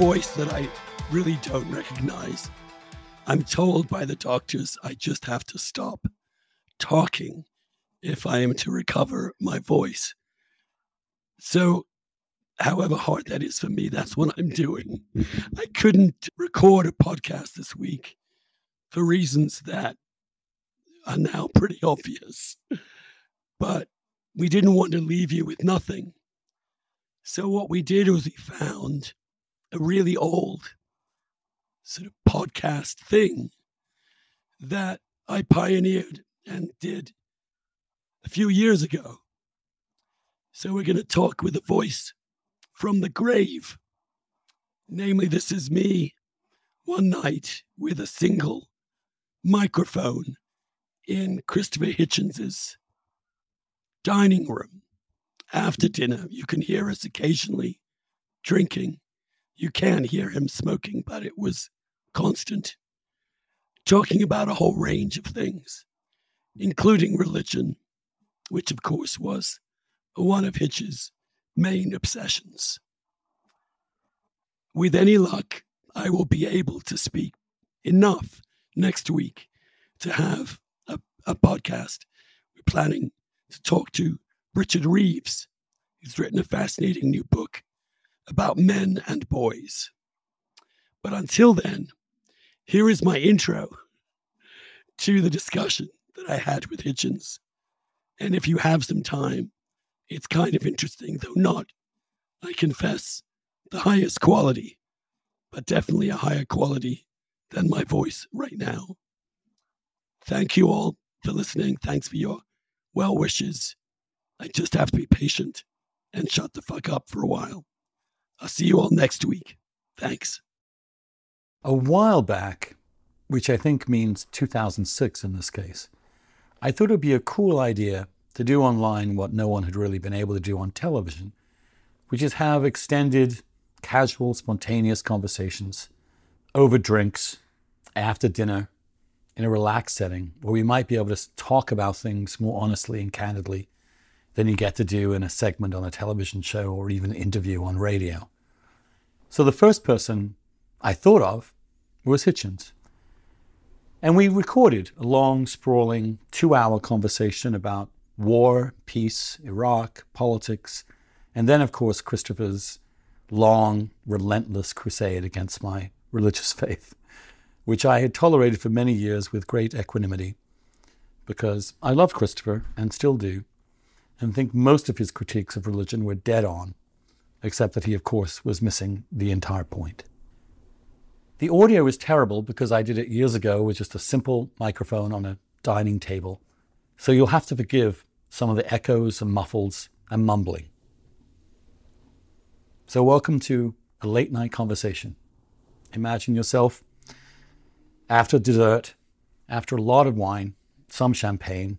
voice that I really don't recognize. I'm told by the doctors I just have to stop talking if I am to recover my voice. So, however hard that is for me, that's what I'm doing. I couldn't record a podcast this week for reasons that are now pretty obvious. But we didn't want to leave you with nothing. So, what we did was we found a really old sort of podcast thing that I pioneered and did a few years ago. So we're going to talk with a voice from the grave. Namely, this is me one night with a single microphone in Christopher Hitchens's dining room. After dinner, you can hear us occasionally drinking. You can hear him smoking, but it was constant, talking about a whole range of things, including religion, which of course was one of Hitch's main obsessions. With any luck, I will be able to speak enough next week to have a, a podcast. We're planning to talk to Richard Reeves, who's written a fascinating new book about men and boys. But until then, here is my intro to the discussion that I had with Hitchens. And if you have some time, it's kind of interesting, though not, I confess, the highest quality, but definitely a higher quality than my voice right now. Thank you all for listening. Thanks for your well wishes. I just have to be patient and shut the fuck up for a while. I'll see you all next week. Thanks. A while back, which I think means 2006 in this case, I thought it would be a cool idea to do online what no one had really been able to do on television, which is have extended, casual, spontaneous conversations over drinks, after dinner, in a relaxed setting where we might be able to talk about things more honestly and candidly than you get to do in a segment on a television show or even an interview on radio. So the first person I thought of was Hitchens. And we recorded a long, sprawling, two hour conversation about war, peace, Iraq, politics, and then, of course, Christopher's long, relentless crusade against my religious faith which I had tolerated for many years with great equanimity, because I love Christopher and still do, and think most of his critiques of religion were dead on, except that he, of course, was missing the entire point. The audio is terrible because I did it years ago with just a simple microphone on a dining table, so you'll have to forgive some of the echoes and muffles and mumbling. So, welcome to a late night conversation. Imagine yourself after dessert, after a lot of wine, some champagne,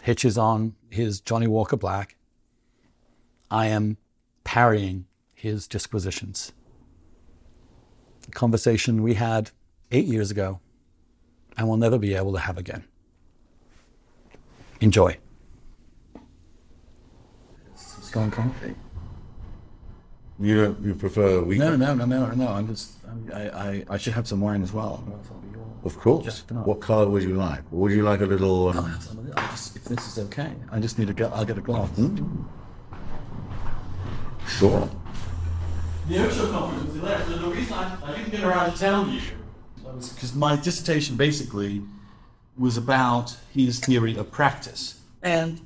Hitch's on his Johnnie Walker Black, I am parrying his disquisitions. A conversation we had eight years ago and will never be able to have again. Enjoy. It's going coffee. You don't, you prefer weak? No, no, no, no, no. I'm just. I'm, I, I, I should have some wine as well. Of course. Just not. What colour would you like? Would you like a little? I'll Um, have some of it. I just, if this is okay, I just need to get. I'll get a glass. sure. The Oakeshott conference was hilarious. The reason I, I didn't get around to telling you was because my dissertation basically was about his theory of practice. And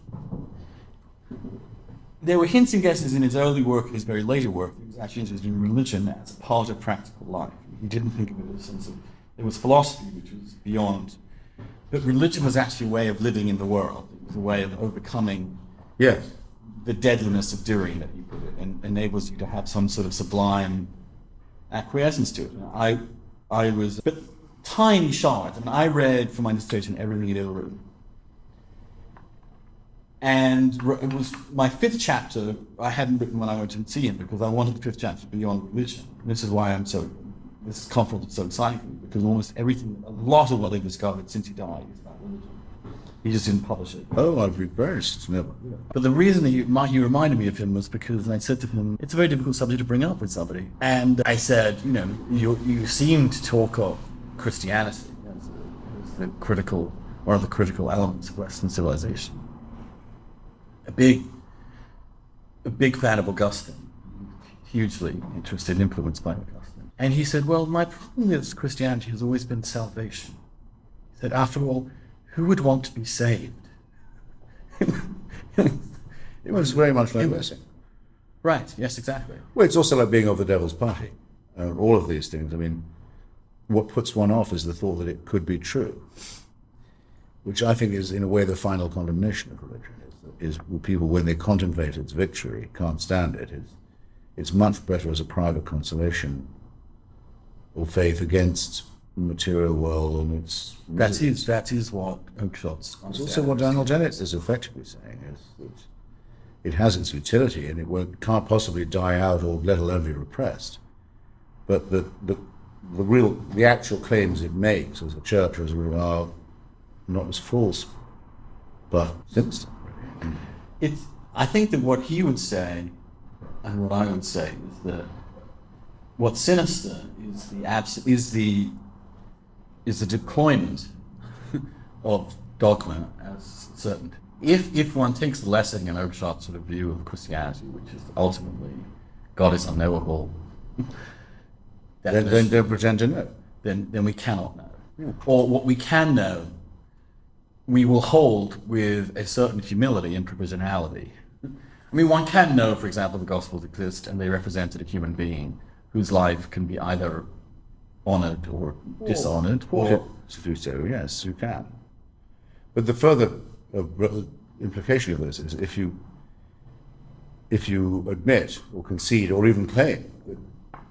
there were hints and guesses in his early work, his very later work. He was actually interested in religion as a part of practical life. He didn't think of it as some sort of, there was philosophy which was beyond. But religion was actually a way of living in the world. It was a way of overcoming Yes. the deadliness of doing that you put it and enables you to have some sort of sublime acquiescence to it. I, I was a bit tiny shard, and I read for my dissertation everything ever written. And it was my fifth chapter I hadn't written when I went to see him because I wanted the fifth chapter to be on religion. This is why I'm so, this conference is so exciting because almost everything, a lot of what I've discovered since he died is about religion. He just didn't publish it. Oh, very interested to know. But the reason he, he reminded me of him was because I said to him, it's a very difficult subject to bring up with somebody. And I said, you know, you, you seem to talk of Christianity as, a, as the critical, one of the critical elements of Western civilization. A big, a big fan of Augustine, hugely interested and influenced by. And he said, well, my problem with Christianity has always been salvation. He said, after all, who would want to be saved? It was very much like blessing. Right, yes, exactly. Well, it's also like being of the devil's party. Uh, all of these things. I mean, what puts one off is the thought that it could be true, which I think is, in a way, the final condemnation of religion. Is, is people, when they contemplate its victory, can't stand it. It's, it's much better as a private consolation or faith against the material world and its. That is that is what Oakeshott's. Also what Daniel Dennett is effectively saying is that it has its utility and it won't, can't possibly die out or let alone be repressed. But the, the, the real, the actual claims it makes as a church as a rule are not as false, but sinister. It's. I think that what he would say, and what I would say, is that what's sinister is the abs- is the is the deployment of dogma as certain. If if one takes the Lessing and Oakeshott sort of view of Christianity, which is ultimately God is unknowable, Then, then don't pretend to know. then then we cannot know. Or what we can know, we will hold with a certain humility and provisionality. I mean, one can know, for example, the Gospels exist and they represented a human being whose life can be either honored or dishonored, or to do so, yes, you can. But the further uh, implication of this is if you if you admit or concede or even claim that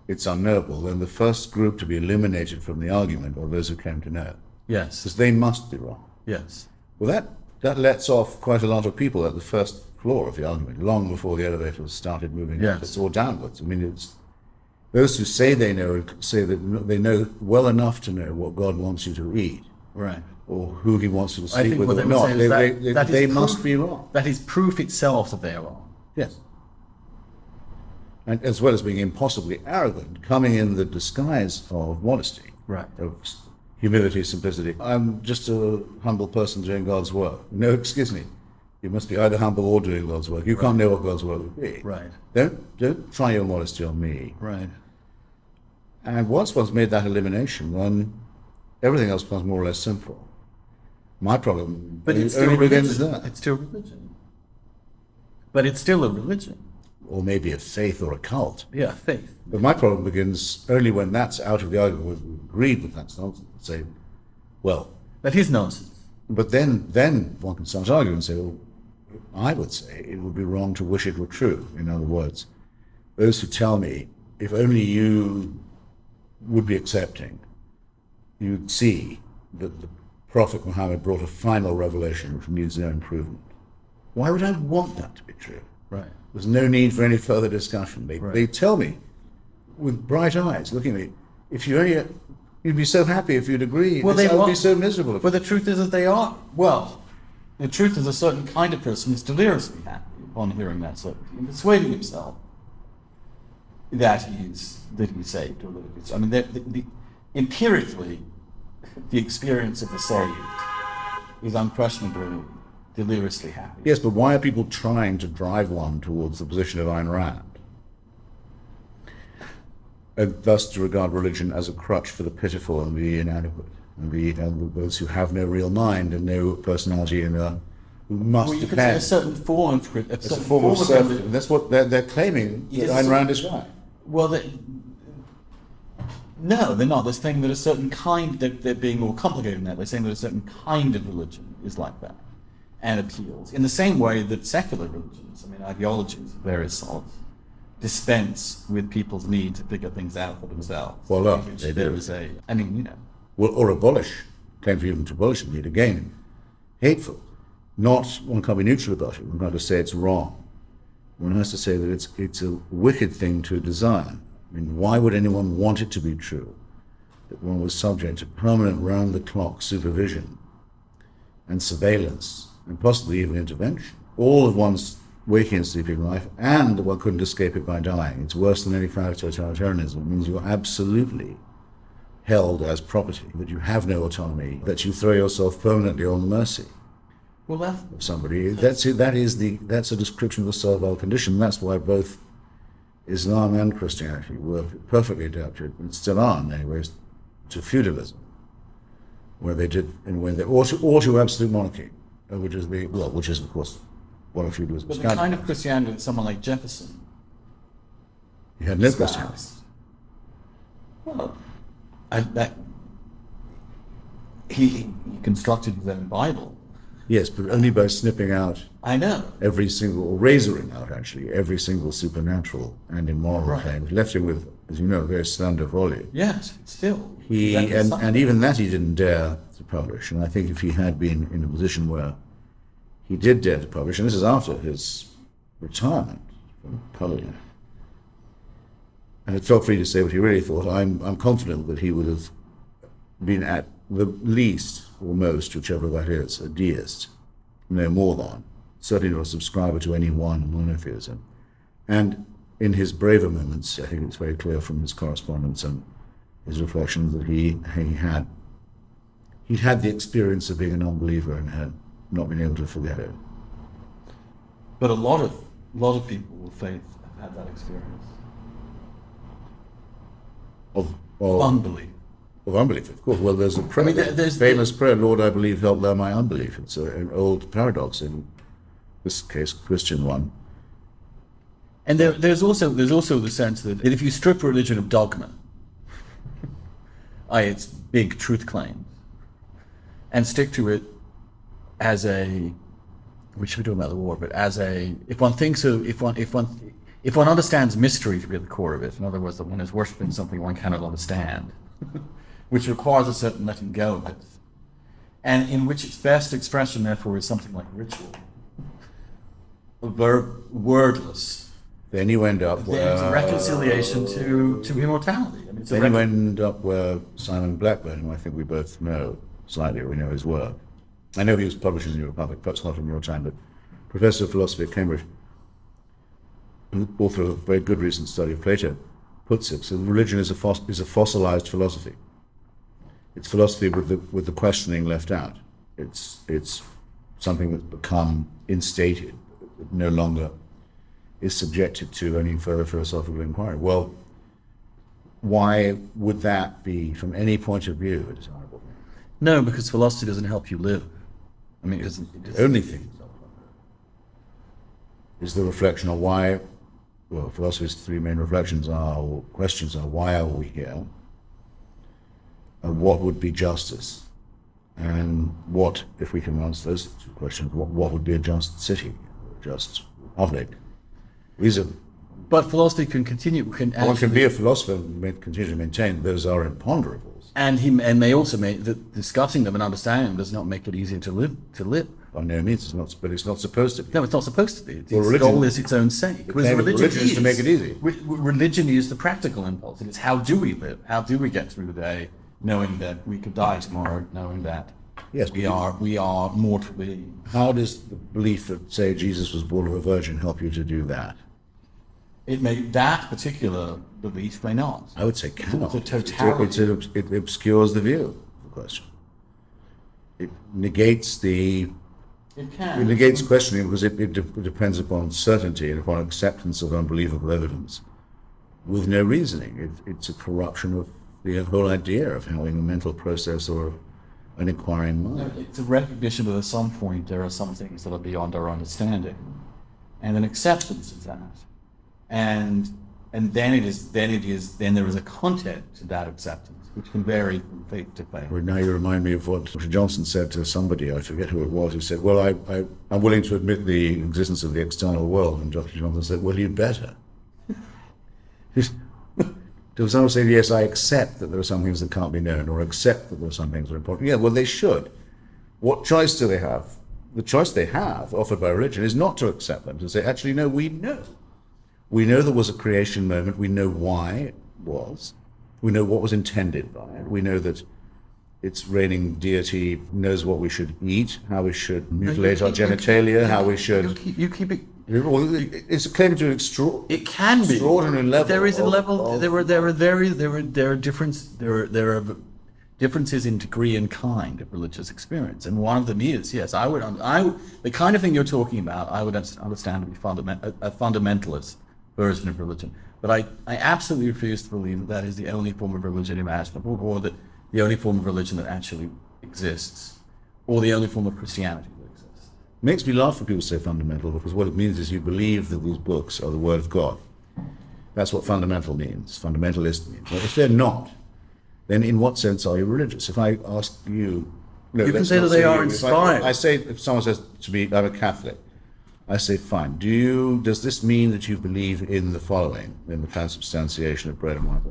it's unknowable, then the first group to be eliminated from the argument are those who claim to know, yes, because they must be wrong. yes, Well, that that lets off quite a lot of people at the first floor of the argument, long before the elevator started moving Yes. upwards or downwards. I mean, it's those who say they know say that they know well enough to know what God wants you to read right. or who He wants you to sleep with or not. They, that- they, they, they proof- must be wrong. That is proof itself that they are wrong. Yes. And as well as being impossibly arrogant, coming in the disguise of modesty, Right. of humility, simplicity. I'm just a humble person doing God's work. No, excuse me. You must be either humble or doing God's work. You can't know what God's work would be. Right. Don't don't try your modesty on me. Right. And once one's made that elimination, then everything else becomes more or less simple. My problem But it's still begins there. It's still religion. But it's still a religion. Or maybe a faith or a cult. Yeah, faith. But my problem begins only when that's out of the argument. We've agreed with that's nonsense. Say, well, That is nonsense. but then then one can start arguing and say, well, I would say it would be wrong to wish it were true. In other words, those who tell me, if only you would be accepting, you'd see that the Prophet Muhammad brought a final revelation which needs no improvement. Why would I want that to be true? Right. There's no need for any further discussion. They, Right. they tell me with bright eyes, looking at me, if you only, you'd be so happy if you'd agree. Well, they I would be so miserable. If But the truth is that they are. Well, the truth is a certain kind of person is deliriously happy upon hearing that and persuading himself that he's that he's saved or that. I mean, the, the, the, empirically, the experience of the saved is unquestionably deliriously happy. yes, but why are people trying to drive one towards the position of Ayn Rand? And thus to regard religion as a crutch for the pitiful and the inadequate, and, the, and those who have no real mind and no personality and uh, who must Well, you could say a depend. certain form of a It's a certain form of self. That's what they're, they're claiming It that is Ayn Rand is right. Well, they, no, they're not. They're saying that a certain kind, they're, they're being more complicated than that. They're saying that a certain kind of religion is like that and appeals. In the same way that secular religions, I mean, ideologies of various sorts, dispense with people's need to figure things out for themselves. Well, they there do. is a, I mean, you know, Well, or abolish, claim for even to abolish indeed, again, hateful. Not, one can't be neutral about it, one can't just say it's wrong. One has to say that it's, it's a wicked thing to desire. I mean, why would anyone want it to be true? That one was subject to permanent round-the-clock supervision and surveillance and possibly even intervention, all of one's waking and sleeping life, and one couldn't escape it by dying. It's worse than any kind of totalitarianism. It means you're absolutely held as property, that you have no autonomy, that you throw yourself permanently on the mercy Well, that, of somebody. That's. That is the that's a description of the servile condition. That's why both Islam and Christianity were perfectly adapted, and still are in many ways, to feudalism, where they did, and when they or to, or to absolute monarchy, uh, which is the well, which is of course what a feudalism but the kind of Christianity that someone like Jefferson he had no Christianity. Well, I, that he, he constructed his own Bible. Yes, but only by snipping out I know. every single, or razoring out actually, every single supernatural and immoral Right. claim, left him with, as you know, a very slender volume. Yes, still. He and, something. and even that he didn't dare to publish. And I think if he had been in a position where he did dare to publish, and this is after his retirement from publishing, and had felt free to say what he really thought, I'm I'm confident that he would have been at the least or most, whichever that is, a deist, no more than, certainly not a subscriber to any one monotheism. And in his braver moments, I think it's very clear from his correspondence and his reflections that he he had he'd had the experience of being a non-believer and had not been able to forget it. But a lot of a lot of people with faith have had that experience. Of of, Unbelief. Of unbelief, of course. Well, there's a prayer, mean, there- there's- famous prayer, "Lord, I believe, help thou my unbelief." It's a, an old paradox in this case, Christian one. And there, there's also there's also the sense that, that if you strip religion of dogma, i.e., its big truth claims, and stick to it as a, we should be talking about the war, but as a, if one thinks of, if one, if one, if one understands mystery to be at the core of it, in other words, that one is worshiping something one cannot understand, which requires a certain letting go of it, and in which its best expression, therefore, is something like ritual, verb, wordless, Then you end up there's a reconciliation to, to immortality. I mean, then you end up where Simon Blackburn, who I think we both know slightly, we know his work. I know he was published in the New Republic, perhaps not in your time, but professor of philosophy at Cambridge, author of a very good recent study of Plato, puts it, so religion is a, fos- is a fossilized philosophy. It's philosophy with the, with the questioning left out. It's, it's something that's become instated, no longer is subjected to any further philosophical inquiry. Well, why would that be, from any point of view, a desirable thing? no, because philosophy doesn't help you live. I mean, it doesn't. It The only thing is the reflection on why, well, philosophy's three main reflections are, or questions are, why are we here? And what would be justice? And what, if we can answer those two questions, what, what would be a just city, a just public? Are, but philosophy can continue. Can one can be a philosopher and continue to maintain those are imponderables. and he and they also make that discussing them and understanding them does not make it easier to live. To live. By no means, it's not, but it's not supposed to be. No, it's not supposed to be. Its Well, religion- goal is its own sake. Of religion is to make it easy. Re- religion is the practical impulse. It is how do we live? How do we get through the day, knowing that we could die tomorrow, knowing that Yes, we are we are mortal beings. How does the belief that, say, Jesus was born of a virgin help you to do that? It may that particular belief may not. I would say cannot. The totality. it's- it, it obscures the view of the question. It negates the It it can. negates questioning because it, it de- depends upon certainty and upon acceptance of unbelievable evidence with no reasoning. It, it's a corruption of the whole idea of having a mental process or an inquiring mind. It's a recognition that at some point there are some things that are beyond our understanding, and an acceptance of that, and and then it is then it is then there is a content to that acceptance, which can vary from faith to faith. Now you remind me of what Dr. Johnson said to somebody, I forget who it was, who said, Well, I, I, I'm willing to admit the existence of the external world. And Dr. Johnson said, Well, you'd better. to someone say, Yes, I accept that there are some things that can't be known, or accept that there are some things that are important. Yeah, well, they should. What choice do they have? The choice they have, offered by religion, is not to accept them, to say, Actually, no, we know. We know there was a creation moment. We know why it was. We know what was intended by it. We know that its reigning deity knows what we should eat, how we should mutilate our genitalia, how we You should. keep, you keep it. Well, It's a claim to extra. It can be Extraordinary level There is a of- level. of- there are there are very there are there are difference there are there are differences in degree and kind of religious experience, and one of them is yes, I would I the kind of thing you're talking about. I would understand to be fundament, a, a fundamentalist version of religion, but I I absolutely refuse to believe that that is the only form of religion imaginable, or that the only form of religion that actually exists, or the only form of Christianity. Makes me laugh when people say fundamental because what it means is you believe that these books are the Word of God. That's what fundamental means, fundamentalist means. But if they're not, then in what sense are you religious? If I ask you. No, You can say that they are you. If I- inspired. I, say, if someone says to me, I'm a Catholic, I say, fine. Do you, does this mean that you believe in the following, in the transubstantiation of bread and wine?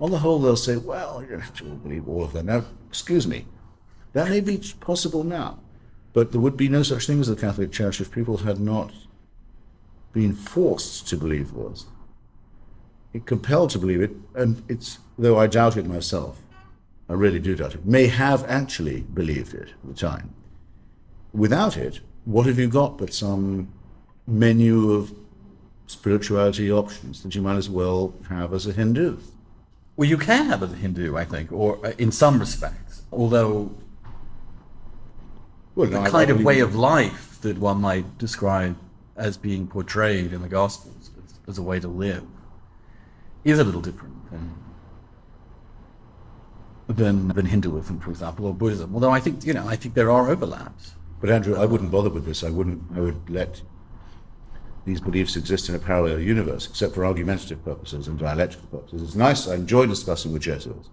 On the whole, they'll say, well, you don't have to believe all of that. Now, excuse me, that may be possible now, but there would be no such thing as the Catholic Church if people had not been forced to believe this, compelled to believe it, and it's, though I doubt it myself, I really do doubt it, may have actually believed it at the time. Without it, what have you got but some menu of spirituality options that you might as well have as a Hindu? Well, you can have as a Hindu, I think, or uh, in some respects. Although Well, the I kind of way of life that one might describe as being portrayed in the Gospels as, as a way to live is a little different than, than than Hinduism, for example, or Buddhism. Although I think you know, I think there are overlaps. But Andrew, I wouldn't bother with this. I wouldn't. I would let these beliefs exist in a parallel universe, except for argumentative purposes and dialectical purposes. It's nice. I enjoy discussing with Jesuits.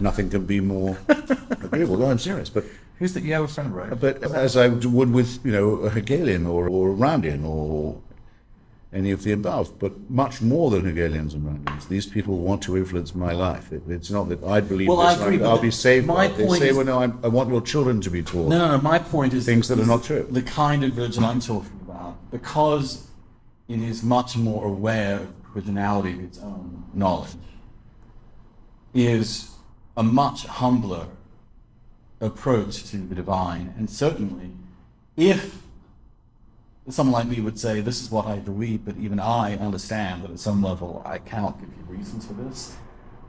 Nothing can be more agreeable. No, I'm serious. But Who's that? You have a friend, right? but as I would with you know a Hegelian or or a Randian or any of the above, but much more than Hegelians and Randians. These people want to influence my life. It, it's not that I believe Well, I this, agree, and but I'll be saved. my by it. They say, is- well, no, I'm, I want your children to be taught. No, no, no. My point is Things that are not true. The kind of religion I'm talking about, because it is much more aware of the originality of its own knowledge, is a much humbler approach to the divine. And certainly, if someone like me would say, This is what I believe, but even I understand that at some level I cannot give you reasons for this.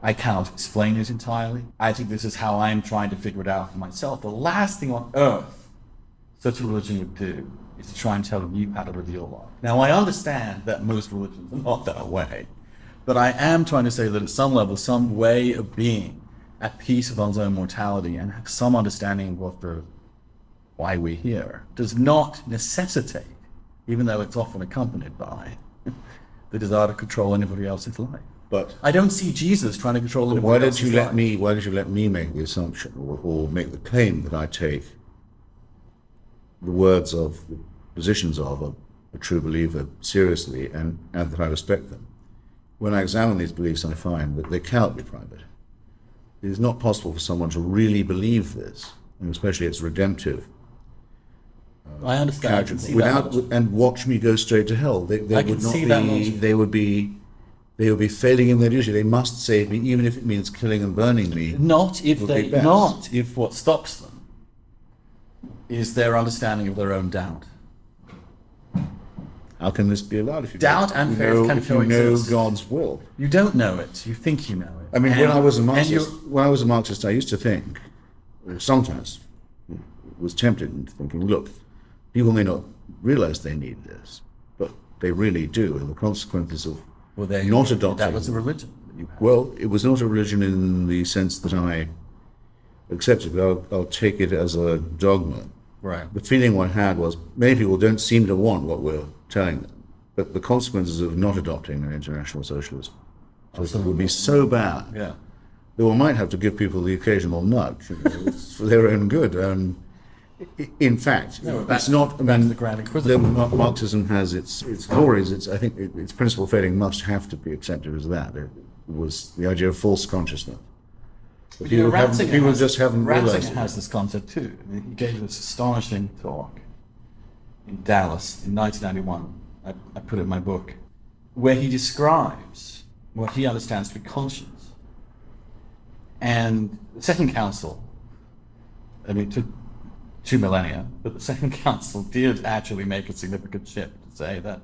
I cannot explain it entirely. I think this is how I'm trying to figure it out for myself. The last thing on earth such a religion would do is to try and tell you how to live your life. Now, I understand that most religions are not that way, but I am trying to say that at some level, some way of being at peace with one's own mortality and have some understanding of what the why we're here does not necessitate, even though it's often accompanied by, the desire to control anybody else's life. But I don't see Jesus trying to control anybody why don't you let life. me? Why don't you let me make the assumption or, or make the claim that I take the words of the positions of a, a true believer seriously and, and that I respect them? When I examine these beliefs, I find that they cannot be private. It is not possible for someone to really believe this, and especially its redemptive I understand. Character, without and watch me go straight to hell. They, they would not see be. They would be. They would be failing in their duty. They must save me, even if it means killing and burning me. Not if they, not if what stops them is their understanding of their own doubt. How can this be allowed if you Doubt and you faith know, can if you know. God's will? You don't know it. You think you know it. I mean, when I was a Marxist, when I was a Marxist, I used to think, or sometimes, was tempted into thinking, look, people may not realize they need this, but they really do, and the consequences of well, there, not adopting That was a religion that you had. Well, it was not a religion in the sense that I accepted, but I'll, I'll take it as a dogma. Right. The feeling one had was many people don't seem to want what we're telling them, but the consequences of not adopting an international socialist system would be so bad Yeah. that one might have to give people the occasional nudge you know, for their own good. And in fact, No, it's not. I mean, the Grand. Marxism has its its glories. Its I think it, its principal failing must have to be accepted as that. It was the idea of false consciousness. But You know, haven't- Ratzinger people has, just haven't Ratzinger realized. it. has this concept too. I mean, he gave this astonishing talk in Dallas in 1991. I, I put it in my book, where he describes what he understands to be conscience And the Second Council, I mean, it took two millennia, but the Second Council did actually make a significant shift to say that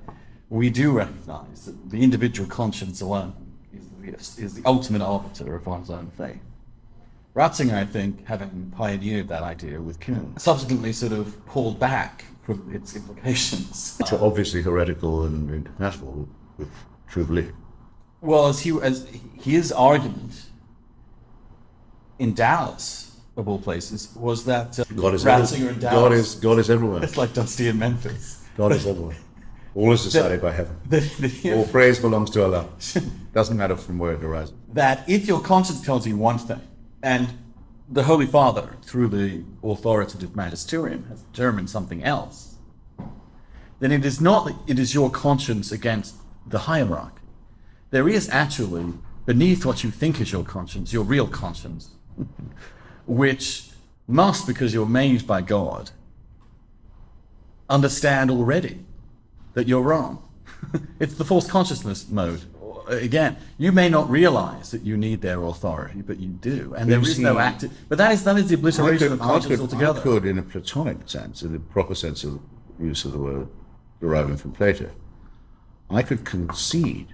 we do recognize that the individual conscience alone is the, is the ultimate arbiter of one's own faith. Ratzinger, I think, having pioneered that idea with Küng, subsequently sort of pulled back from its implications. Which are obviously heretical and incompatible with true belief. Well, as he as his argument in Dallas, of all places, was that uh, God is Ratzinger everywhere. in God is God is everywhere. It's like Dusty in Memphis. God is everywhere. All is decided by heaven. The- the- All praise belongs to Allah. Doesn't matter from where it arises. that if your conscience tells you one thing, and the Holy Father, through the authoritative magisterium, has determined something else, then it is not that it is your conscience against the hierarchy. There is actually, beneath what you think is your conscience, your real conscience, which must, because you're made by God, understand already that you're wrong. it's the false consciousness mode. Again, you may not realize that you need their authority, but you do, and there You is no see- active. But that is that is the obliteration could, of conscience could, I could, in a Platonic sense, in the proper sense of use of the word deriving from Plato, I could concede,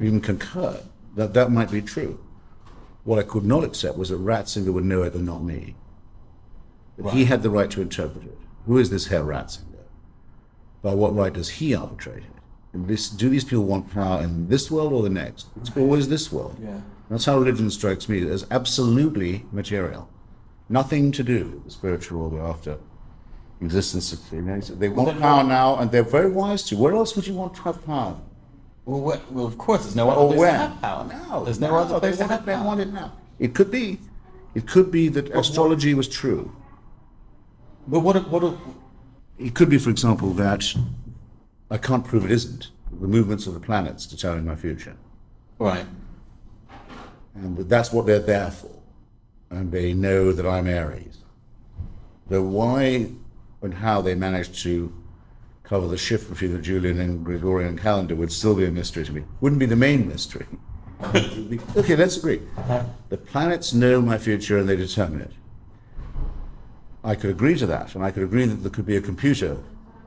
even concur, that that might be true. What I could not accept was that Ratzinger would know it and not me. That he had the right to interpret it. Who is this Herr Ratzinger? By what right does he arbitrate it? This, do these people want power in this world or the next? It's always this world. Yeah. That's how religion strikes me as absolutely material. Nothing to do with the spiritual or the after existence of things. They want then power now, and they're very wise to. Where else would you want to have power? Well, what, well, of course, there's no other place where? to have power. No, there's no, no, other they place to have they want it now. It could be. It could be that astrology was true. But what? What? what It could be, for example, that I can't prove it isn't. The movements of the planets determine my future. right. And that's what they're there for. And they know that I'm Aries. The why and how they managed to cover the shift between the Julian and Gregorian calendar would still be a mystery to me. Wouldn't be the main mystery. Okay, let's agree. Uh-huh. The planets know my future and they determine it. I could agree to that, and I could agree that there could be a computer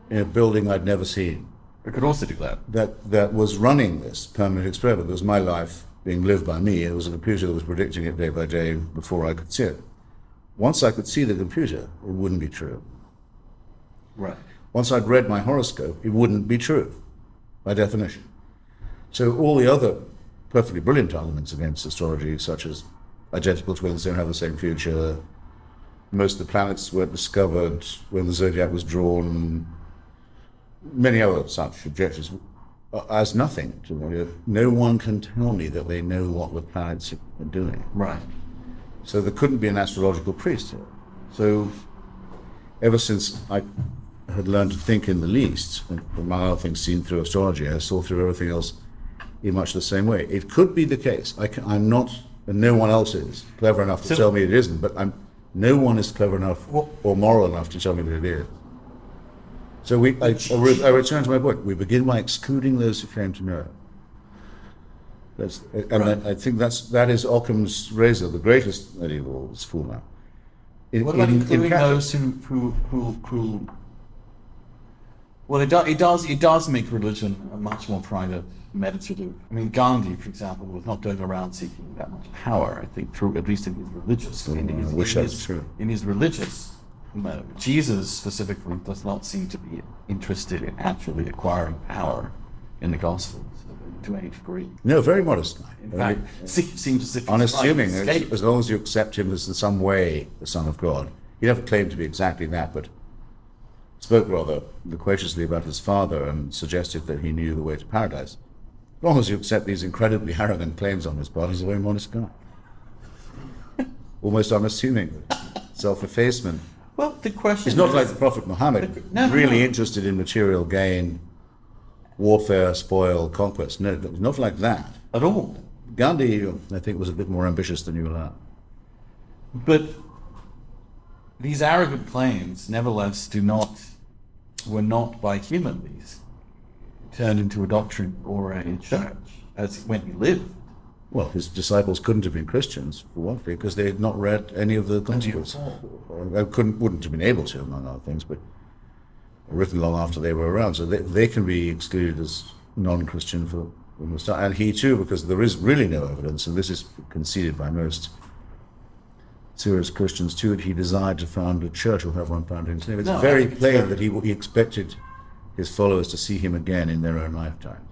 in a building I'd never seen I could also do that. that that was running this permanent experiment. It was my life being lived by me. It was a computer that was predicting it day by day before I could see it. Once I could see the computer, it wouldn't be true. Right. Once I'd read my horoscope, it wouldn't be true, by definition. So all the other perfectly brilliant arguments against astrology, such as identical twins don't have the same future, most of the planets weren't discovered when the zodiac was drawn, many other such objections, uh, as nothing to me. No one can tell me that they know what the planets are doing. Right. So there couldn't be an astrological priesthood. So ever since I had learned to think in the least, and from my other things seen through astrology, I saw through everything else in much the same way. It could be the case. I I'm not, and no one else is clever enough to So- tell me it isn't. But I'm, no one is clever enough or moral enough to tell me that it is. So we, I, I re- I return to my point. We begin by excluding those who claim to know. That's, and I, I think that's that is Occam's razor, the greatest medieval school now. In, What about in- in including Catholic- those who, who, who, who? Well, it, do, it does. It does make religion a much more private, meditative. I mean, Gandhi, for example, was not going around seeking that much power. I think, through at least in his religious. in Mm, I his, wish in that his, true. In his religious mode, Jesus specifically does not seem to be interested in actually acquiring power in the Gospels to any degree. No, very modest guy. In fact, se- seems as if he's unassuming, as, as long as you accept him as in some way the Son of God. He never claimed to be exactly that, but spoke rather loquaciously about his father and suggested that he knew the way to paradise. As long as you accept these incredibly arrogant claims on his part, he's a very modest guy. Almost unassuming, self-effacement. Well, the question He's not is- like the Prophet Muhammad, No, really no. interested in material gain, warfare, spoil, conquest. No, not like that. at all. Gandhi, I think, was a bit more ambitious than you allow. But these arrogant claims, nevertheless, do not were not by human beings turned into a doctrine or a church as when he lived. Well, his disciples couldn't have been Christians, for one thing, because they had not read any of the Gospels. Or they couldn't, wouldn't have been able to, among other things, but written long after they were around. So they, they can be excluded as non-Christian for, from the start. And he too, because there is really no evidence, and this is conceded by most serious Christians too, that he desired to found a church or have one founded in his name. It's No, very plain that he, he expected his followers to see him again in their own lifetime.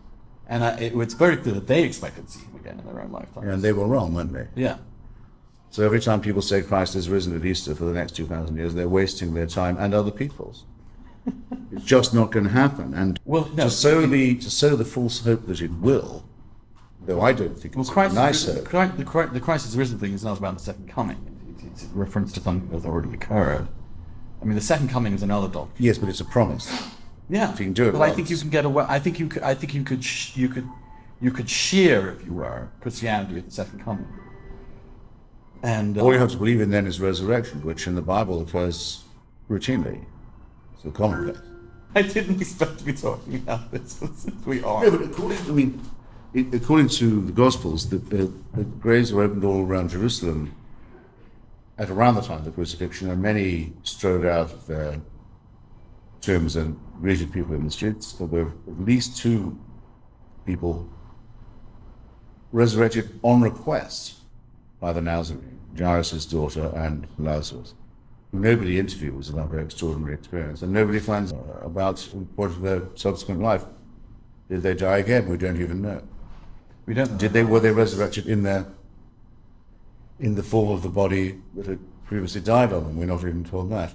And I, it, it's very clear that they expected to see him again in their own lifetime. And they were wrong, weren't they? yeah. So every time people say Christ is risen at Easter for the next 2,000 years, they're wasting their time and other people's. it's just not going to happen. And Well, no, to sow the to sow the false hope that it will, though I don't think Well, it's Christ, nice the, hope. The, the Christ is risen thing is not about the second coming. It's, it's a reference to something that's already occurred. I mean, the second coming is another doctrine. Yes, but it's a promise. Yeah, If you can do it But I think you can get away. I think you could. I think you could. Sh- you could. You could share, if you were, Christianity at the second coming. And uh, All you have to believe in then is resurrection, which in the Bible occurs routinely. It's a commonplace. I didn't expect to be talking about this. we are. Yeah, but according, I mean, it, according to the Gospels, the, the, the graves were opened all around Jerusalem at around the time of the crucifixion, and many strode out of their tombs and greeted people in the streets. So There were at least two people resurrected on request by the Nazarene, Jairus' daughter and Lazarus. Nobody interviews about their extraordinary experience, and nobody finds out about what their subsequent life. Did they die again? We don't even know. We don't. Did they were they resurrected in their in the form of the body that had previously died of them? We're not even told that.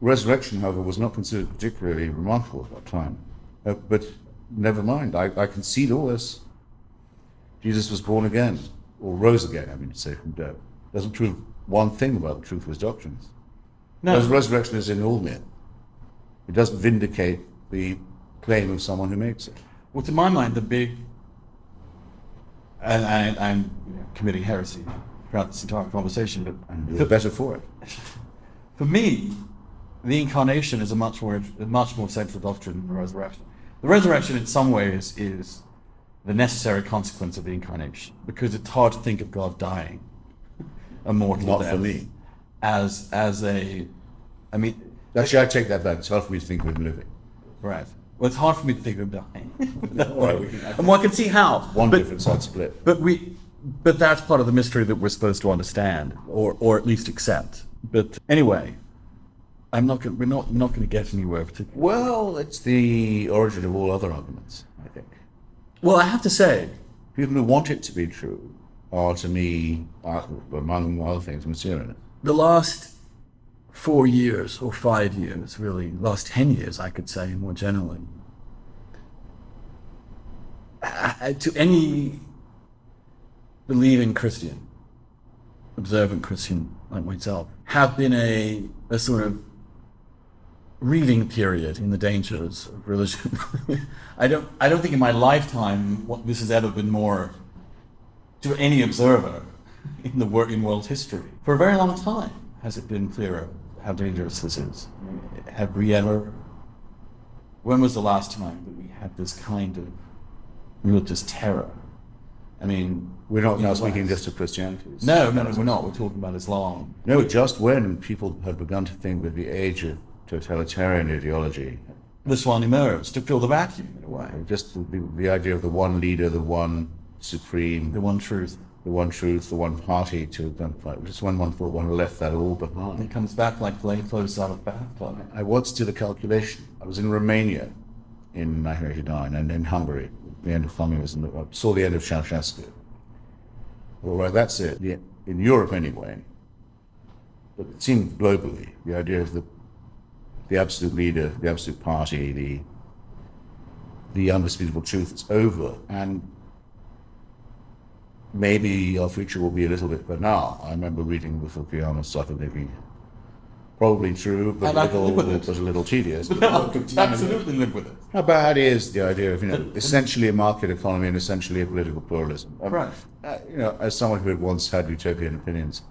Resurrection, however, was not considered particularly remarkable at that time. Uh, but never mind, I, I concede all this. Jesus was born again, or rose again, I mean to say, from death. Doesn't prove one thing about the truth of his doctrines. No. Whereas resurrection is in all men. It doesn't vindicate the claim of someone who makes it. Well, to my mind, the big, and I, you know, committing heresy throughout this entire conversation, but And you're better for it. for me, the incarnation is a much more, a much more central doctrine than the resurrection. The resurrection, in some ways, is the necessary consequence of the incarnation because it's hard to think of God dying a mortal Not death for me. as as a, I mean, Actually, I take that back. It's hard for me to think of him living. right. Well, it's hard for me to think of him dying. Right, we can- and one can see how. One but, difference split. But we, but that's part of the mystery that we're supposed to understand, or or at least accept. But anyway, I'm not going. We're not not going to get anywhere particularly. Well, it's the origin of all other arguments, I think. Well, I have to say, People who want it to be true are, to me, among other things, Mysterian. the last four years or five years, really, last ten years, I could say more generally, uh, to any believing Christian, observant Christian like myself, have been a, a sort of reading period in the dangers of religion. I don't I don't think in my lifetime what this has ever been more to any observer in the wor- in world history. For a very long time has it been clearer how dangerous this is. Have we ever when was the last time that we had this kind of religious terror? I mean We're not now speaking just of Christianity. No, no, no, we're not. We're talking about Islam. No, just when people had begun to think that the age of totalitarian ideology, This one emerged to fill the vacuum in a way. just the, the idea of the one leader, the one supreme, The one truth. the one truth, the one party to identify, just when one thought one left that all behind. It comes back like plain clothes out of bathtub. I once did a calculation. I was in Romania in 1989 and in Hungary, the end of communism. I saw the end of Ceausescu. All right, that's it. In Europe, anyway. But it seemed globally, the idea of the, the absolute leader, the absolute party, the, the undisputable truth is over. And maybe our future will be a little bit banal. I remember reading the Fukuyama stuff and thinking, probably true, but, a little, live with it. but a little tedious. Absolutely live with it. How bad is the idea of you know essentially a market economy and essentially a political pluralism? Um, Right. Uh, you know, as someone who had once had utopian opinions,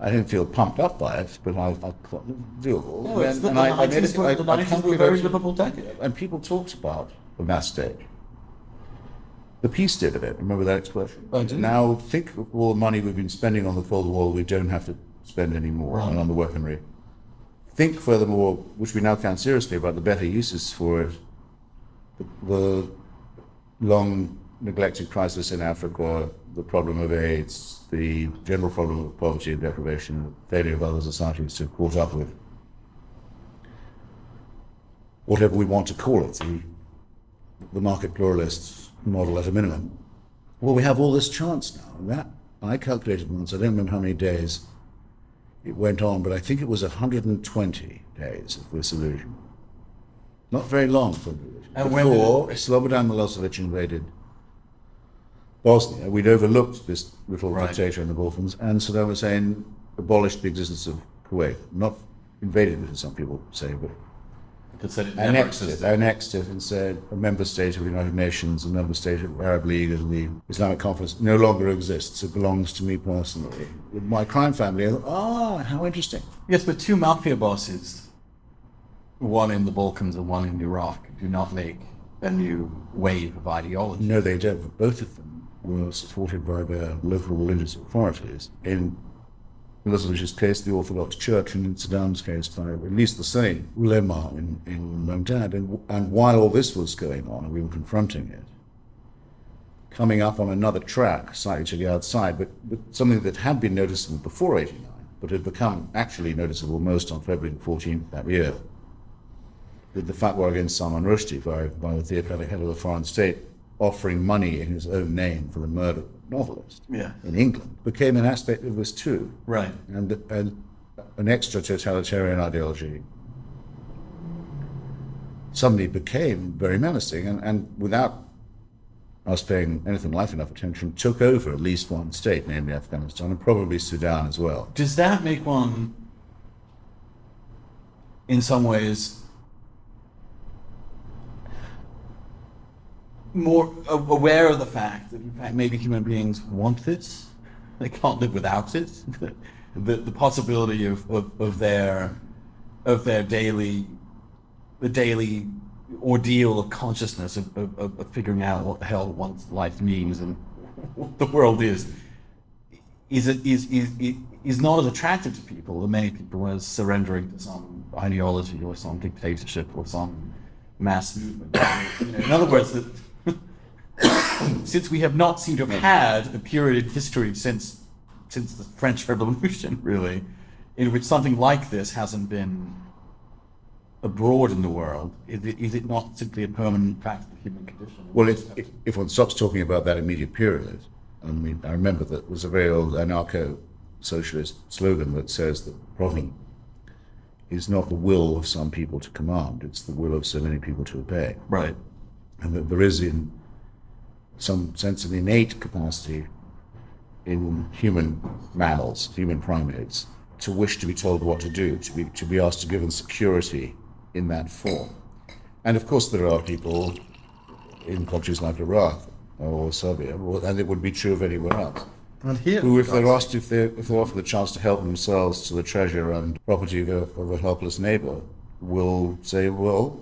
I didn't feel pumped up by it, but I, I thought it was doable. No, And- the, and the I- I 90s it- were, I- the 90s were a very livable decade. And people talked about the mass stage. the peace did of it. Remember that expression? I do. Now think of all the money we've been spending on the Cold War, we don't have to spend any more Right. and on the weaponry. Think furthermore, which we now count seriously, about the better uses for it. The, the long neglected crisis in Africa, the problem of AIDS, the general problem of poverty and deprivation, the failure of other societies to caught up with whatever we want to call it, the, the market pluralist model at a minimum. Well, we have all this chance now. And that, I calculated once, I don't remember how many days it went on, but I think it was 120 days of this illusion. Not very long for illusion. And Before Slobodan Milosevic invaded Bosnia, we'd overlooked this little Right. dictator in the Balkans, and Saddam Hussein abolished the existence of Kuwait. Not invaded it, as some people say, but it annexed it, annexed it and said a member state of the United Nations, a member state of the Arab League and the Islamic Conference no longer exists. It belongs to me personally. With my crime family, ah, how interesting. Yes, but two mafia bosses, one in the Balkans and one in Iraq, do not make a new wave of ideology. No, they don't. But both of them were supported by their local religious authorities. In Milosevic's case, the Orthodox Church, and in Saddam's case, by at least the same ulema in, in Baghdad. And, and while all this was going on, and we were confronting it, coming up on another track, slightly to the outside, but, but something that had been noticeable before 89, but had become actually noticeable most on February the 14th that year, with the fatwa against Salman Rushdie by, by the theocratic head of the foreign state offering money in his own name for the murder of a novelist Yeah. in England became an aspect of this too. Right. And, and an extra totalitarian ideology suddenly became very menacing and, and without us paying anything like enough attention, took over at least one state, namely Afghanistan, and probably Sudan as well. Does that make one, in some ways, more aware of the fact that, in fact, maybe human beings want this? They can't live without it. the, the possibility of, of, of their of their daily the daily ordeal of consciousness of, of, of figuring out what the hell one's life means and what the world is is it is is is- not as attractive to people to many people as surrendering to some ideology or some dictatorship or some mass movement. You know, in other words, that since we have not seemed to have had a period in history since since the French Revolution, really, in which something like this hasn't been abroad in the world, is it, is it not simply a permanent fact of the human condition? Well, if, if, if one stops talking about that immediate period, I mean, I remember that was a very old anarcho socialist slogan that says that the problem is not the will of some people to command, it's the will of so many people to obey. right. And that there is, in some sense, of innate capacity in human mammals, human primates, to wish to be told what to do, to be, to be asked to give them security in that form. And of course, there are people in countries like Iraq or Serbia, and it would be true of anywhere else, And here, who, if they're asked, if they're, if they're offered the chance to help themselves to the treasure and property of a, of a helpless neighbor, will say, well,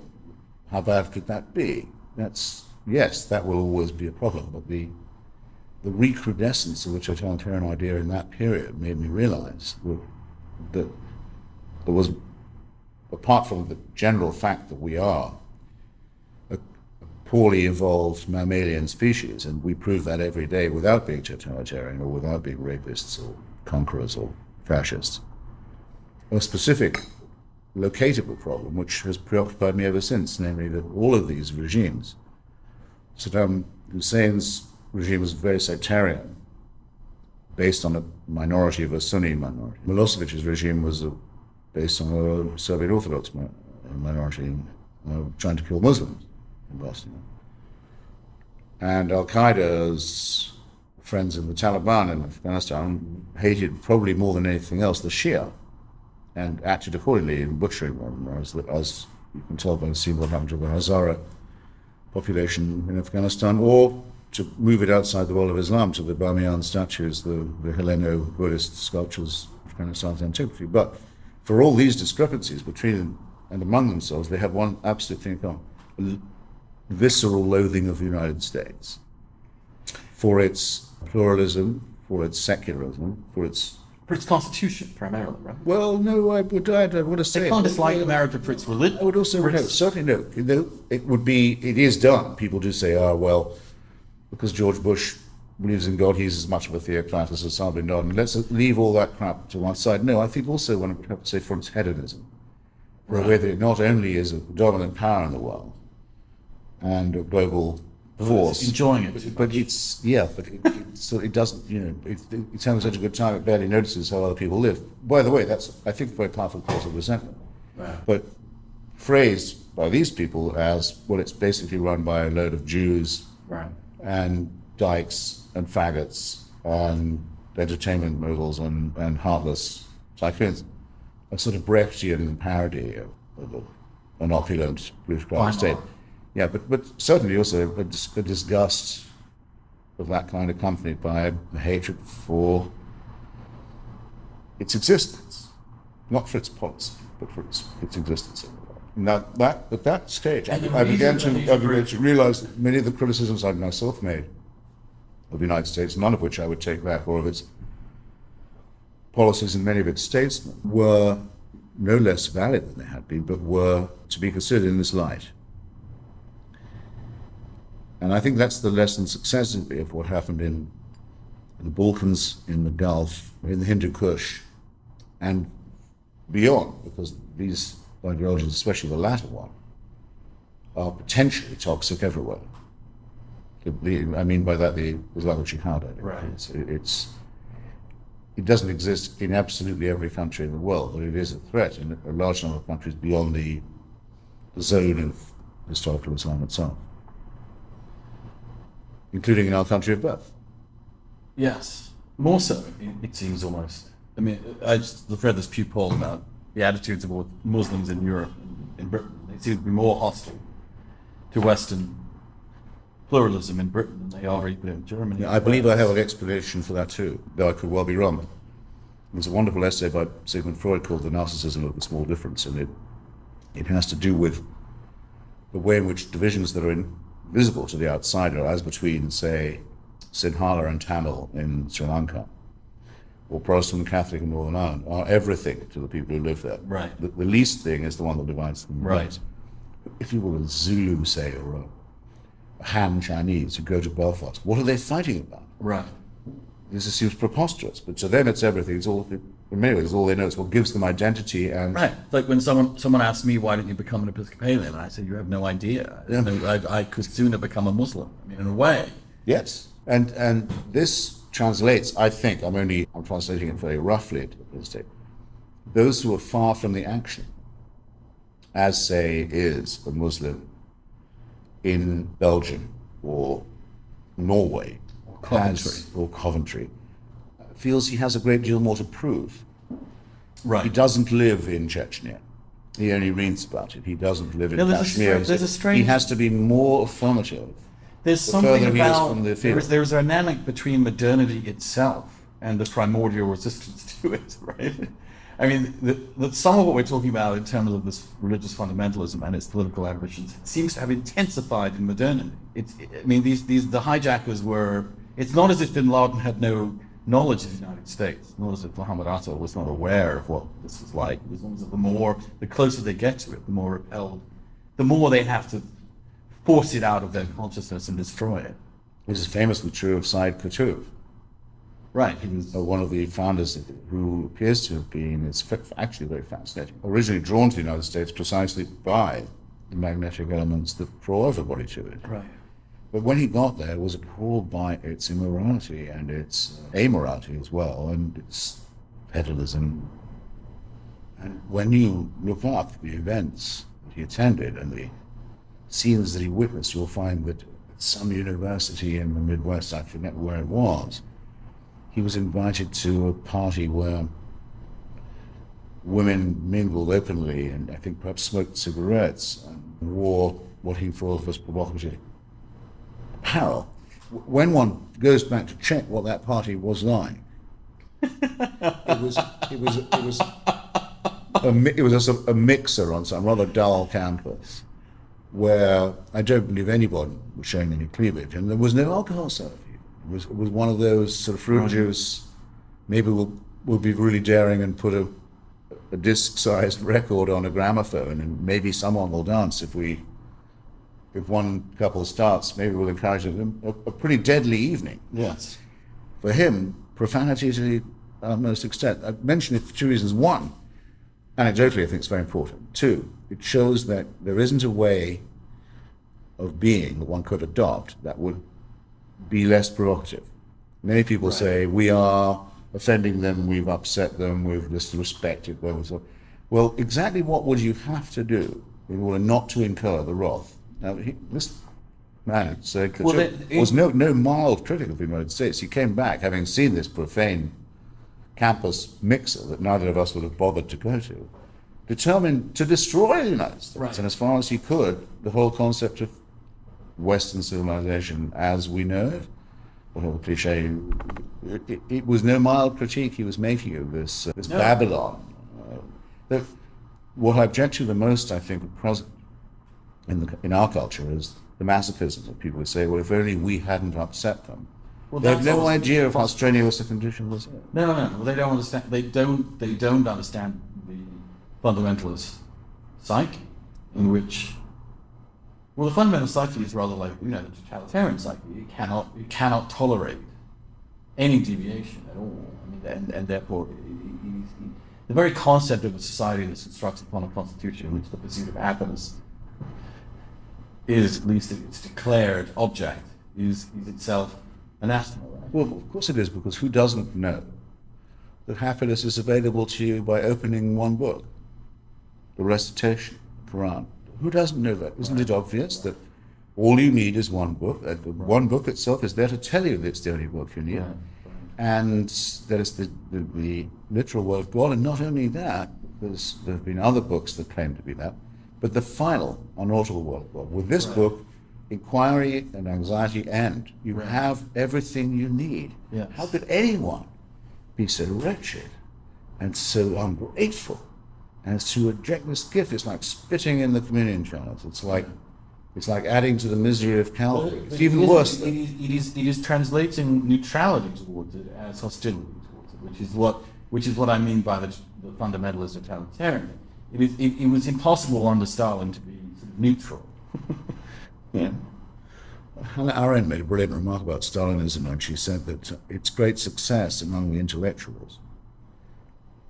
how bad could that be? That's, yes, that will always be a problem, but the, the recrudescence of the totalitarian idea in that period made me realize that, there was, apart from the general fact that we are a poorly evolved mammalian species, and we prove that every day without being totalitarian or without being rapists or conquerors or fascists. A specific locatable problem which has preoccupied me ever since, namely that all of these regimes, Saddam Hussein's regime was very sectarian, based on a minority of a Sunni minority. Milosevic's regime was a, based on a Serbian Orthodox minority uh, trying to kill Muslims in Bosnia. And Al Qaeda's friends in the Taliban in Afghanistan hated probably more than anything else the Shia and acted accordingly in butchering them, as, as you can tell by seeing what happened to the Hazara population in Afghanistan, or to move it outside the world of Islam to the Bamiyan statues, the, the Helleno Buddhist sculptures Afghanistan's antiquity. But for all these discrepancies between and among themselves, they have one absolute thing in common visceral loathing of the United States. for its pluralism, for its secularism, for its For its constitution, primarily, right? well, no, I would, I would have They can't dislike America for its religion. I would also no, its- certainly no. You know, It would be, it is done. People do say, oh, well, because George Bush believes in God, he's as much of a theocrat as Osama bin Laden. Let's leave all that crap to one side. No, I think also one would have to say for its hedonism, Right. whether it not only is a dominant power in the world and a global force, enjoying it but it's yeah, but it, it, so it doesn't. You know, it, it's having such a good time, it barely notices how other people live. By the way, that's I think a very powerful cause of resentment. Right. But phrased by these people as well, it's basically run by a load of Jews Right. and dykes and faggots and entertainment moguls and, and heartless tycoons. A sort of Brechtian parody of, of an opulent blue Why collar not? state. Yeah, but, but certainly also a, a disgust of that kind accompanied by a hatred for its existence, not for its policy, but for its, its existence. And that, at that stage, the I began to, I began to realize that many of the criticisms I'd myself made of the United States, none of which I would take back, or of its policies and many of its statesmen, were no less valid than they had been, but were to be considered in this light. And I think that's the lesson successively of what happened in the Balkans, in the Gulf, in the Hindu Kush, and beyond, because these ideologies, especially the latter one, are potentially toxic everywhere. The, the, I mean by that the Islamic Jihad. idea. Right. It's, it's, it doesn't exist in absolutely every country in the world, but it is a threat in a large number of countries beyond the, the zone of historical Islam itself, including in our country of birth. Yes, more so. It, it seems almost. I mean, I just read this Pew poll about the attitudes of Muslims in Europe and in Britain. They seem to be more hostile to Western pluralism in Britain than they are even in Germany. Yeah, I believe I have an explanation for that too, though I could well be wrong. There's a wonderful essay by Sigmund Freud called The Narcissism of the Small Difference, and it, it has to do with the way in which divisions that are invisible to the outsider, as between, say, Sinhala and Tamil in Sri Lanka, or Protestant and Catholic in Northern Ireland, are everything to the people who live there. Right. The, the least thing is the one that divides them. Right. If you were a Zulu, say, or a, a Han Chinese who go to Belfast, what are they fighting about? Right. This seems preposterous, but to them it's everything. It's all, in many ways, all they know. It's what gives them identity and Right. It's like when someone someone asked me, "Why didn't you become an Episcopalian?" And I said, "You have no idea. I, no, I, I could sooner become a Muslim. I mean, in a way." yes, and and this translates. I think I'm only I'm translating it very roughly into the state. Those who are far from the action, as say is a Muslim in Belgium or Norway or Coventry. or Coventry, feels he has a great deal more to prove. Right. He doesn't live in Chechnya. He only reads about it. He doesn't live in Yeah, there's a Kashmir. stra- there's a strange- He has to be more affirmative. There's the something further he is about from the there's, field. there's a dynamic between modernity itself and the primordial resistance to it, right? I mean, the, the, some of what we're talking about in terms of this religious fundamentalism and its political ambitions seems to have intensified in modernity. It's, I mean, these, these the hijackers were. It's not as if Bin Laden had no knowledge of the United States, nor that Muhammad Atta was not aware of what this was like. It was almost the more, the closer they get to it, the more repelled, the more they have to force it out of their consciousness and destroy it. This is famously true of Said Qutb, Right. He was uh, one of the founders who appears to have been, it's actually very fascinating, originally drawn to the United States precisely by the magnetic elements that draw everybody to it. right. But when he got there, was appalled by its immorality and its amorality as well, and its peddalism. And when you look up the events that he attended and the scenes that he witnessed, you'll find that at some university in the Midwest, I forget where it was, he was invited to a party where women mingled openly and I think perhaps smoked cigarettes and wore what he thought was provocative apparel. When one goes back to check what that party was like, it was it was it was a, it was a, sort of a mixer on some rather dull campus where I don't believe anyone was showing any cleavage, and there was no alcohol served. It was, it was one of those sort of fruit juice. Maybe we'll, we'll be really daring and put a, a disc-sized record on a gramophone, and maybe someone will dance if we, if one couple starts. Maybe we'll encourage them. A, a pretty deadly evening Yes. for him. Profanity to the uh, utmost extent. I mention it for two reasons. One, anecdotally, I think it's very important. Two, it shows that there isn't a way of being that one could adopt that would be less provocative. Many people say we are offending them, we've upset them, we've disrespected them. So, well, exactly what would you have to do in order not to incur the wrath? Now, he, this man said Well, Khashoggi it- it- was no, no mild critic of the United States. He came back having seen this profane campus mixer that neither of us would have bothered to go to, determined to destroy the United States. Right. And as far as he could, the whole concept of Western civilization as we know it, whole cliche, it, it, it was no mild critique he was making of this, uh, this No. Babylon. Uh, that, what I object to the most, I think, in, the, in our culture is the masochism of people who say, well, if only we hadn't upset them. Well, they have no idea of how strenuous the condition was. No, no, no. Well, they don't understand. They don't. They don't understand the fundamentalist psyche, in which, well, the fundamental psyche is rather like you know the totalitarian psyche. You cannot, you cannot tolerate any deviation at all. I mean, and, and therefore, it- it- it- the very concept of a society that's constructed upon a constitution, in which the pursuit of happiness is, at least its declared object, is, is itself anathema. Right? Well, of course it is, because who doesn't know that happiness is available to you by opening one book, the recitation, Quran? Who doesn't know that? Isn't it obvious that all you need is one book? That the one book itself is there to tell you that it's the only book you need. Right, And that is the, the, the literal word of God. And not only that, because there have been other books that claim to be that, but the final, unalterable word of God. With this book, inquiry and anxiety end. You have everything you need. Yes. How could anyone be so wretched and so ungrateful as to reject this gift? It's like spitting in the communion chalice. It's like it's like adding to the misery of Calvary. It's even It is- worse. It is, it is, it is translating neutrality towards it as hostility towards it, which is what, which is what I mean by the, the fundamentalist totalitarian. It, is, it, it was impossible under Stalin to be neutral. Yeah. Arendt made a brilliant remark about Stalinism when she said that its great success among the intellectuals,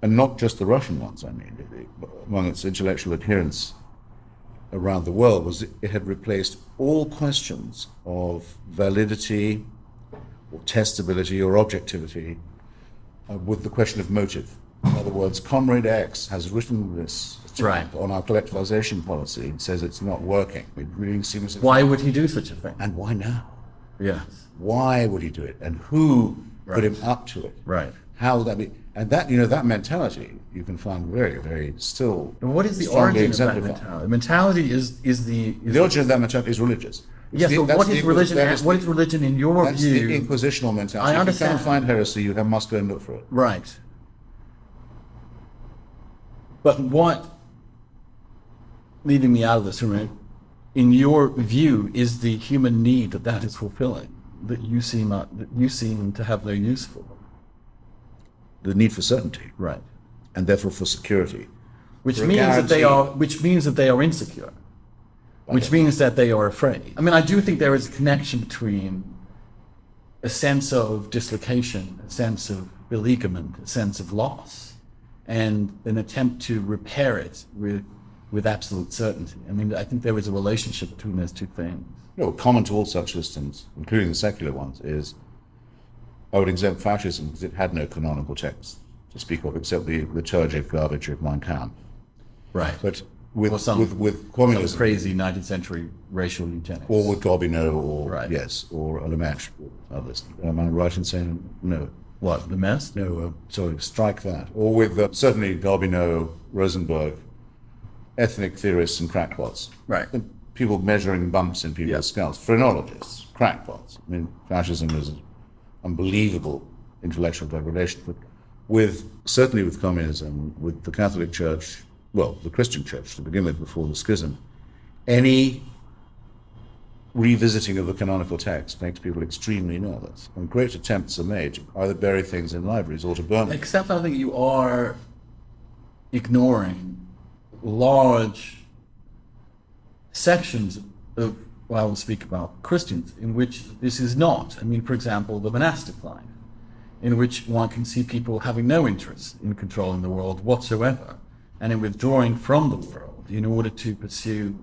and not just the Russian ones, I mean, among its intellectual adherents around the world, was it had replaced all questions of validity or testability or objectivity uh, with the question of motive. In other words, Comrade X has written this Right. on our collectivization policy and says it's not working. It really seems Why would he do such a thing? and why now? Yes. Why would he do it? And who put him up to it? Right. How would that be? And that, you know, that mentality you can find very, very still. And what is the origin of that mentality? Mentality is, is the. Is The origin of that mentality is religious. It's yes, the- but that's what is religion? is what is religion in your That's view? the inquisitional mentality. I If understand. you can't find heresy, you have, must go and look for it. Right. But what, leaving me out of this for a minute, in your view, is the human need that that is fulfilling, that you seem, uh, that you seem to have no use for? The need for certainty, Right. and therefore for security. Which For means that they are, which means that they are insecure. Which means that they are afraid. I mean, I do think there is a connection between a sense of dislocation, a sense of beleaguerment, a sense of loss, and an attempt to repair it with, with absolute certainty. I mean, I think there is a relationship between those two things. No, common to all such systems, including the secular ones, is I would exempt fascism because it had no canonical text to speak of except the liturgic garbage of Mein Kampf. Right. But with, some- with, with communism, crazy 19th century racial eugenics. or with Gobineau, or Right. yes, or or others. Am I right in saying no? What, the mess? No, uh, sorry, strike that. Or with uh, certainly Gobineau, Rosenberg, ethnic theorists and crackpots. Right. And people measuring bumps in people's Yeah. skulls. Phrenologists, crackpots. I mean, fascism is an unbelievable intellectual degradation. But with, certainly with communism, with the Catholic Church, well, the Christian Church to begin with before the schism, any revisiting of the canonical text makes people extremely nervous. And great attempts are made to either bury things in libraries or to burn them. Except I think you are ignoring large sections of, well, I will speak about Christians, in which this is not. I mean, for example, the monastic life, in which one can see people having no interest in controlling the world whatsoever, and in withdrawing from the world in order to pursue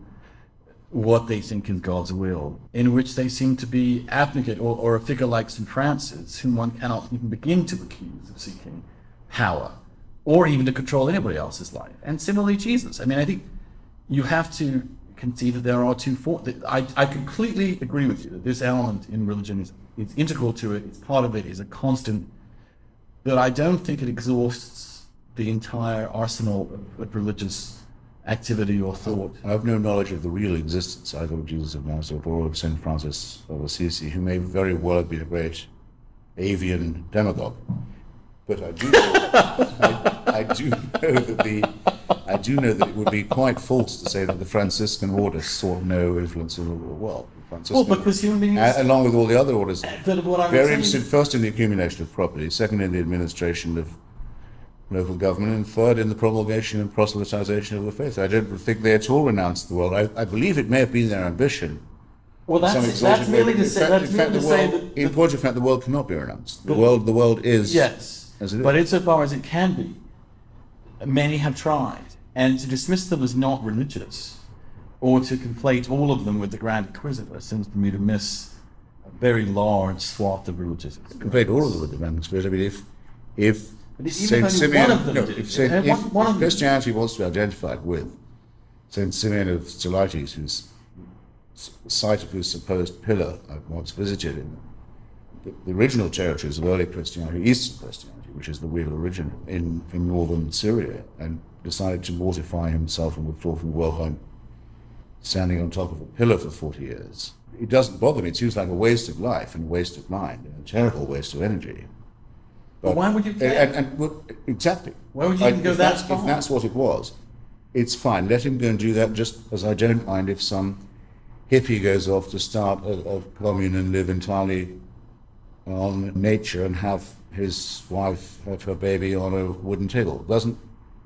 what they think is God's will, in which they seem to be abnegate, or, or a figure like St. Francis, whom one cannot even begin to accuse of seeking power, or even to control anybody else's life. And similarly, Jesus. I mean, I think you have to concede that there are two forms. I, I completely agree with you that this element in religion is, is integral to it, it's part of it, it, is a constant, but I don't think it exhausts the entire arsenal of, of religious activity or thought. I have no knowledge of the real existence either of Jesus of Nazareth or of St. Francis of Assisi, who may very well have been a great avian demagogue. But I do know, I, I do know that the I do know that it would be quite false to say that the Franciscan order saw no influence in the world. Well, because human beings, uh, along with all the other orders, what I'm very interested first in the accumulation of property, second in the administration of local government, and third in the promulgation and proselytization of the faith. I don't think they at all renounced the world. I, I believe it may have been their ambition. well, that's, that's merely to say, fact- that's merely to the say that, in point of fact, the world cannot be renounced. The But- world, the world is yes, as it is. but insofar as it can be, many have tried, and to dismiss them as not religious, or to conflate all of them with the Grand Inquisitor, seems to me to miss a very large swath of religious. Compared all of them with the Roman Spirit. I mean, if if But even Saint Simeon, one of them no, did. if, Saint, if, one- one if of them- Christianity wants to be identified with Saint Simeon of Stylites, whose site of whose supposed pillar I once visited in the, the original territories of early Christianity, Eastern Christianity, which is the real origin in, in northern Syria, and decided to mortify himself and withdraw from the world by standing on top of a pillar for 40 years. It doesn't bother me. It seems like a waste of life and a waste of mind and a terrible waste of energy. But why would you and- care? And, and, well, exactly. Why would you I- even go if that that's, far? If that's what it was, it's fine. Let him go and do that. Just as I don't mind if some hippie goes off to start a, a commune and live entirely on nature and have his wife have her baby on a wooden table. Doesn't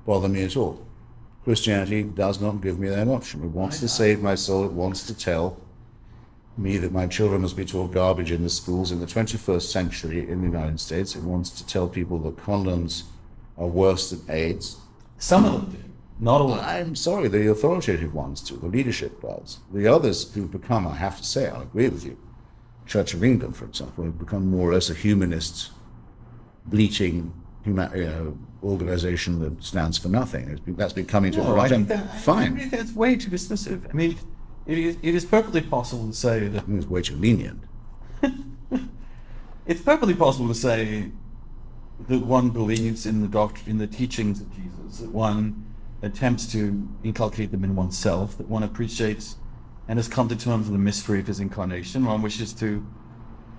bother me at all. Christianity does not give me that option. It wants to save my soul. It wants to tell me that my children must be taught garbage in the schools in the 21st century in the United States. It wants to tell people that condoms are worse than AIDS. Some of them do, not all. I'm sorry, the authoritative ones do, the leadership does. The others who've become, I have to say, I agree with you. Church of England, for example, have become more or less a humanist, bleating huma- you know, organization that stands for nothing. That's been coming to No, I right. think that, Fine. I think that's way too dismissive. I mean, it is, it is perfectly possible to say that it's way too lenient. it's perfectly possible to say that one believes in the doctrine, in the teachings of Jesus, that one attempts to inculcate them in oneself, that one appreciates and has come to terms with the mystery of his incarnation, one wishes to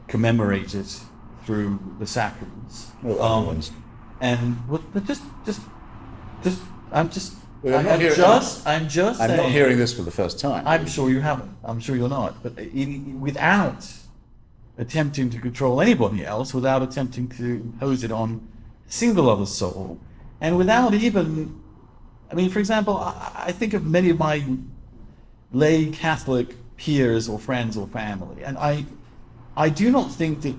commemorate it through the sacraments. Well, Um, and just, just, just, I'm just, Well, I'm not am hearing- just, I'm just. I'm not hearing this for the first time. I'm sure you haven't. I'm sure you're not. But in, without attempting to control anybody else, without attempting to impose it on a single other soul, and without even, I mean, for example, I, I think of many of my lay Catholic peers or friends or family, and I, I do not think that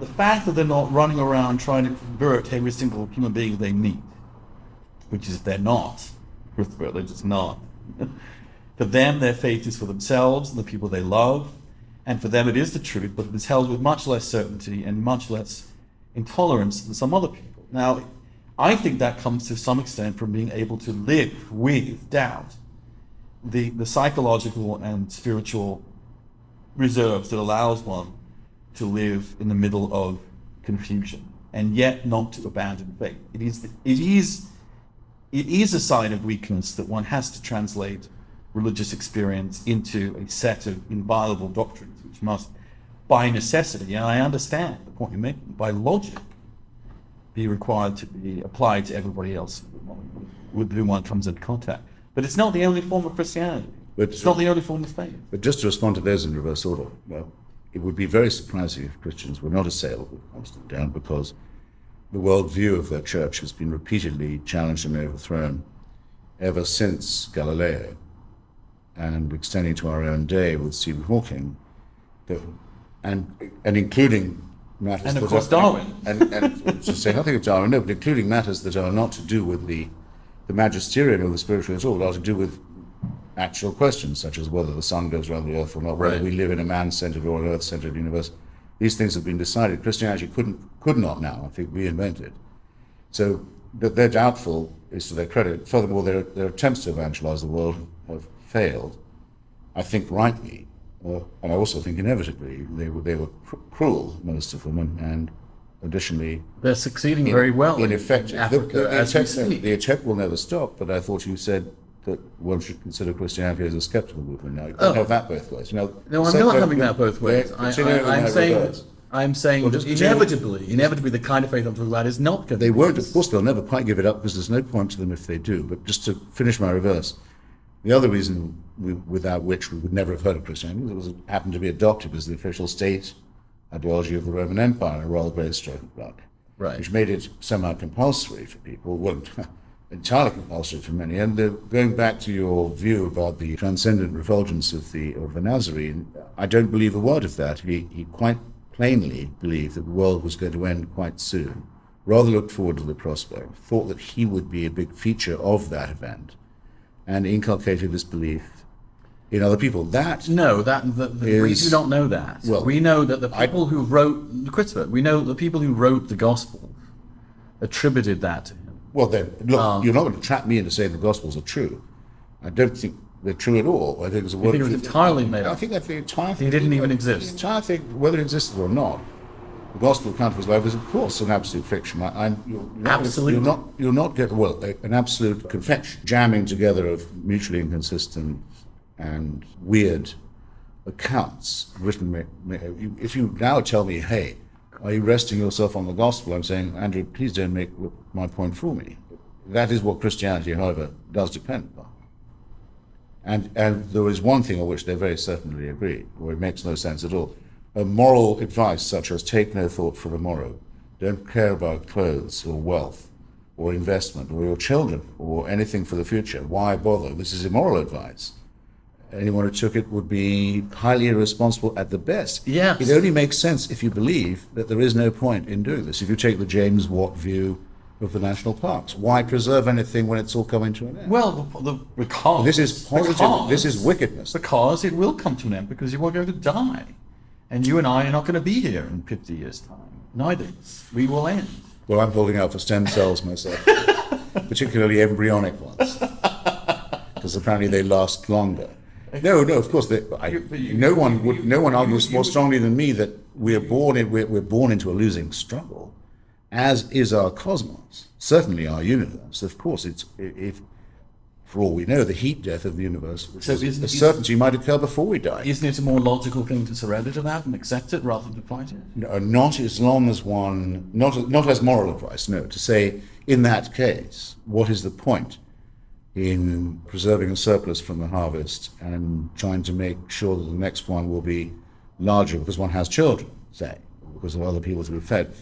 the fact that they're not running around trying to convert every single human being they meet, which is they're not, with religious not. for them, their faith is for themselves and the people they love, and for them it is the truth, but it is held with much less certainty and much less intolerance than some other people. Now, I think that comes to some extent from being able to live with doubt, the, the psychological and spiritual reserves that allows one to live in the middle of confusion and yet not to abandon faith. It is, it is, it is a sign of weakness that one has to translate religious experience into a set of inviolable doctrines, which must, by necessity, and I understand the point you're making, by logic, be required to be applied to everybody else with whom one comes into contact. But it's not the only form of Christianity. But, It's not the only form of faith. but just to respond to those in reverse order, well, it would be very surprising if Christians were not assailed with constant down because the worldview of their church has been repeatedly challenged and overthrown ever since Galileo and extending to our own day with Stephen Hawking, that, and and including matters And of that course are- Darwin. and, and to say nothing of Darwin, no, but including matters that are not to do with the the magisterium or the spiritual at all, but are to do with actual questions such as whether the sun goes around the earth or not, whether Right. we live in a man-centered or an earth-centered universe. These things have been decided. Christianity couldn't, could not now, I think, reinvent it. So that they're doubtful is to their credit. Furthermore, their, their attempts to evangelize the world have failed. I think rightly, uh, and I also think inevitably, they were they were cr- cruel, most of them, and, and additionally They're succeeding very well in, effect, in Africa, the, the, we attempt, the attempt will never stop. But I thought you said that one should consider Christianity as a skeptical movement. Now you can't Oh. have that both ways. Now, No, I'm not having that both ways. I, I'm saying. I'm saying Well, that just continue- inevitably, inevitably, the kind of faith I'm talking about is not going They to won't, of course, they'll never quite give it up because there's no point to them if they do. But just to finish my reverse, the other reason we, without which we would never have heard of Christianity was it happened to be adopted as the official state ideology of the Roman Empire, a rather great stroke of luck, Right. which made it somehow compulsory for people. Well, entirely compulsory for many. And uh, going back to your view about the transcendent refulgence of the of the Nazarene, I don't believe a word of that. He he quite plainly believed that the world was going to end quite soon. Rather looked forward to the prospect. Thought that he would be a big feature of that event, and inculcated this belief in other people. That No, that the, the, we do not know that. well, we know that the people who wrote Christopher, we know the people who wrote the gospel attributed that to him. Well, then, look, Um, you're not going to trap me into saying the Gospels are true. I don't think they're true at all. I think it's a word. think it was entirely made I think that the entire thing. didn't even the exist. entire thing, whether it existed or not, the Gospel account of his life is, of course, an absolute fiction. I, I'm, you're Absolutely. You're not, you're not get well, a- an absolute confection, jamming together of mutually inconsistent and weird accounts written. ma- ma- you- If you now tell me, hey, are you resting yourself on the gospel? I'm saying, Andrew, please don't make my point for me. That is what Christianity, however, does depend upon. And, and there is one thing on which they very certainly agree, where it makes no sense at all. A moral advice such as take no thought for the morrow, don't care about clothes or wealth or investment or your children or anything for the future. Why bother? This is immoral advice. Anyone who took it would be highly irresponsible at the best. Yes. It only makes sense if you believe that there is no point in doing this. If you take the James Watt view of the national parks, why preserve anything when it's all coming to an end? Well, the, the, because This is positive. because- This is wickedness. Because it will come to an end because you are going to die, and you and I are not going to be here in fifty years' time. Neither we will end. Well, I'm holding out for stem cells myself, particularly embryonic ones, because apparently they last longer. No, no, of course, they, I, you- no one would. No one argues more strongly than me that we are born. In, we're, we're born into a losing struggle, as is our cosmos. Certainly, our universe. Of course, it's if, for all we know, the heat death of the universe, which so is a certainty, might occur before we die. Isn't it a more logical thing to surrender to that and accept it rather than fight it? No, not as long as one, not, not as moral advice, no, to say, in that case, what is the point in preserving a surplus from the harvest and trying to make sure that the next one will be larger because one has children, say, because of other people to be fed?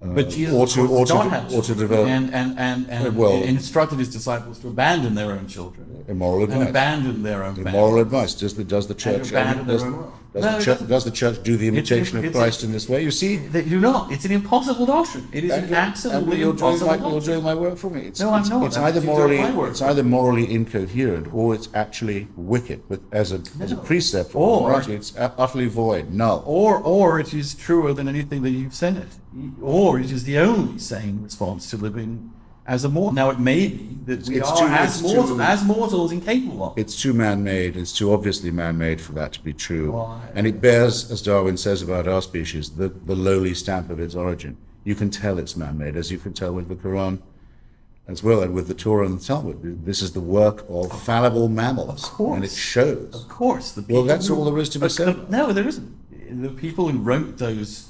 Uh, but Jesus or to- or to- or to develop- and and and, and Well- instructed his disciples to abandon their own children Immoral advice, and abandon their own families. Immoral advice. Does the, does the church, abandon their does, own. Does, No, the church doesn't. the church do the imitation of it's a- Christ in this way? You see, They do not. It's an impossible doctrine. It is an And uh, absolutely you're doing, impossible my, you're doing my work for me. It's, No, I'm it's, not. It's either morally, it's either morally incoherent or it's actually wicked. But as a as a precept for Or- morality, it's utterly void, null. Or, or it is truer than anything that you've said it. Or it is the only sane response to living as a mortal. Now, it may be that we It's are, too- as, it's mortals, too- as mortals, incapable of. It's too man-made. It's too obviously man-made for that to be true. Why? And it bears, as Darwin says about our species, the, the lowly stamp of its origin. You can tell it's man-made, as you can tell with the Quran as well, and with the Torah and the Talmud. This is the work of fallible mammals, course. and it shows. Of course, the Well, that's who- all there is to be but said no, there isn't. The people who wrote those,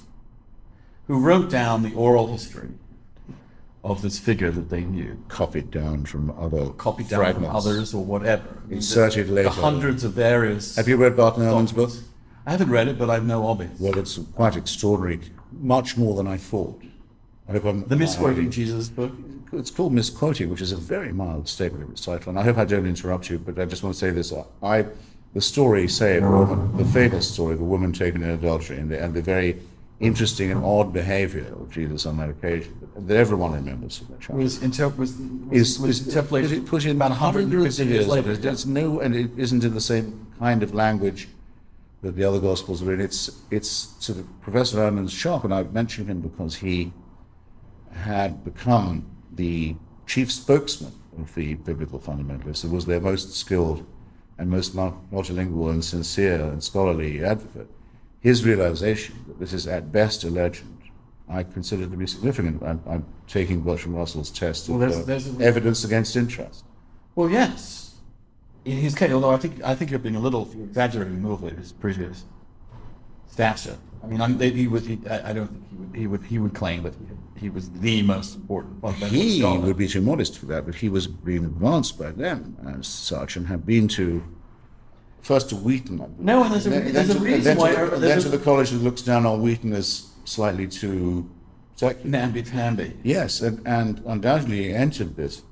who wrote down the oral history of this figure that they knew, Copied down from other copied down fragments. from others or whatever. Inserted the, later. The hundreds of various. Have you read Bart Ehrman's book? I haven't read it, but I know of it. Well, it's quite extraordinary, much more than I thought. I hope I'm, the misquoting Jesus book. It's called misquoting, which is a very mild statement of recital. And I hope I don't interrupt you, but I just want to say this: I, the story, say, of a woman, the famous story of a woman taken in adultery, and the, and the very interesting and odd behaviour of Jesus on that occasion that everyone remembers from the child. Was, inter- was, was, is, was interpolated is it put in about hundreds 150 of years later. It's new and it isn't in the same kind of language that the other Gospels are in. It's it's sort of Professor Ehrman's shop, and I mention him because he had become the chief spokesman of the biblical fundamentalists. It was their most skilled and most multilingual and sincere and scholarly advocate. His realization that this is at best a legend, I consider to be significant. I'm, I'm taking Bertrand Russell's test of Well, there's- uh, there's a- evidence against interest. Well, yes. In his case, although I think I think you're being a little exaggerating bit his previous stature. I mean, I'm, he would. He, I I don't think he would. He would. He would claim that he, he was the most important He scholar. would be too modest for that, but he was being advanced by them as such and had been to first to Wheaton. No, and there's a- then, there's then a to, reason then why- To the, then a- to the college that looks down on Wheaton as slightly too namby pamby. Yes, and, and undoubtedly he entered this.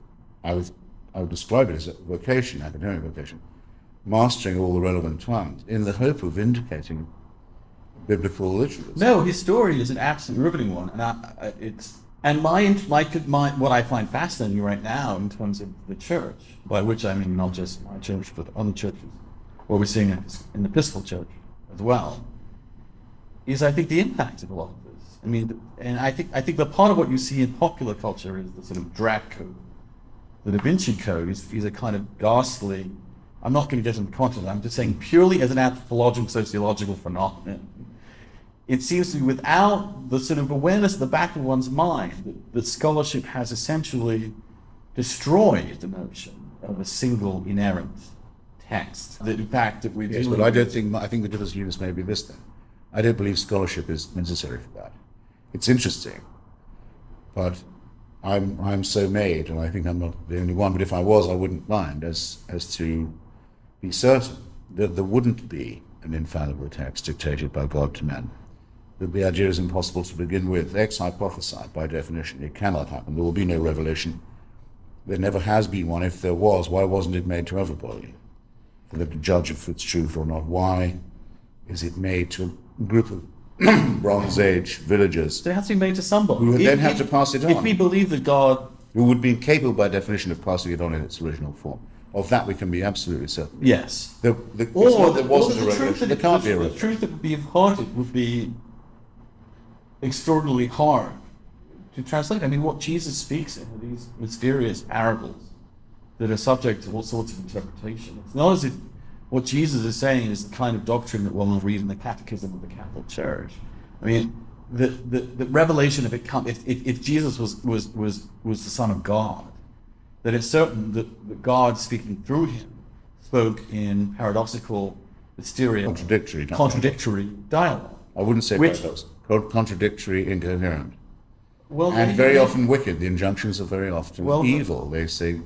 I would, I would describe it as a vocation, academic vocation, mastering all the relevant tongues in the hope of vindicating biblical literature. No, his story is an absolutely riveting one, and I, it's and my, my my what I find fascinating right now in terms of the church, by which I mean not just my church but other churches, what we're seeing in the Episcopal Church as well, is I think the impact of a lot of this. I mean, and I think I think the part of what you see in popular culture is the sort of drag code, the Da Vinci Code is, is a kind of ghastly. I'm not going to get into content. I'm just saying purely as an anthropological sociological phenomenon it seems to be without the sort of awareness at the back of one's mind that, that scholarship has essentially destroyed the notion of a single inerrant text. In fact that we're Yes, but I don't think, I think the difference between us may be this then. I don't believe scholarship is necessary for that. It's interesting, but I'm, I'm so made, and I think I'm not the only one, but if I was, I wouldn't mind, as, as to be certain that there wouldn't be an infallible text dictated by God to men. That the idea is impossible to begin with. Ex hypothesized by definition. It cannot happen. There will be no revelation. There never has been one. If there was, why wasn't it made to everybody? For them to judge if it's truth or not. Why is it made to a group of Bronze Age villagers it has to be made to somebody. Who would If- then have if- to pass it on. If we believe that God, who would be incapable by definition of passing it on in its original form? Of that we can be absolutely certain. yes, The, the, or there the, wasn't or a the truth revelation. that There can't be a the truth that would be imparted would be extraordinarily hard to translate. I mean, what Jesus speaks in are these mysterious parables that are subject to all sorts of interpretation. It's not as if what Jesus is saying is the kind of doctrine that one will read in the Catechism of the Catholic Church. I mean, the, the, the revelation of it come if, if, if Jesus was, was, was, was the Son of God, that it's certain that, that God speaking through him spoke in paradoxical, mysterious, Contradictory, contradictory dialogue. I wouldn't say Which- paradox. Contradictory, incoherent. Well, And very often wicked. The injunctions are very often Well, evil. They say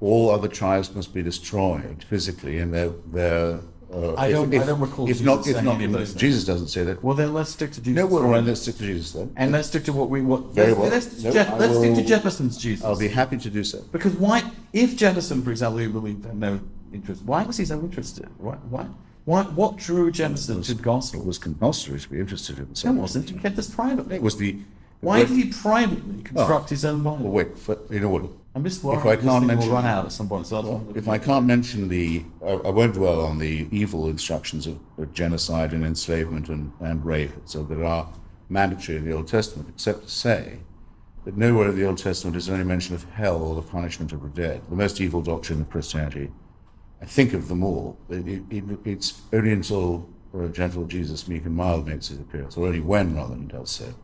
all other tribes must be destroyed physically, and they're, they're uh, I don't- if- I don't recall If Jesus not, if not, any of those things. Jesus doesn't say that. Well, then let's stick to Jesus. No, well, well, let's stick to Jesus then. and let's stick to what we what. Very let's, well. Let's, No, Jeff, let's stick to will- Jefferson's Jesus. I'll be happy to do so. Because why, if Jefferson, for example, you believe had no interest, why was he so interested? Why, why, why what drew Jefferson to the It gospel? was compulsory to be interested in It something. wasn't. He kept this privately. It was the. Why did he privately construct his own Well, Bible? wait, for, in order. I'm just If I can't thing mention- will run out at some point. So If I can't mention the, I, I won't dwell on the evil instructions of, of genocide and enslavement and, and rape, so that are mandatory in the Old Testament, except to say that nowhere in the Old Testament is there any mention of hell or the punishment of the dead, the most evil doctrine of Christianity. I think of them all. It, it, it, it's only until a gentle Jesus, meek and mild, makes his appearance, or only when, rather than does so,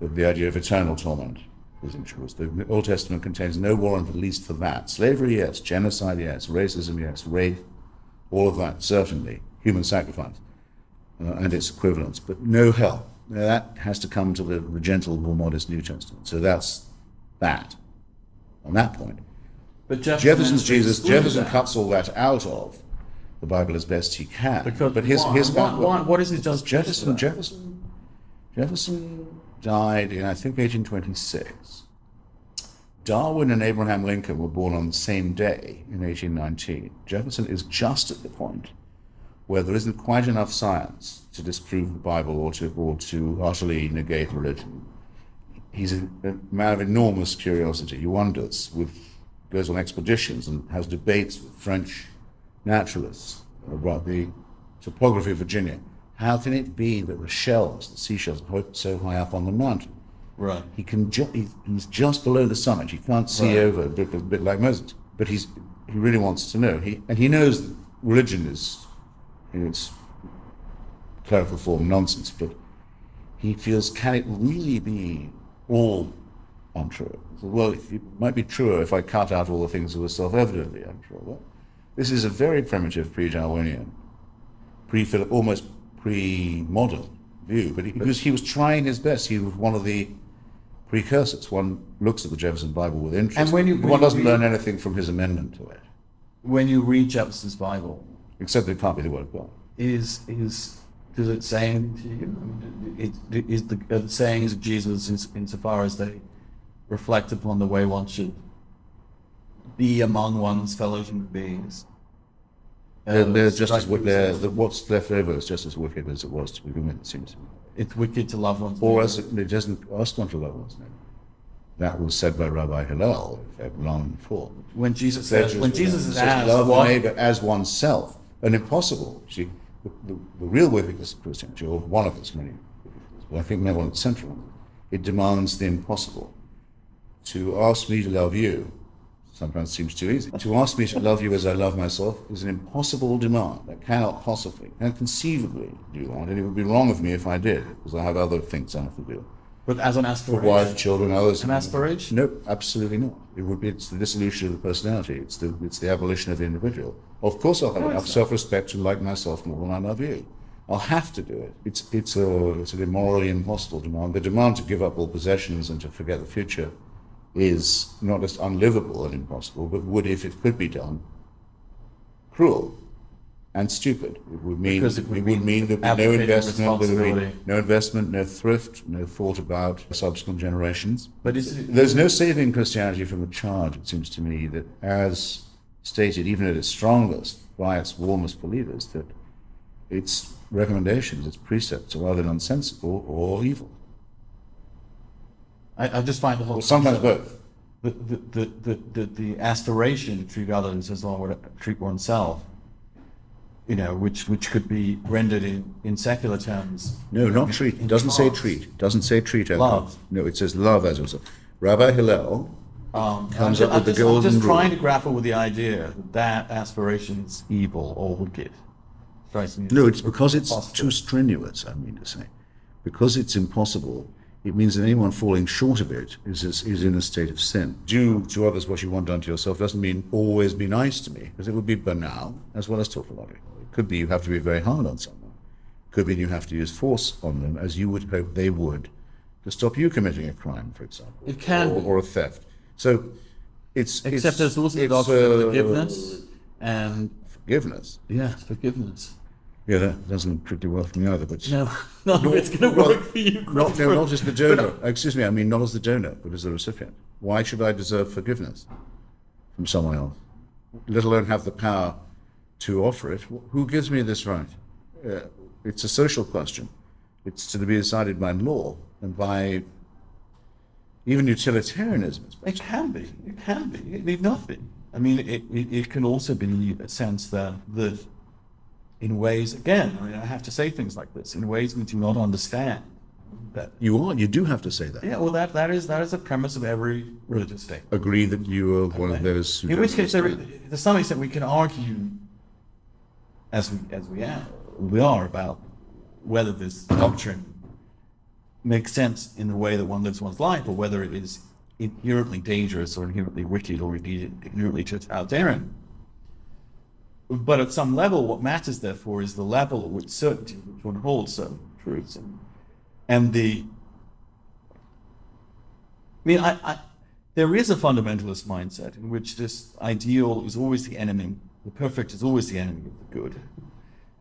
that the idea of eternal torment is introduced. The Old Testament contains no warrant, at least for that. Slavery, yes. Genocide, yes. Racism, yes. Rape, all of that, certainly. Human sacrifice uh, and its equivalents, but no hell. Now, that has to come to the, the gentle, more modest New Testament. So that's that on that point. But Jefferson Jefferson's Jesus, Jefferson that. cuts all that out of the Bible as best he can. Because but his, why? his Why- why- what is it? for Jefferson. Jefferson, Jefferson died in I think 1826. Darwin and Abraham Lincoln were born on the same day in 1819. Jefferson is just at the point where there isn't quite enough science to disprove the Bible or to, or to utterly negate religion. He's a, a man of enormous curiosity. He wanders with, goes on expeditions and has debates with French naturalists about the topography of Virginia. How can it be that the shells, the seashells, are so high up on the mountain? Right. He can ju- he's just below the summit. He can't see Right. over, a bit, a bit like Moses. But he's he really wants to know. He and he knows that religion is in its clerical form nonsense. But he feels, can it really be all untrue? Well, it might be truer if I cut out all the things that were self-evidently untrue. Well, this is a very primitive pre-Darwinian, pre Philip almost pre-modern view. But he, because he was trying his best, he was one of the precursors. One looks at the Jefferson Bible with interest. And when you- when one you doesn't read- learn anything from his amendment to it, When you read Jefferson's Bible, except that it can't be the word of God. is is does it say anything to you? It, is the uh, sayings of Jesus in, insofar as they reflect upon the way one should be among one's fellow human beings? They're, they're just as wi- you they're, the, what's left over is just as wicked as it was to begin with. It seems to me. It's wicked to love one's Or as it, it doesn't ask one to love one's neighbor. That was said by Rabbi Hillel long before. when Jesus says when Jesus is says, asked love what, neighbor as oneself, an impossible. See, the, the, the real wickedness of Christianity, or one of its many, but I think never one central it demands the impossible. To ask me to love you sometimes seems too easy. To ask me to love you as I love myself is an impossible demand that cannot possibly, and conceivably do that. And it would be wrong of me if I did, because I have other things I have to do. but as an For wife, children, others. An aspiration? No, absolutely not. It would be it's the dissolution of the personality. It's the it's the abolition of the individual. Of course, I'll have enough self-respect to like myself more than I love you. I'll have to do it. It's it's a it's an immorally impossible demand. The demand to give up all possessions and to forget the future is not just unlivable and impossible, but would, if it could be done, cruel and stupid. It would mean Because it it would, would mean mean there'd be no investment, there would be no investment, no thrift, no thought about subsequent generations. But is it, There's no saving Christianity from the charge, it seems to me, that as stated, even at its strongest, by its warmest believers, that its recommendations, its precepts are either nonsensical or evil. I, I just find the whole Or sometimes both. the, the, the, the, the, the aspiration to treat others as one would treat oneself, you know, which, which could be rendered in, in secular terms. No, not treat. It doesn't say treat. It doesn't say treat. as Love. No, it says love as yourself. Rabbi Hillel Um, Comes I'm, up ju- I'm with the just, I'm just trying rule. to grapple with the idea that that aspiration's evil or wicked. Strikes me. as No, it's because it's impossible. too strenuous, I mean to say. Because it's impossible, it means that anyone falling short of it is, is, is in a state of sin. Do to others what you want done to yourself doesn't mean always be nice to me, because it would be banal as well as tautological. It could be you have to be very hard on someone. It could be you have to use force on them, as you would hope they would, to stop you committing a crime, for example. It can or, be. or a theft. So it's Except it's, there's also the doctrine of uh, forgiveness and Forgiveness. yes, forgiveness. Yeah, that doesn't particularly well for me either. But No, no, it's going to Well, work for you. Not, no, not as the donor. Excuse me, I mean not as the donor, but as the recipient. Why should I deserve forgiveness from someone else, let alone have the power to offer it? Who gives me this right? Uh, it's a social question. It's to be decided by law and by even utilitarianism. It can be. It can be. It need nothing. I mean, it, it, it can also be a sense that that in ways again, I mean, I have to say things like this in ways we do not understand. That You are. You do have to say that. yeah, well, that that is that is a premise of every religious state. Agree that you are one of those. who In which case, there, to some extent, we can argue, as we as we are, we are about whether this doctrine makes sense in the way that one lives one's life, or whether it is inherently dangerous or inherently wicked or indeed inherently totalitarian. But at some level, what matters, therefore, is the level at which certainty which one holds certain truths, and, the. I mean, I, I there is a fundamentalist mindset in which this ideal is always the enemy, the perfect is always the enemy of the good,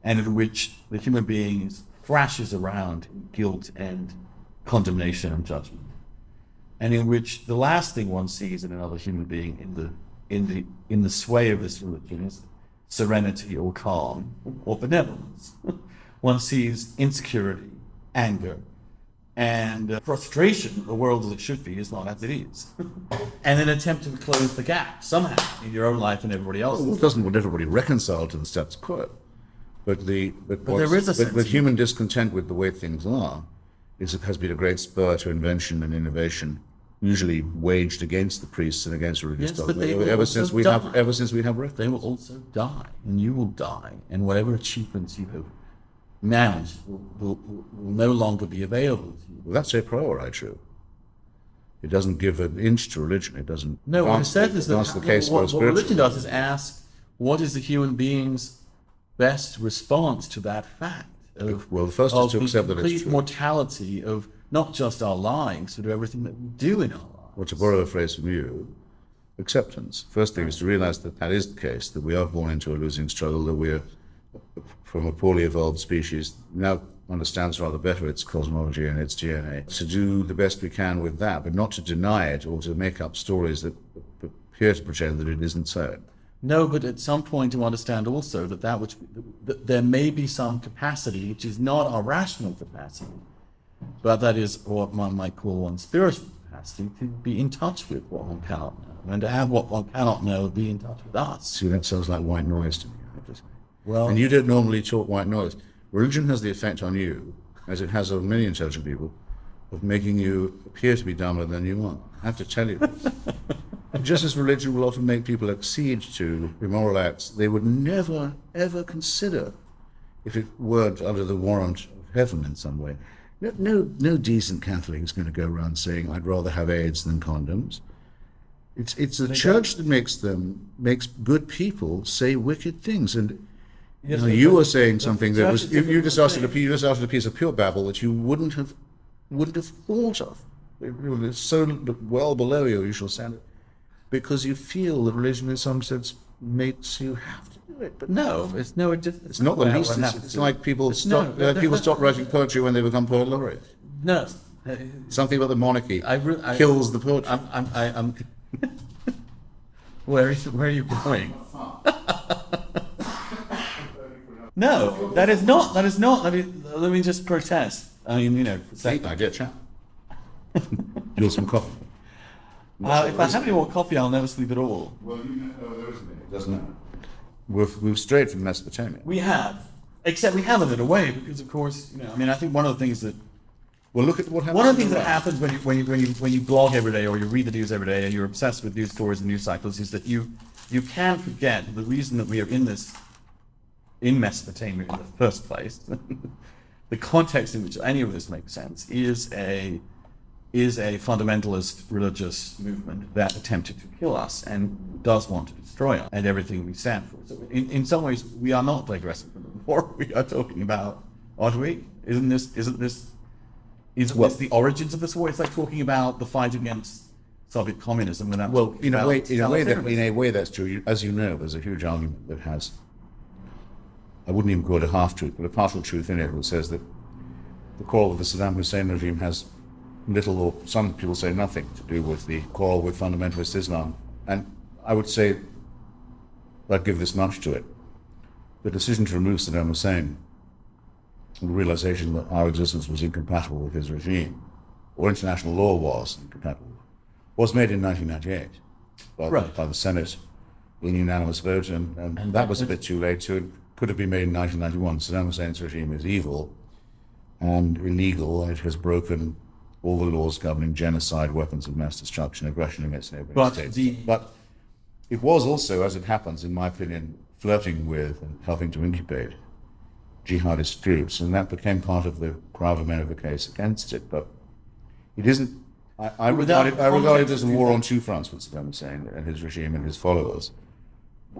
and in which the human being thrashes around in guilt and condemnation and judgment, and in which the last thing one sees in another human being in the in the in the sway of this religion is serenity or calm or benevolence. one sees insecurity, anger, and uh, frustration. The world as it should be is not as it is, and an attempt to close the gap somehow in your own life and everybody else's. Well, it doesn't want everybody reconcile to the status quo, but the but, But there is a but, but human discontent with the way things are is has been a great spur to invention and innovation, usually waged against the priests and against religious Yes, dogma ever, since we die. have ever since we have records. they will also die, and you will die, and whatever achievements you have managed will, will, will no longer be available to you. Well, that's a priori true. It doesn't give an inch to religion. It doesn't. No, what says the- is that the case for what, what religion does is ask, what is the human being's best response to that fact? Of, Well, the first is to accept that it's complete true. mortality of not just our lives, but of everything that we do in our lives. or to borrow a phrase from you, acceptance. First thing is to realize that that is the case, that we are born into a losing struggle, that we're from a poorly evolved species, now understands rather better its cosmology and its DNA, to do the best we can with that, but not to deny it or to make up stories that appear to pretend that it isn't so. No, but at some point to understand also that that which that there may be some capacity which is not our rational capacity, but that is what one might call one's spiritual capacity to be in touch with what one cannot know, and to have what one cannot know be in touch with us. See, that sounds like white noise to me. Have. Well, And you don't normally talk white noise. Religion has the effect on you, as it has on many intelligent people, of making you appear to be dumber than you are. I have to tell you this. Just as religion will often make people accede to immoral acts they would never, ever consider if it weren't under the warrant of heaven in some way. No, no, no decent Catholic is going to go around saying, I'd rather have AIDS than condoms. It's, it's the church that makes them, makes good people say wicked things. And you, know, you were saying something that was you, just asked a you just uttered a piece of pure babble that you wouldn't have wouldn't have thought of. It was so well below your usual standard because you feel that religion in some sense makes you have to do it. But no, it's no, it it's not the well, least. It's, it's like people no, stop but uh, people stop writing poetry when they become poet laureate. No, Something about the monarchy I, re- I kills the poetry. I'm, I'm, I, I'm. where is where are you going? no, that is not. That is not. Let me let me just protest. I mean, you know, for a second. I get chat. you want some coffee? Uh, if I have any more coffee, I'll never sleep at all. Well, you know, there isn't any, doesn't it? We've, we've strayed from Mesopotamia. We have, except we haven't in a way because, of course, you know. I mean, I think one of the things that Well, look at what happens. One of the in things that happens when you, when you when you when you blog every day or you read the news every day and you're obsessed with news stories and news cycles is that you you can forget the reason that we are in this in Mesopotamia in the first place. the context in which any of this makes sense is a is a fundamentalist religious movement that attempted to kill us and does want to destroy us and everything we stand for. So in, in some ways, we are not digressing from the war. We are talking about, aren't we? Isn't this isn't this isn't Well- this the origins of this war? It's like talking about the fight against Soviet communism without Well, in a way, in a way that in a way that's true. As you know, there's a huge argument that has. I wouldn't even call it a half truth, but a partial truth in it, which says that the call of the Saddam Hussein regime has little, or some people say nothing, to do with the call with fundamentalist Islam. And I would say, I'd give this much to it: the decision to remove Saddam Hussein, and the realization that our existence was incompatible with his regime, or international law was incompatible, was made in 1998 by, Right. by the Senate in unanimous vote, and, and, that was a bit too late. So it could have been made in 1991. Saddam Hussein's regime is evil and illegal. It has broken all the laws governing genocide, weapons of mass destruction, aggression against neighboring But states. the- but it was also, as it happens, in my opinion, flirting with and helping to incubate jihadist groups, and that became part of the Krav case against it. But it isn't. I, I regard it, I regard it as a war on two fronts with Saddam Hussein and his regime and his followers.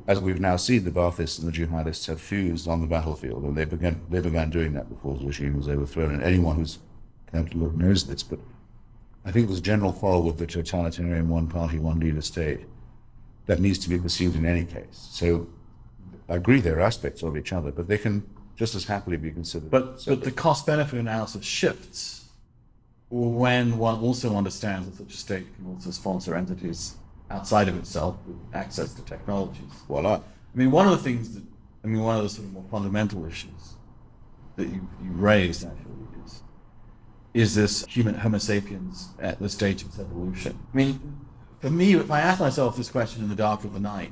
As we've now seen, the Baathists and the jihadists have fused on the battlefield, and they began they began doing that before the regime was overthrown. And anyone who's come to look knows this. But I think there's general quarrel with the totalitarian one party, one leader state that needs to be pursued in any case. So I agree there are aspects of each other, but they can just as happily be considered. But but the cost benefit analysis shifts when one also understands that such a state can also sponsor entities outside of itself with access to technologies. voila. I mean, one of the things that I mean, one of the sort of more fundamental issues that you, you raised actually is is this human Homo sapiens at the stage of its evolution. I mean, for me, if I ask myself this question in the dark of the night,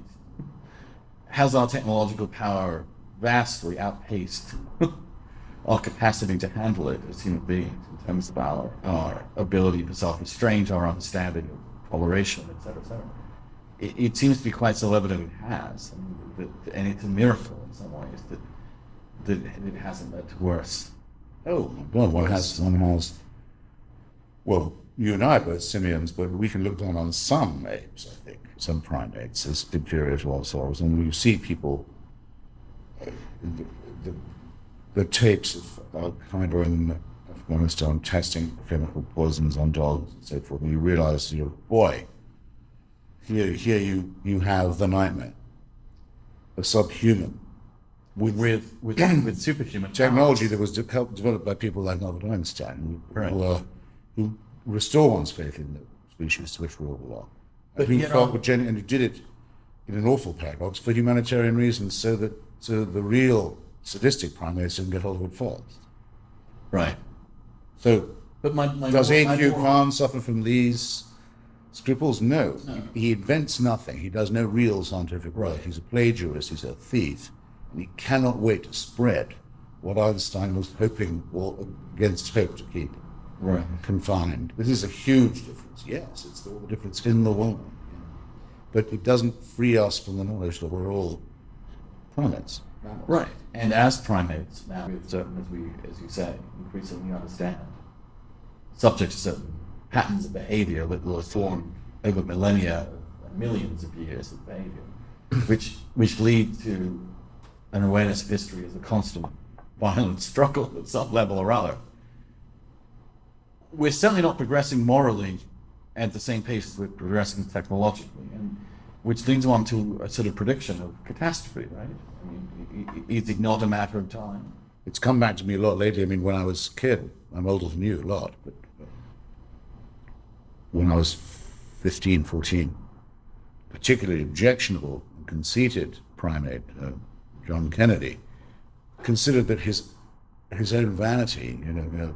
has our technological power vastly outpaced our capacity to handle it as human beings in terms of our, our ability to self-restraint, our understanding of toleration, et cetera, et cetera. It, it seems to be quite self-evident it has, and it's a miracle in some ways that, that it hasn't led to worse. Oh God, one has, one has, well, you and I are both simians, but we can look down on some apes, I think, some primates, as inferior to ourselves. And when you see people, uh, the, the, the tapes of Al Qaeda in Afghanistan testing chemical poisons on dogs and so forth, and you realize, you know, boy, here, here you, you have the nightmare, a subhuman With, with, with, with superhuman technology powers. that was de- helped developed by people like Albert Einstein, who, Right. who, uh, who restore one's faith in the species to which we all belong. But, who you felt know- with gen- and who did it in an awful paradox for humanitarian reasons, so that so the real sadistic primates didn't get hold of it first. Right. So But my, my does A.Q. Khan suffer from these scruples? No. He, he invents nothing. He does no real scientific work. Right. He's a plagiarist. He's a thief. And he cannot wait to spread what Einstein was hoping or against hope to keep Right. confined. This is a huge difference. Yes, it's the, the difference in the world. But it doesn't free us from the knowledge that we're all primates. Right. And as primates, now with certain, as we, as you say, increasingly understand, subject to certain patterns of behavior that will form over millennia, millions of years of behavior, which which lead to an awareness of history as a constant violent struggle at some level or other. We're certainly not progressing morally at the same pace as we're progressing technologically, and which leads on to a sort of prediction of catastrophe, right? I mean, is it not a matter of time? It's come back to me a lot lately. I mean, when I was a kid, I'm older than you a lot, but uh, when I was 15, 14, particularly objectionable and conceited primate, uh, John Kennedy, considered that his his own vanity, you know, you know,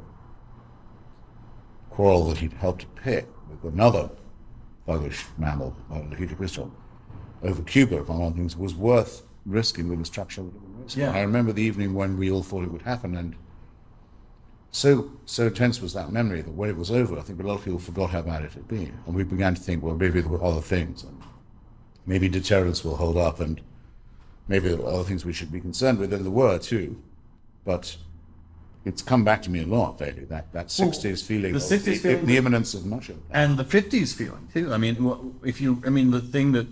quarrel that he'd helped to pick with another thuggish mammal, uh, Nikita Khrushchev, over Cuba, among other things, was worth risking the destruction of the race. Yeah. I remember the evening when we all thought it would happen, and so so tense was that memory that when it was over, I think a lot of people forgot how bad it had been, and we began to think, well, maybe there were other things, and maybe deterrence will hold up, and maybe there are other things we should be concerned with, and there were too, but it's come back to me a lot lately. That that sixties feeling, the 60s feeling- the imminence of much and the fifties feeling too. I mean, if you, I mean, the thing that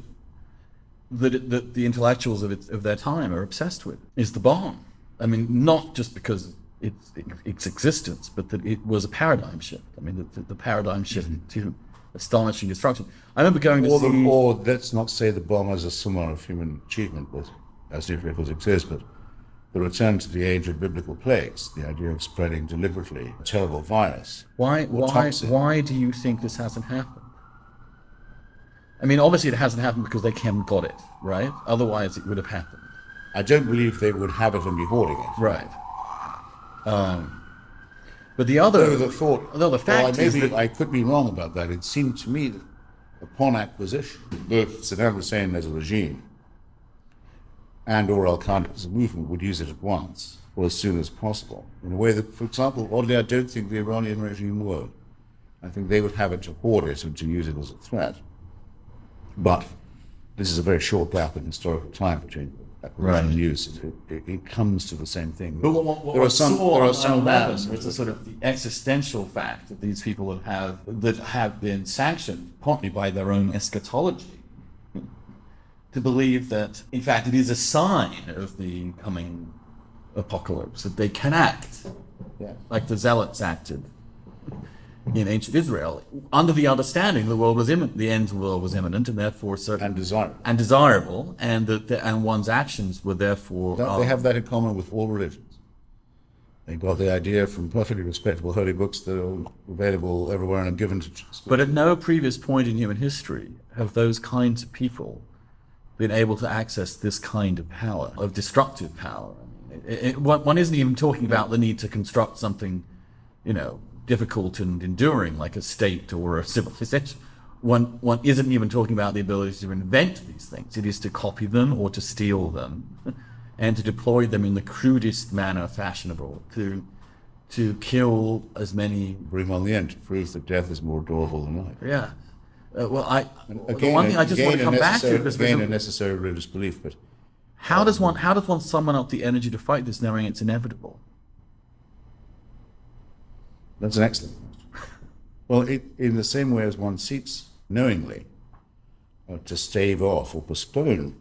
that, that the intellectuals of, it, of their time are obsessed with is the bomb. I mean, not just because its its existence, but that it was a paradigm shift. I mean, the, the paradigm shift mm-hmm. to astonishing destruction. I remember going to Or, see. the, or let's not say the bomb as a symbol of human achievement, but as if it was exist, but the return to the age of biblical plagues, the idea of spreading deliberately a terrible virus. Why, why, why do you think this hasn't happened? I mean, obviously it hasn't happened because they haven't got it, right? Otherwise it would have happened. I don't believe they would have it and be hoarding it. Right. Um, but the other, Though the thought, no, the well, I, fact is maybe that I could be wrong about that. It seemed to me that upon acquisition, both Saddam Hussein as a regime and or Al Qaeda as a movement would use it at once or as soon as possible. In a way that, for example, oddly, I don't think the Iranian regime would. I think they would have it to hoard it and to use it as a threat. But this is a very short gap in historical time between acquisition Right. and use. It, it, it comes to the same thing. But what, what, what there are some, there are some 9/11 a sort of the existential fact that these people have that have been sanctioned partly by their own eschatology to believe that in fact it is a sign of the coming apocalypse that they can act Yeah. like the zealots acted in ancient Israel, under the understanding the world was imminent, the end of the world was imminent, and therefore certain And desirable. and desirable, and that the, and one's actions were therefore um, They have that in common with all religions. They got the idea from perfectly respectable holy books that are available everywhere and given to. But at no previous point in human history have those kinds of people been able to access this kind of power, of destructive power. It, it, one isn't even talking about the need to construct something, you know, difficult and enduring like a state or a civilization. One, one isn't even talking about the ability to invent these things. It is to copy them or to steal them and to deploy them in the crudest manner fashionable to, to kill as many Bring on the end that death is more adorable than life. yeah. Uh, well, I the one thing I just want to come back to is again a necessary religious belief, but how does one how does one summon up the energy to fight this, knowing it's inevitable? That's an excellent question. Well, it, in the same way as one seeks knowingly uh, to stave off or postpone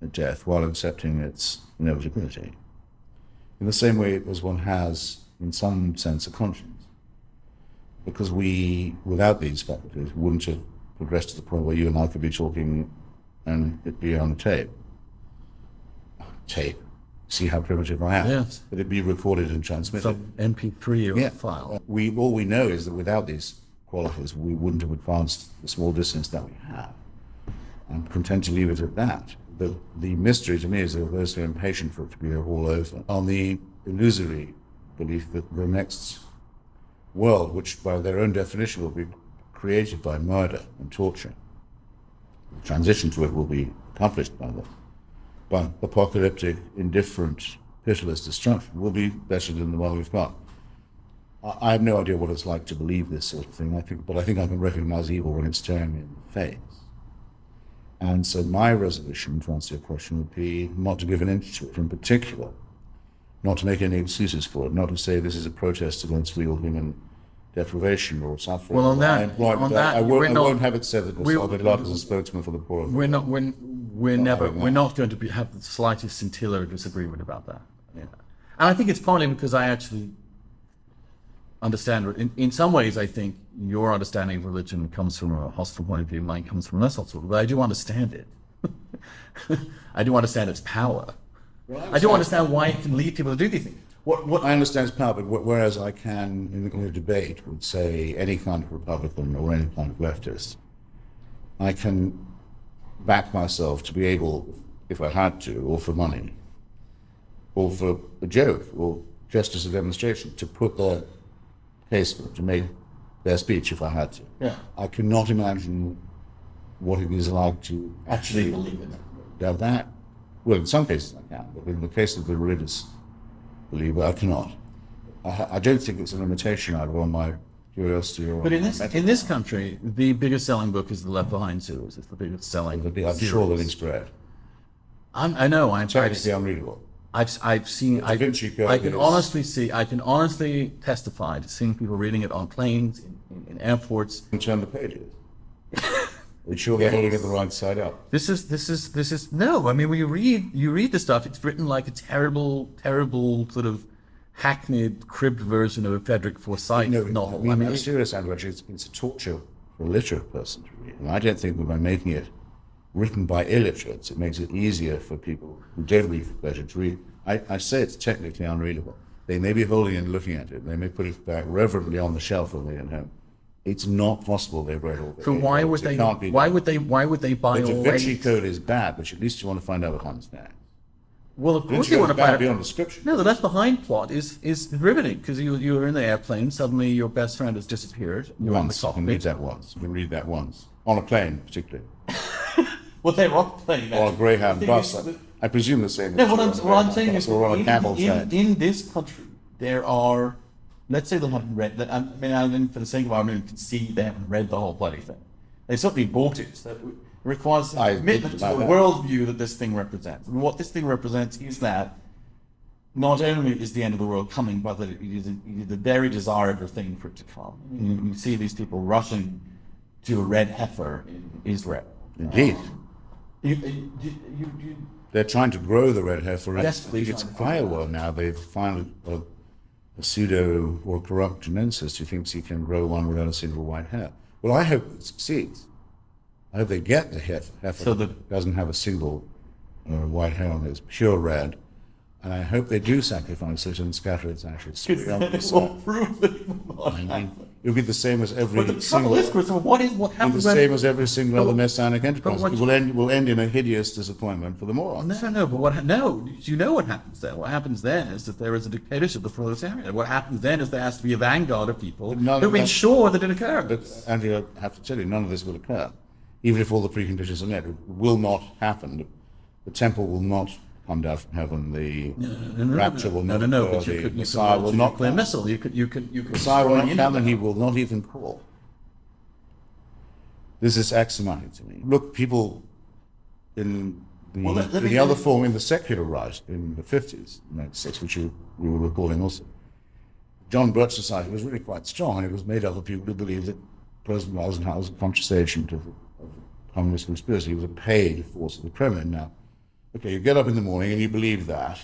a death while accepting its inevitability, in the same way as one has, in some sense, a conscience. Because we, without these faculties, wouldn't have progressed to the point where you and I could be talking and it'd be on tape. Tape. See how primitive I am. Yes. But it'd be recorded and transmitted. Some MP3 or Yeah. file. We all we know is that without these qualities, we wouldn't have advanced the small distance that we have. I'm content to leave it at that. The the mystery to me is that those who are impatient for it to be all over on the illusory belief that the next world, which by their own definition will be created by murder and torture, the transition to it will be accomplished by the by apocalyptic, indifferent, pitiless destruction, will be better than the one we've got. I I have no idea what it's like to believe this sort of thing. I think, but I think I can recognize evil when it's staring me in the face. And so my resolution, to answer your question, would be not to give an inch to it in particular, not to make any excuses for it, not to say this is a protest against real human deprivation or suffering. Well, on that- I employ- on I- that, I, won't, I not- won't have it said that I'll be allowed as a spokesman for the poor. We're not we're, we're never we're not going to be, have the slightest scintilla of disagreement about that. Yeah. And I think it's partly because I actually understand in, in some ways I think your understanding of religion comes from a hostile point of view, mine comes from a less hostile, but I do understand it. I do understand its power. I do understand why it can lead people to do these things. What what I understand is power, but whereas I can, in a, in a debate, would say any kind of Republican or any kind of leftist, I can back myself to be able, if I had to, or for money, or for a joke, or just as a demonstration, to put their case for, to make their speech if I had to. Yeah. I cannot imagine what it is like to actually believe in it. now that, well, in some cases I can, but in the case of the religious believer, I cannot. I, I don't think it's a limitation either on my curiosity or. But in this in this country, the biggest selling book is the Left Behind series. It's the biggest selling. mental- I'm series. sure that it's spread. I'm, I know. I'm, I've, Technically unreadable. I've, I've seen. I, Vinci I can honestly see. I can honestly testify to seeing people reading it on planes, in, in, in airports. And turn the pages. Are you sure they're holding it the right side up? This is this is this is no. I mean, when you read you read the stuff, it's written like a terrible, terrible sort of hackneyed, cribbed version of a Frederick Forsyth No, novel. I mean, I mean, I'm it- serious, Andrew. It's, it's a torture for a literate person to read. And I don't think that by making it written by illiterates, it makes it easier for people who don't read for pleasure to read. I, I say it's technically unreadable. They may be holding it and looking at it. They may put it back reverently on the shelf when they're at home. It's not possible they've read all the so why would It they? can't be Why done. would they? Why would they buy The all Vinci eight? Code is bad, but at least you want to find out what happens next. Well, of Da course Vinci you Code want is to bad find out. beyond description. No, the left behind plot is is riveting because you you were in the airplane. Suddenly, your best friend has disappeared. You're in the Once. You can read cockpit. that once. You can read that once. On a plane, particularly. Well, they're off plane. Or a Greyhound bus. that- I presume the same. No, is what true I'm, on a what I'm Greyhound saying bus is, Or on a in, camel in, train. in this country, there are, let's say they haven't read, that- I mean, I mean, for the sake of argument, can see they haven't read the whole bloody thing. They certainly bought it. So it requires I commitment to the that. worldview that this thing represents. And what this thing represents is that not only is the end of the world coming, but that it is a, it is a very desirable thing for it to come. You, you see these people rushing to a red heifer in Israel. Indeed. You, you, you, you, They're trying to grow the red heifer. Desperately I think it's trying to grow Iowa now. They've finally uh, a pseudo or corrupt geneticist who thinks he can grow one without a single white hair. Well, I hope it succeeds. I hope they get the heifer, heifer So the- that doesn't have a single uh, white hair on it, it's pure red. And I hope they do sacrifice it and scatter its ashes. throughout the It soil. will prove it will not I mean, happen. It'll be the same as every But the trouble single, is, Christopher, what is what it'll be happens the when same as every single other messianic enterprise. what It will end, will end in a hideous disappointment for the morons. No, no, but what? ha- No, you know what happens then. What happens then is that there is a dictatorship of the proletariat. What happens then is there has to be a vanguard of people none who of that- ensure that it occurs. But Andy, I have to tell you, none of this will occur. Even if all the preconditions are met, it will not happen. The temple will not come down from heaven. The rapture will no, not no, no. But you The could, Messiah will not come. missile. You could, you could, you could. Messiah will not come, and he will not even call. This is axiomatic to me. Look, people in the, Well, let- let in the other form, in the secular right in the 50s, 96, which you, we were recalling also, John Birch Society was really quite strong, and it was made up of people who believed that President Eisenhower was a conscious agent of of communist conspiracy. He was a paid force of the Kremlin. Now, okay, you get up in the morning and you believe that,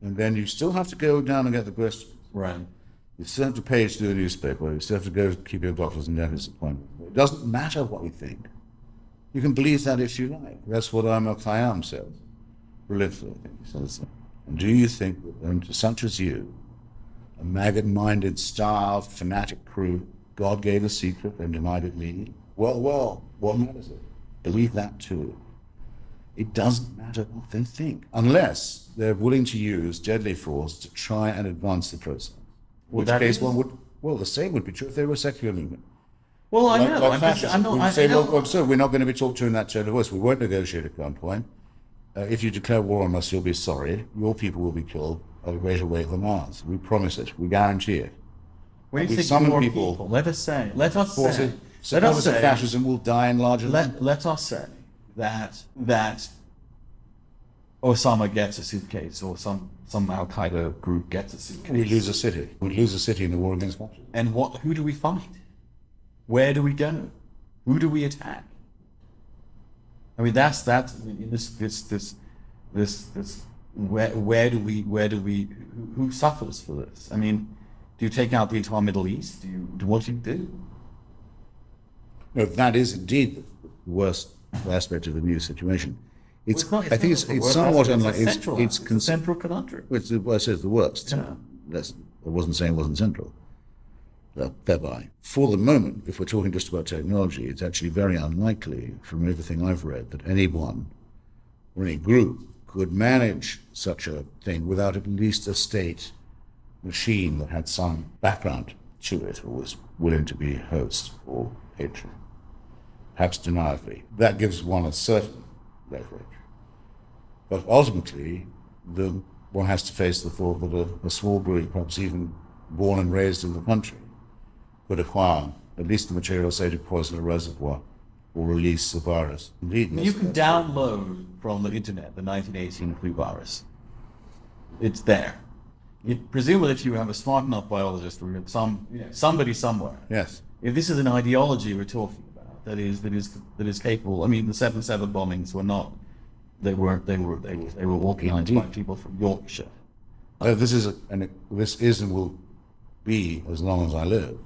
and then you still have to go down and get the questions. Right. You still have to page through a newspaper. You still have to go keep your doctor's and dentist's appointment. It doesn't matter what we think. You can believe that if you like. That's what Omar Khayyam says. Religiously, I think he says that. And do you think that such as you, a maggot-minded, starved, fanatic crew, God gave a secret and denied it me? Well, well, what matters it? Believe that too. It doesn't matter what they think, unless they're willing to use deadly force to try and advance the process. In which that case, is- one would, well, the same would be true if they were a secular movement. Well, I know. Like I'm just. I'm not. We'd I, say, I know. well, well, so we're not going to be talked to in that tone of voice. We won't negotiate at gunpoint. Uh, if you declare war on us, you'll be sorry. Your people will be killed at a greater rate than ours. We promise it. We guarantee it. when you we summon your people- people, let us say, let us say, let us say, fascism will die in larger let, let us say that that Osama gets a suitcase or some some Al Qaeda group gets a suitcase. We lose a city. We lose a city in the war against fascism. And what? Who do we fight? Where do we go? Who do we attack? I mean, that's I mean, this this this this this where where do we where do we who, who suffers for this? I mean, do you take out the entire Middle East? Do you do what do you do? No, that is indeed the worst aspect of the new situation. It's, Well, not- I think it's, it's somewhat unlike, it's, central it's, aspect, a central conundrum. It's the, well, I said the worst. Yeah. That's, I wasn't saying it wasn't central. Thereby, for the moment, if we're talking just about technology, it's actually very unlikely, from everything I've read, that anyone or any group could manage such a thing without at least a state machine that had some background to it or was willing to be host or patron, perhaps deniably. That gives one a certain leverage. But ultimately, the, one has to face the thought that a, a small group, perhaps even born and raised in the country, could acquire at least the material, say, to poison a reservoir or release a virus. Indeed, You can download from the internet the 1918 flu virus. It's there. You, presumably, if you have a smart enough biologist or some somebody somewhere, yes. if this is an ideology we're talking about, that is that is that is capable. I mean, the seven seven bombings were not. They weren't. They were. They were. They were organized by people from Yorkshire. Uh, this is a, and this is and will be as long as I live.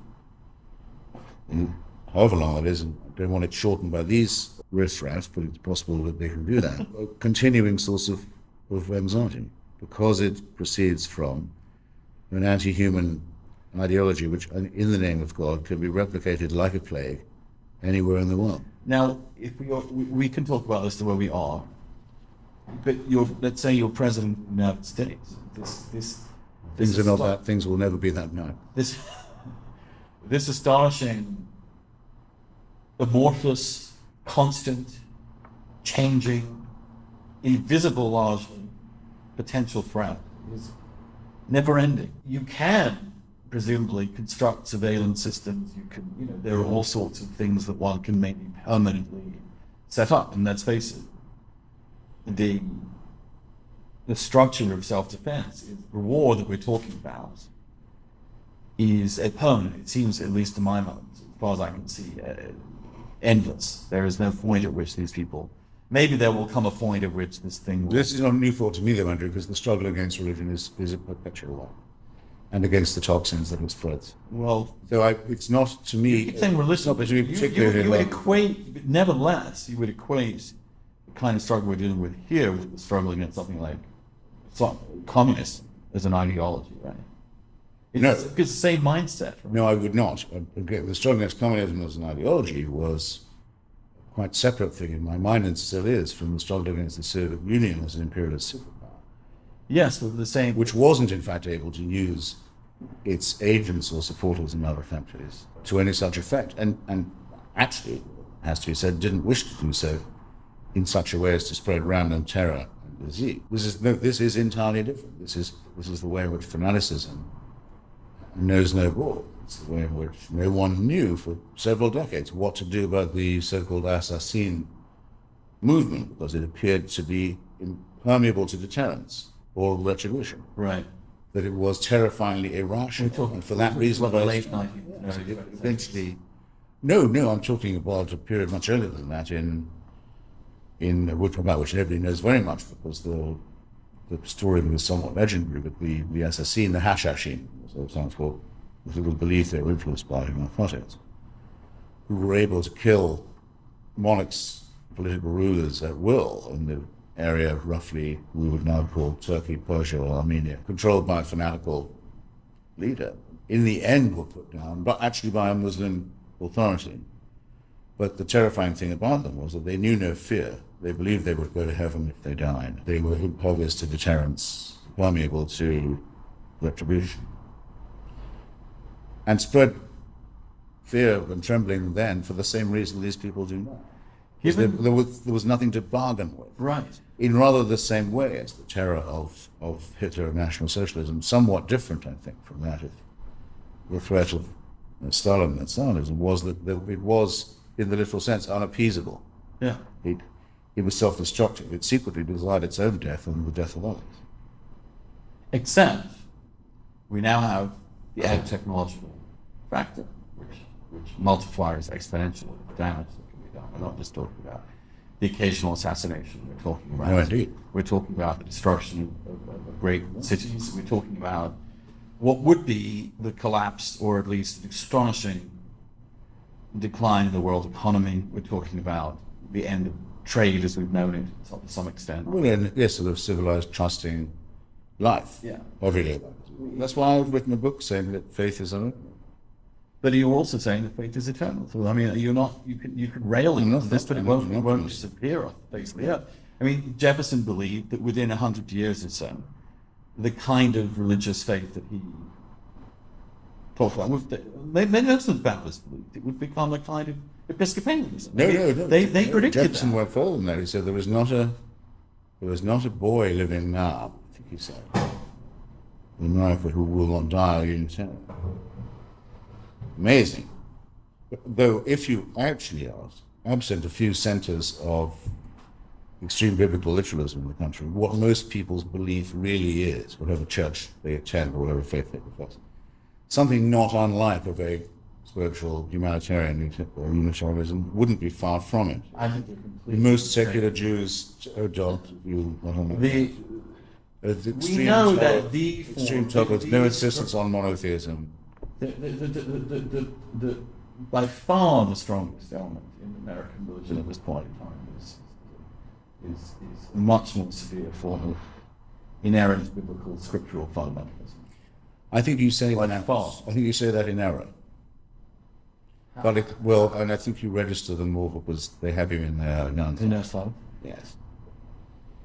And however long it is, and I don't want it shortened by these riffraffs, but it's possible that they can do that. a continuing source of, of anxiety because it proceeds from an anti-human ideology which, in the name of God, can be replicated like a plague anywhere in the world. Now, if we, are, we we can talk about this the way we are, but you're let's say you're president of the United States. This this Things this are not that. Things will never be that. No. This this astonishing, amorphous, constant, changing, invisible largely potential threat is never ending. You can presumably construct surveillance systems. You can, you know, there are all sorts of things that one can maybe permanently set up. And let's face it, the the structure of self-defense the war that we're talking about is a permanent. It seems, at least to my mind, as far as I can see, uh, endless. There is no point at which these people. Maybe there will come a point at which this thing will. This is not new thought to me, though, Andrew, because the struggle against religion is, is a perpetual one. And against the toxins that it spreads. Well, So I, it's not to me. you're saying religion. It's not to be you, you, you would equate, nevertheless, you would equate the kind of struggle we're dealing with here with the struggle against something like so- communism as an ideology, right? It's, No. it's the same mindset. Right? No, I would not. The struggle against communism as an ideology was a quite separate thing in my mind, and still is, from the struggle against the Soviet Union as an imperialist Yes, the same. which wasn't, in fact, able to use its agents or supporters in other countries to any such effect, and and actually, has to be said, didn't wish to do so in such a way as to spread random terror and disease. This is no, this is entirely different. This is this is the way in which fanaticism knows no law. It's the way in which no one knew for several decades what to do about the so-called assassin movement because it appeared to be impermeable to deterrence or retribution. right. That it was terrifyingly irrational, and for that reason, the late 19th it eventually. No, no, I'm talking about a period much earlier than that in in about which nobody knows very much because the the story was somewhat legendary, but the the assassin, the Hashashin, as it sounds called, it was believed they were influenced by narcotics, who were able to kill monarchs, political rulers at will in the area roughly we would now call Turkey, Persia, or Armenia, controlled by a fanatical leader. In the end, were put down, but actually by a Muslim authority. But the terrifying thing about them was that they knew no fear. They believed they would go to heaven if they died. They were impervious to deterrence, permeable to retribution, and spread fear and trembling then for the same reason these people do now. Because There, there, was, there was nothing to bargain with Right. In rather the same way as the terror of, of Hitler and National Socialism, somewhat different, I think, from that of the threat of uh, Stalin and Stalinism, was that it was, in the literal sense, unappeasable. Yeah. It, it was self-destructive. It secretly desired its own death and the death of others. Except we now have the added technological factor, which, which multiplies exponentially the damage that can be done. We're not just talking about the occasional assassination. We're talking about. No, indeed. We're talking about the destruction of, of, of great cities. We're talking about what would be the collapse, or at least an astonishing decline in the world economy. We're talking about the end of trade as we've known it to some extent. Well, in yes, sort of civilized, trusting life. Yeah. Life. That's why I've written a book saying that faith is an But you're also saying that faith is eternal. So I mean, you're not. You can you can rail against this, but it won't it won't disappear off the face of the earth. I mean, Jefferson believed that within a hundred years or so, the kind of religious faith that he talked about, with the, they, they also Baptists believed it would become a kind of Episcopalianism. No, no, no. They they no, predicted Jefferson that. went than that. He said there is not a there is not a boy living now. I think he said in America who will not die a Unitarian. Amazing. Though, if you actually ask, absent a few centers of extreme biblical literalism in the country, what most people's belief really is, whatever church they attend or whatever faith they profess, something not unlike a very spiritual humanitarian Unitarianism wouldn't be far from it. I think Most secular Jews don't view The, uh, the we extreme know that the extreme the- no insistence on monotheism. The, the, the, the, the, the, the, by far the strongest element in American religion at this point in time is, is, is a much more severe form of inerrant biblical scriptural fundamentalism. I think you say By that. far. I think you say that in error. But it, well, and I think you register them more because they have you in their guns. In Islam? Yes.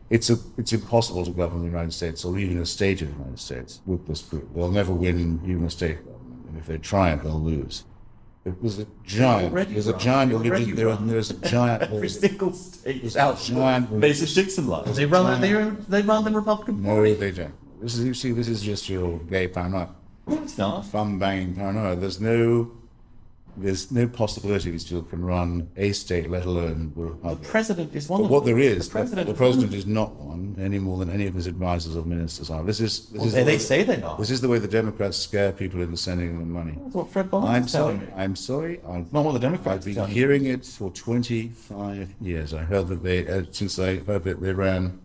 It's a, it's impossible to govern the United States or even a state of the United States with this group. They'll never win even a state and if they try it, they'll lose. It was a giant. already There's a wrong. giant You're already religion. There, wrong. there's a giant. Every single state is There's a giant. Basic Dixon laws. They run, they, they run the Republican No, they don't. This is you see. This is just your gay paranoia, No, it's not. fun banging paranoia. There's no, there's no possibility these people can run a state, let alone the The president is one But of what them. there is, the president, the president is not one any more than any of his advisors or ministers are. This is, this is They, the they way- say they are. not. This is the way the Democrats scare people into sending them money. That's what Fred Barnes I'm sorry. me. I'm sorry. I've, Not what the Democrats I've been hearing it for 25 years. I heard that they, uh, since I heard that they ran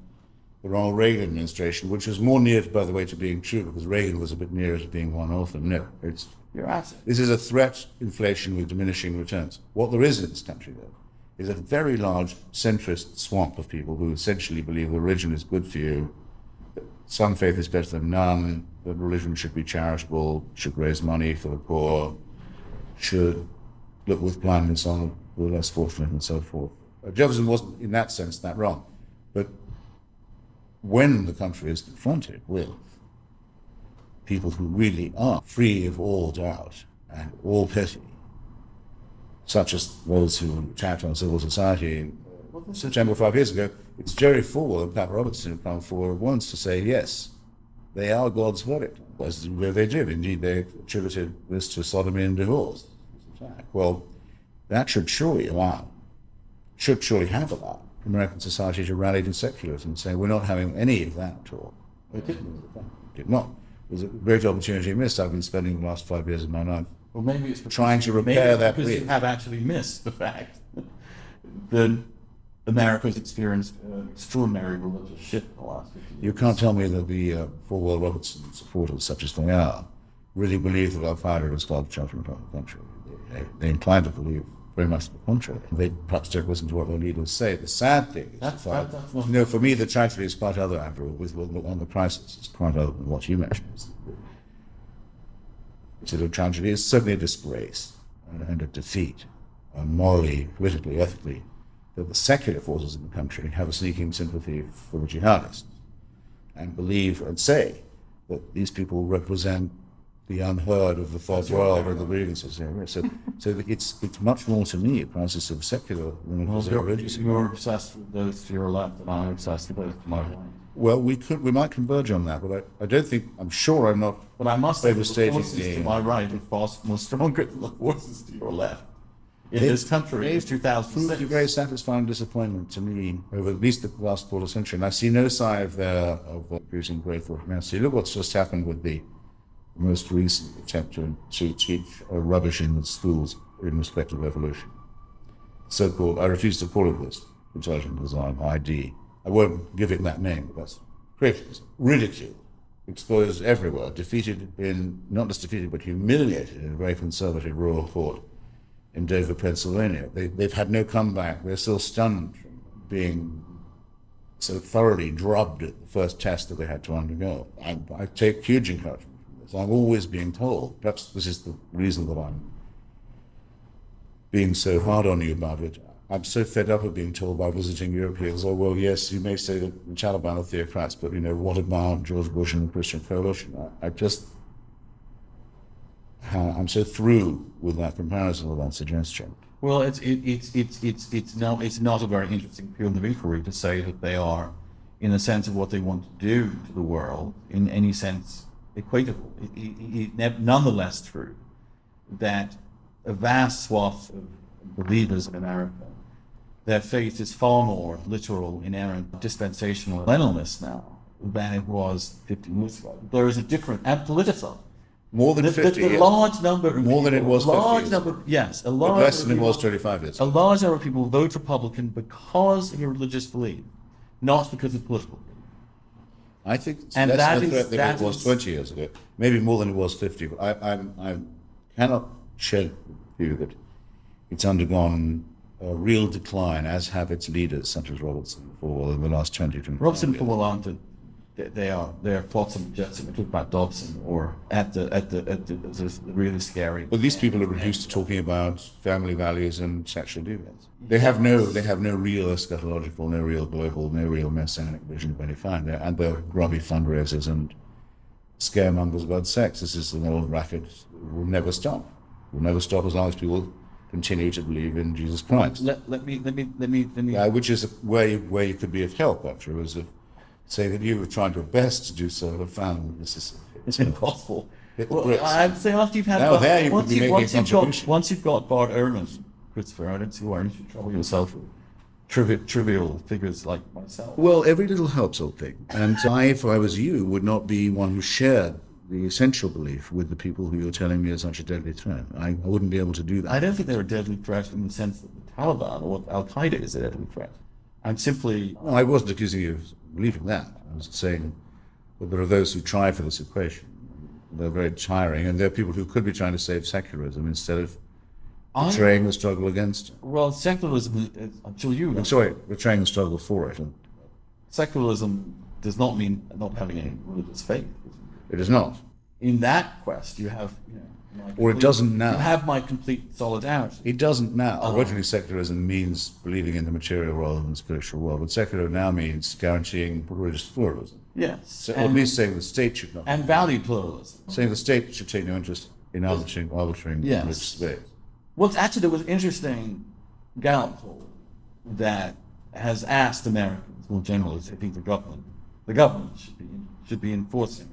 the Ronald Reagan administration, which was more near, by the way, to being true because Reagan was a bit nearer to being one of them. No, it's You're at it. this is a threat inflation with diminishing returns. What there is in this country, though, is a very large centrist swamp of people who essentially believe religion is good for you, some faith is better than none, that religion should be charitable, should raise money for the poor, should look with kindness on the less fortunate, and so forth. Uh, Jefferson wasn't, in that sense, that wrong. But when the country is confronted with people who really are free of all doubt and all pity, such as those who attacked on civil society in September five years ago, it's Jerry Falwell and Pat Robertson who come forward once to say, yes, they are God's verdict. Where they did. Indeed, they attributed this to sodomy and divorce. Well, that should surely allow, should surely have allowed American society to rally to secularism and say, we're not having any of that at all. It did not. It was a great opportunity missed. I've been spending the last five years of my life Well, maybe it's Trying to repair that because you have actually missed the fact that America's experienced uh, extraordinary religious shift in the last 50 years. You can't tell me that the uh, Falwell Robertson supporters, such as they are, really believe that al Qaeda has got the judgment of the country. They, they incline to believe very much the contrary. They perhaps don't listen to what their leaders say. The sad thing is, That's- that- that- that's not- no, for me, the tragedy is quite other, Andrew, with, on the crisis. It's quite other than what you mentioned. It's a tragedy. It's certainly a disgrace and, and a defeat, uh, morally, politically, ethically, that the secular forces in the country have a sneaking sympathy for the jihadists and believe and say that these people represent the unheard of the third world and the grievances. So, so it's it's much more to me a crisis of secular than it Well, you're, religious. you're obsessed with those to your left, and I'm obsessed with those to my right. Well, we could we might converge on that, but I, I don't think I'm sure I'm not. But I must say, the Overstating forces to my right are far more stronger than the forces to your left. In They- this country, they've proved a very satisfying disappointment to me over at least the last quarter century, and I see no sign of their of producing great thought humanity. Look what's just happened with the most recent attempt to, teach rubbish in the schools in respect of evolution. So-called, I refuse to call it this, intelligent design, ID. I won't give it that name, but that's craziness, ridicule, exposed everywhere, defeated in, not just defeated, but humiliated in a very conservative rural court in Dover, Pennsylvania. They, they've had no comeback. They're still stunned from being so thoroughly drubbed at the first test that they had to undergo. I, I take huge encouragement this. I'm always being told, perhaps this is the reason that I'm being so hard on you about it. I'm so fed up of being told by visiting Europeans, oh, well, yes, you may say that the Taliban are theocrats, but, you know, what about George Bush and the Christian Coalition? I, I just, uh, I'm so through with that comparison with that suggestion. Well, it's it, it's it's it's it's no it's not a very interesting field of inquiry to say that they are, in the sense of what they want to do to the world, in any sense equatable. Nonetheless, true that a vast swath of believers in America, their faith is far more literal, inerrant, dispensational, millennialist now than it was 50 years ago. There is a different and political. More than The, the, 50 the years. large number of More than it people- was 50 large years number, yes, a But large less than it number was of 25 years a large number of people vote Republican because of your religious belief, not because of political belief. I think And less that of a is- threat than that it was is- 20 years ago. Maybe more than it was 50. But I, I, I cannot share the view that it's undergone a real decline, as have its leaders, such as Robertson, for the last 20 to Robson and Paul aren't a- they- they are they are flotsam jetsam. We talk about Dobson or at the at the at the, the really scary. But these people are reduced to talking about family values and sexual deviance. They have no, they have no real eschatological, no real global, no real messianic vision of any kind. They're, and they're grubby fundraisers and scaremongers about sex. This is an old racket. It will never stop. It will never stop as long as people continue to believe in Jesus Christ. Let, let me let me let me let me. Uh, which is a way where you could be of help, actually, was to say that you were trying your best to do so, have found that this is It's impossible. Well. I'd say after you've had Now Bart- there you once, you, once you've got once you've got Bart Ehrman, Christopher, I don't see why you should trouble yourself with trivial, trivial figures like myself. Well, every little helps, old thing. And I, if I was you, would not be one who shared the essential belief with the people who you're telling me are such a deadly threat. I, I wouldn't be able to do that. I don't think they're a deadly threat in the sense that the Taliban or Al Qaeda is a deadly threat. I'm simply Well, I wasn't accusing you of believing that. I was saying that there are those who try for this equation. They're very tiring, and there are people who could be trying to save secularism instead of betraying the struggle against it. Well, secularism, is- uh, until you, I'm sorry, betraying the struggle for it. secularism does not mean not having any religious faith. It is not. In that quest, you have, you know, Or it doesn't now. You have my complete solidarity. It doesn't now. Oh. Originally, secularism means believing in the material rather than the spiritual world, but secular now means guaranteeing religious pluralism. Yes, So at least saying the state should not. and value pluralism. saying the state should take no interest in arbitrating, arbitrating Yes. religious faith. Well, actually, there was an interesting Gallup poll that has asked Americans, more generally, I think the government, the government should be should be enforcing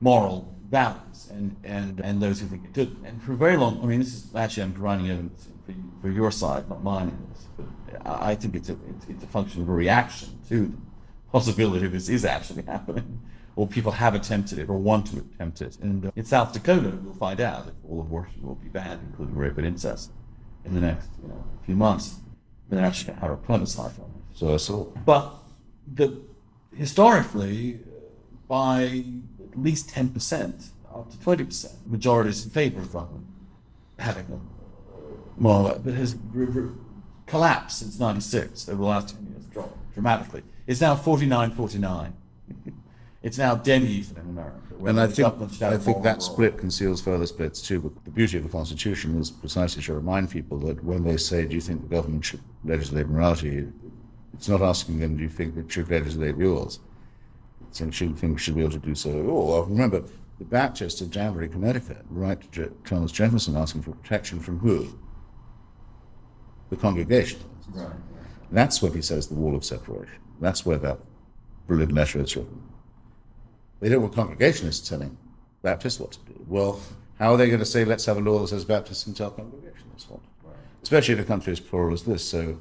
moral values, and and and those who think it did. And for very long, I mean, this is actually I'm providing evidence for, for your side, not mine. But I think it's a it's, it's a function of a reaction to the possibility this is actually happening, or people have attempted it or want to attempt it. And uh, in South Dakota, we'll find out if all abortion will be banned, including rape and incest, in the next you know few months. They're actually going to have a plebiscite on it. So saw. But the historically, by at least ten percent, up to twenty percent, majority is in favour of government having a well, but has re- re- collapsed since '96 over the last ten years, dropped dramatically. It's now 49-49. it's now dead even in America. And I think, government should have I think that split conceals further splits too. But the beauty of the Constitution is precisely to remind people that when they say, "Do you think the government should legislate morality?" it's not asking them, "Do you think it should legislate yours?" It's saying, "Should you think it should be able to do so?" Oh, I remember the Baptist of Danbury, Connecticut, right to Thomas Jefferson asking for protection from who? The congregation. Right. That's when he says the wall of separation. That's where that brilliant letter is written. They don't want congregationists telling Baptists what to do. Well, how are they going to say, let's have a law that says Baptists can tell congregationists what? Right. Especially in a country as plural as this. So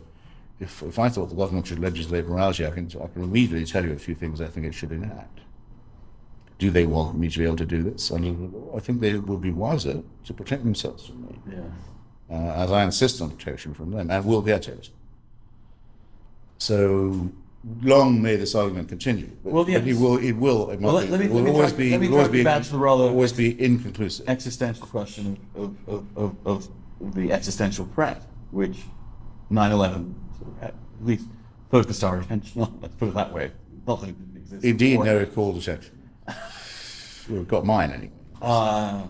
if, if I thought the government should legislate morality, I can, I can immediately tell you a few things I think it should enact. Do they want me to be able to do this law? I think they would be wiser to protect themselves from me, Yeah. uh, as I insist on protection from them, and will get it. So long may this argument continue. But, Well, but it will. It will. It, Well, let- let me- will let me always try- be. let me always be. back to the rather- always be inconclusive. existential question of, of, of, of, the existential threat, which 9-11 sort of had at least focused our attention on. Let's put it that way. Not that didn't exist. Indeed, before. no recall detection. We've got mine anyway. Uh,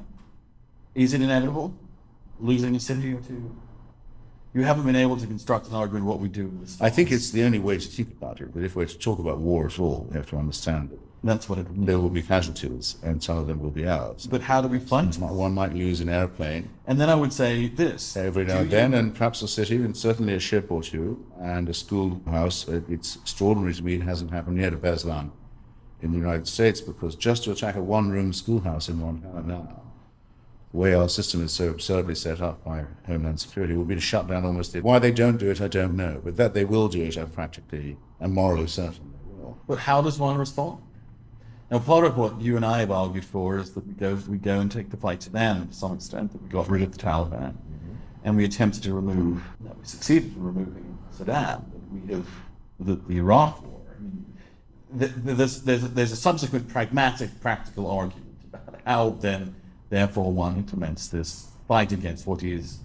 is it inevitable? Losing a city or two? You haven't been able to construct an argument what we do with I think it's the only way to think about it. But if we're to talk about war at all, we have to understand that That's what it would there will be casualties, and some of them will be ours. But how do we fund? One might lose an airplane And then I would say this. every now and you- then, and perhaps a city, and certainly a ship or two, and a schoolhouse. It- It's extraordinary to me it hasn't happened yet at Beslan in the United States, because just to attack a one-room schoolhouse in Montana now, the way our system is so absurdly set up by Homeland Security, will be to shut down almost. Why they don't do it, I don't know, but that they will do it, I'm practically and morally certain they will. But how does one respond? Now, part of what you and I have argued for is that we go, we go and take the fight to them to some extent, that we got rid of the Taliban, mm-hmm. and we attempted to remove, that we succeeded in removing Saddam, that we have the, the Iraq war. I mean, th- th- there's, there's, there's a subsequent pragmatic, practical argument about how then, therefore, one implements this fight against what is,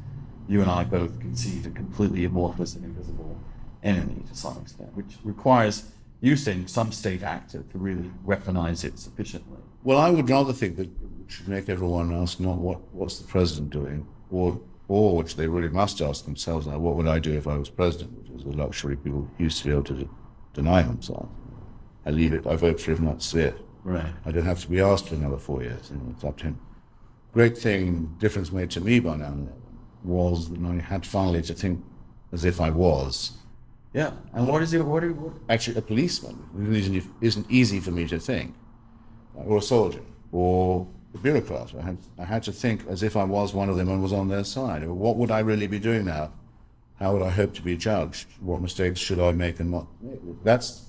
you and I both concede, a completely amorphous and invisible enemy to some extent, which requires you saying some state actor to really weaponize it sufficiently. Well, I would rather think that it should make everyone ask not what what's the president doing, or or which they really must ask themselves now, what would I do if I was president, which is a luxury people used to be able to deny themselves. I leave it. I vote for him, that's it. Right. I don't have to be asked for another four years. You know, it's up to him. Great thing, difference made to me by now was that I had finally to think as if I was Yeah. And what is it? What, are, what actually a policeman isn't, isn't easy for me to think, uh, or a soldier, or a bureaucrat. I had, I had to think as if I was one of them and was on their side. What would I really be doing now? How would I hope to be judged? What mistakes should I make and not make? That's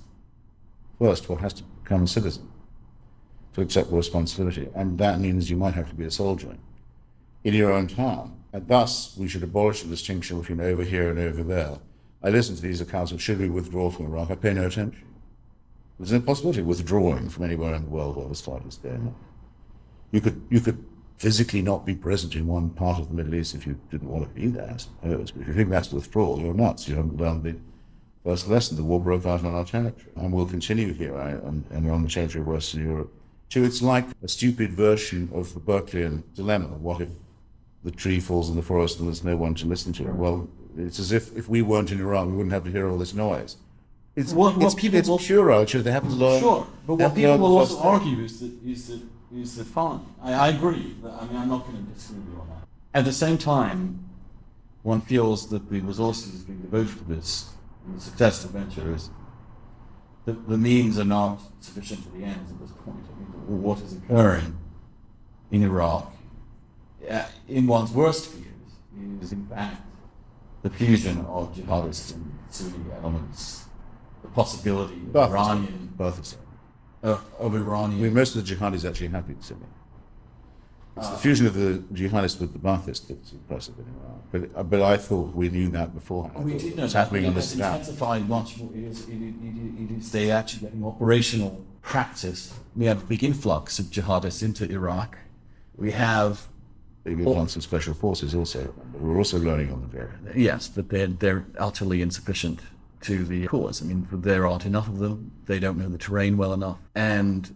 first what has to become a citizen, to accept responsibility. And that means you might have to be a soldier in your own town. And thus, we should abolish the distinction between over here and over there. I listen to these accounts of should we withdraw from Iraq? I pay no attention. There's no possibility of withdrawing from anywhere in the world while this fight is going on. You could, you could physically not be present in one part of the Middle East if you didn't want to be there, I suppose. But if you think that's withdrawal, you're nuts. You haven't learned the first lesson. The war broke out on our territory and will continue here I, and, and on the territory of Western Europe. So it's like a stupid version of the Berkeleyan dilemma. What if the tree falls in the forest and there's no one to listen to? it? Well, it's as if if we weren't in Iran, we wouldn't have to hear all this noise. It's, What- what it's, people it's will- puerile. They haven't learned. Sure, but what people the will also thing. argue is that is that is that fine. I, I agree. I mean, I'm not going to disagree with you on that. At the same time, one feels that the resources being devoted to this, the success of venture is the, the means are not sufficient to the ends at this point. I mean, what is occurring in Iraq, in one's worst fears, is in fact the fusion of jihadist and Sunni elements, the possibility of Both, Iranian both of them. uh, of Iranian. I mean, most of the jihadis actually happy to me. It's the fusion of the jihadists with the Baathists that's impressive in Iran. But, uh, but I thought we knew that before. We did know that, happening on this has intensified much more. It is, it, it, it, it is they actually getting operational practice. We have a big influx of jihadists into Iraq. We have Big influence of special forces also. We're also learning on the very. Yes, but they're they're utterly insufficient to the cause. I mean, there aren't enough of them. They don't know the terrain well enough, and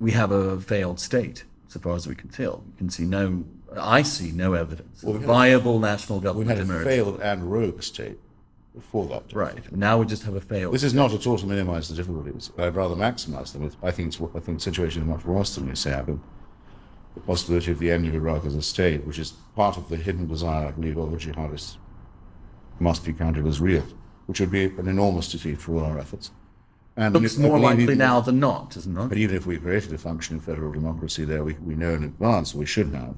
we have a failed state, so far as we can tell. We can see no. I see no evidence Well, of we had a- viable national government. We had a failed and rogue state before that. Right now, we just have a failed. This is not at all to minimize the difficulties. I'd rather maximize them. I think, I think the situation is much worse than we say, Adam. The possibility of the end of Iraq as a state, which is part of the hidden desire, I believe, of the jihadists, must be counted as real, which would be an enormous defeat for all our efforts. And looks more likely even- now than not, doesn't it? But even if we created a functioning federal democracy there, we, we know in advance, we should have,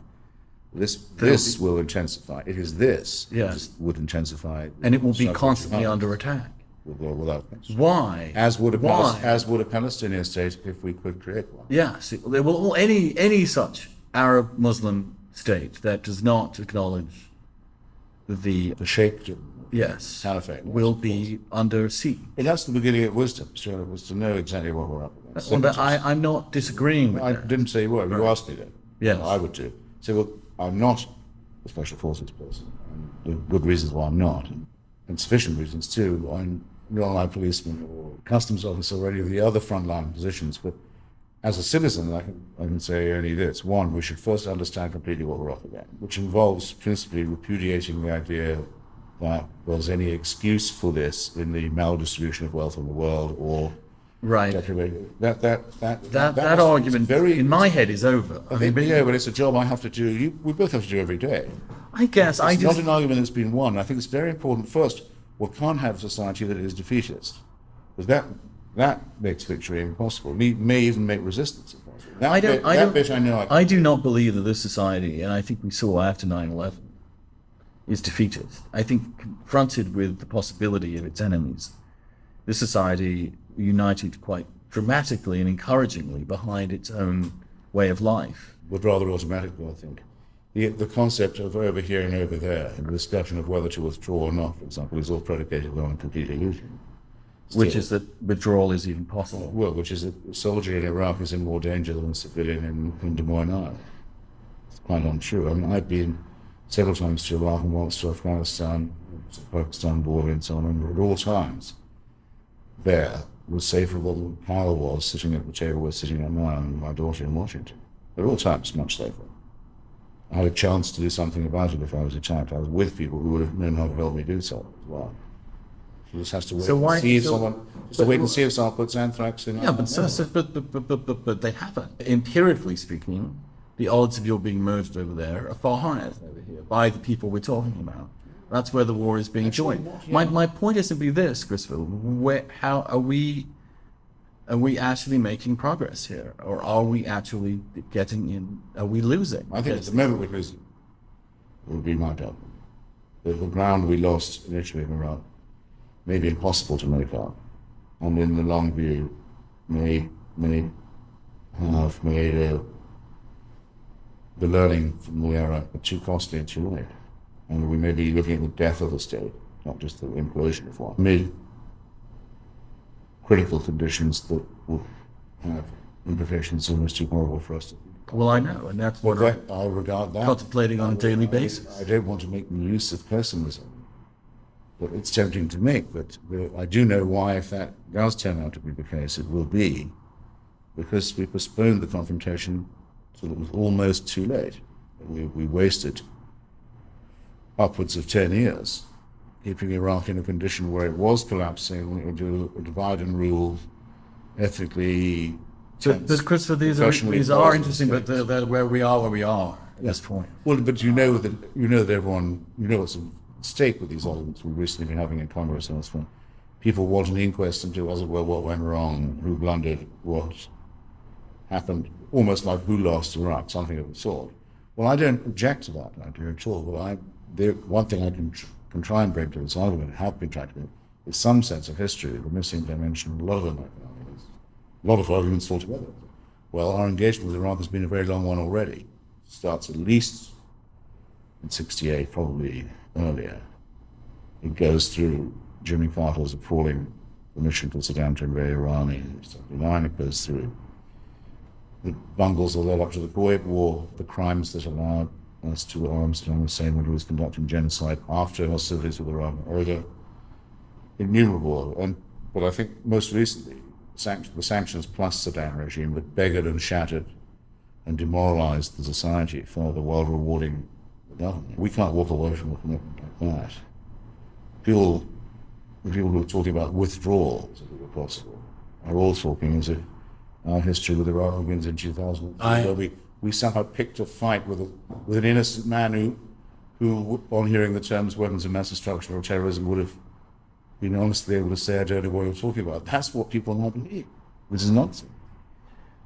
this, this will intensify. It is this Yes. just would intensify. And it will be constantly under attack. Uh, without without. Why? As would a Why? As would a Palestinian state if we could create one. Yes, it- there will well, any any such Arab Muslim state that does not acknowledge the The Sheikh yes Caliphate. will be under siege. It that's the beginning of wisdom. So it was to know exactly what we're up against. Well, that, I I'm not disagreeing with I that. didn't say you were. You asked me that. Yes. I would do. So well, I'm not a special forces person. And there are good reasons why I'm not, and, and sufficient reasons too. I'm like policeman or customs officer or any of the other frontline positions. But as a citizen, I can, I can say only this: one, we should first understand completely what we're up against, which involves principally repudiating the idea that there's any excuse for this in the maldistribution of wealth in the world or Right. That that that That that, was argument very in my head is over. I I mean, yeah, but it's a job I have to do. You, we both have to do every day. I guess I It's just not an argument that's been won. I think it's very important. First, we can't have a society that is defeatist, because that that makes victory impossible. May, may even make resistance impossible. That I don't. Bit, I that don't. bit I know. I, I do not believe that this society, and I think we saw after 9/11, is defeatist. I think confronted with the possibility of its enemies, this society united quite dramatically and encouragingly behind its own way of life. would rather automatically, I think. The, the concept of over here and over there, and the discussion of whether to withdraw or not, for example, is all predicated on complete illusion. Which Still. is that withdrawal is even possible. Well, which is that a soldier in Iraq is in more danger than a civilian in, in Des Moines, Iowa. It's quite untrue. I mean, I've been several times to Iraq and once to Afghanistan, to Pakistan border and so on, and at all times there was safer than Kyle was sitting at the table we're sitting at now and my daughter in Washington. At all times, much safer. I had a chance to do something about it if I was attacked. I was with people who would have known how to help me do so as well. You just has to wait So why- and see if so- someone just to wait and see if someone puts anthrax in. Yeah, but, so, so, but, but, but, but, but, but they haven't. Empirically speaking, the odds of your being murdered over there are far higher than over here by the people we're talking about. That's where the war is being joined. My, my point is simply this, Christopher. Where, how are we? Are we actually making progress here, or are we actually getting in? Are we losing? I think at Because- the moment we're losing. Would be my doubt. The, the ground we lost initially in Iraq may be impossible to make up, and in the long view, may may have made uh, the learning from the era too costly and too late, and we may be looking at the death of the state, not just the implosion of one. Mid critical conditions that will have implications that almost too horrible for us to Well, I know, and that's what I'm I, I regard that. contemplating on a daily basis. I don't want to make use of pessimism, but it's tempting to make. But uh, I do know why, if that does turn out to be the case, it will be because we postponed the confrontation till it was almost too late. We, we wasted upwards of 10 years keeping Iraq in a condition where it was collapsing into a divide and rule, ethnically. But, but Christopher, these are these are interesting, but they're, they're where we are, where we are at this point. Well, but you know that you know that everyone you know what's at stake with these arguments we've recently been having in Congress and elsewhere. People want an inquest into as it were what went wrong, who blundered, what happened, almost like who lost Iraq, something of the sort. Well, I don't object to that idea at all. But I, the one thing I can tr- can try and bring to this argument, have been trying to bring, some sense of history, the missing dimension. A lot of them, a lot of arguments altogether. Well, our engagement with Iraq has been a very long one already. It Starts at least in 68, probably earlier. It goes through Jimmy Carter's appalling permission for Saddam to invade Iran in 79. It goes through the bungles that led up to the Kuwait War, the crimes that allowed us to arm Saddam Hussein when he was conducting genocide after hostilities with Iran earlier. Innumerable. And, but I think most recently, the sanctions plus Saddam regime that beggared and shattered and demoralized the society further while rewarding the government. We can't walk away from a commitment like that. People, the people who are talking about withdrawal, if it were possible, are all talking as if our history with Iraq begins in 2000. I- we, somehow picked a fight with, a, with an innocent man who, who, on hearing the terms weapons of mass destruction or terrorism, would have been honestly able to say, I don't know what you're talking about. That's what people now believe, which is nonsense.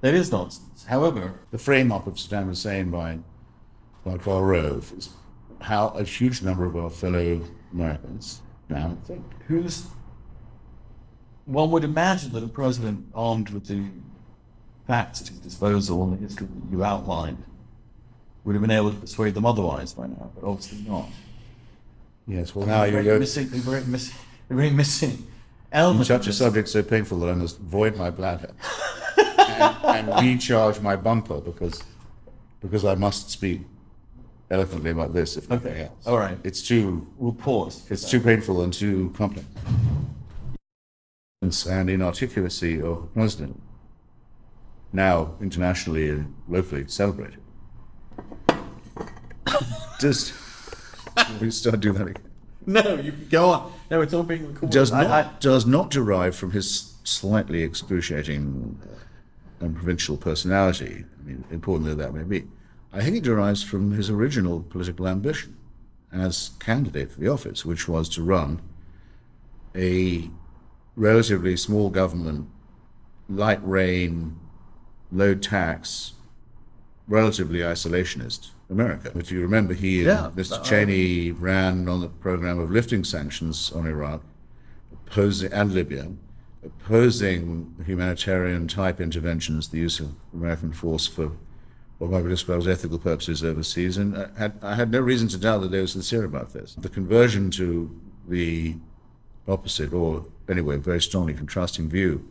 That is nonsense. However, The frame up of Saddam Hussein by, by Karl Rove is how a huge number of our fellow Americans now think. who's one would imagine that a president armed with the facts at his disposal and the history that you outlined would have been able to persuade them otherwise by now, but obviously not. Yes, well, now They're you very go missing. They're very missing. Very missing. Element touch of a subject so painful that I must void my bladder and, and recharge my bumper because because I must speak eloquently about this. If nothing Okay. else, All right. It's too We'll pause. it's too painful and too complex. And inarticulacy of the president, now internationally and locally celebrated. Just we start doing that again. No, you can go on. No, it's all being recorded. does I- not I- does not derive from his slightly excruciating and provincial personality. I mean, important though that may be, I think it derives from his original political ambition as candidate for the office, which was to run a relatively small government, light rain, low tax, relatively isolationist America. If you remember, he Yeah, and Mr. uh, Cheney ran on the program of lifting sanctions on Iraq, opposing and Libya, opposing humanitarian type interventions, the use of American force for what might be described as ethical purposes overseas, and I had, I had no reason to doubt that they were sincere about this. The conversion to the opposite, or anyway, very strongly contrasting view,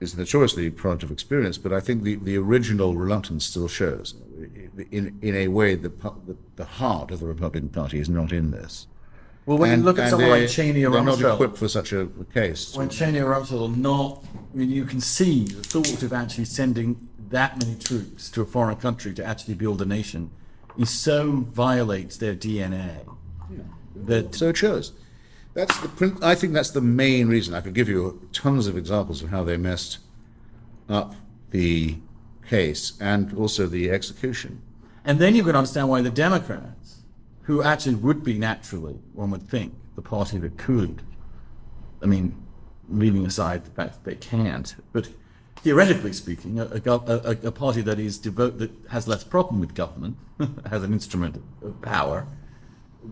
is notoriously product of experience, but I think the, the original reluctance still shows. In, in a way, the, the, the heart of the Republican Party is not in this. well, when you look at someone they- like Cheney or They're not Rumsfeld, equipped for such a, case. when Cheney or Rumsfeld are not, I mean, you can see the thought of actually sending that many troops to a foreign country to actually build a nation is so violates their DNA that So it shows. That's the. I think that's the main reason. I could give you tons of examples of how they messed up the case and also the execution. And then you can understand why the Democrats, who actually would be naturally, one would think, the party that could, I mean, leaving aside the fact that they can't, but theoretically speaking, a, a, a, a party that is devote, that has less problem with government, has an instrument of power,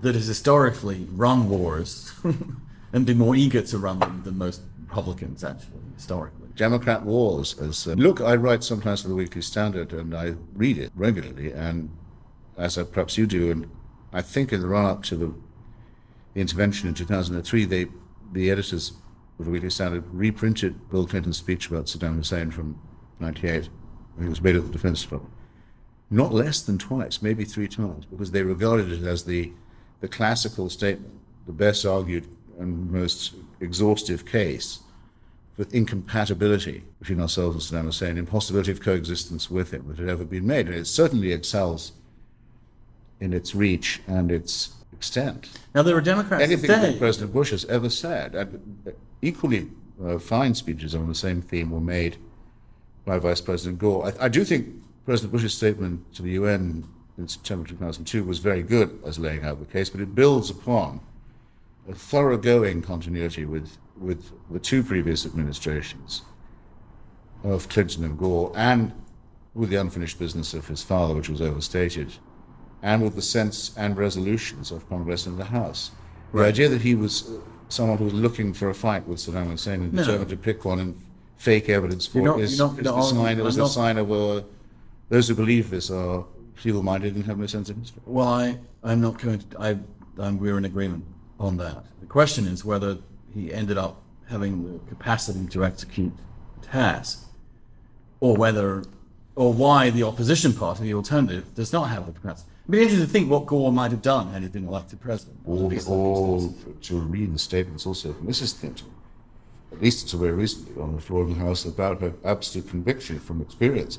that has historically run wars and been more eager to run them than most Republicans, actually, historically. Democrat wars. As uh, look, I write sometimes for the Weekly Standard, and I read it regularly, and as uh, perhaps you do. And I think in the run-up to the, intervention in 2003, they the editors of the Weekly Standard reprinted Bill Clinton's speech about Saddam Hussein from 98 when he was made at the Defense Department. Not less than twice, maybe three times, because they regarded it as the, the classical statement, the best argued and most exhaustive case for incompatibility between ourselves and Saddam Hussein, impossibility of coexistence with him that had ever been made. And it certainly excels in its reach and its extent. Now there were Democrats Anything today. that President Bush has ever said, and equally uh, fine speeches on the same theme were made by Vice President Gore. I, I do think President Bush's statement to the UN in September 2002 was very good as laying out the case, but it builds upon a thoroughgoing continuity with, with the two previous administrations of Clinton and Gore, and with the unfinished business of his father, which was overstated, and with the sense and resolutions of Congress and the House. The idea that he was uh, someone who was looking for a fight with Saddam Hussein and No. determined to pick one and fake evidence for You're not- it is, not is the sign, it was the sign of a, those who believe this are feeble-minded and have no sense of history. Well, I, I'm not going to, I, I'm, we're in agreement on that. The question is whether he ended up having the capacity to execute the task, or whether, or why the opposition party, the alternative, does not have the capacity. It'd be interesting to think what Gore might have done had he been elected president. all, all to read the statements also from Mrs. Clinton, at least until very recently on the floor of the House, about her absolute conviction from experience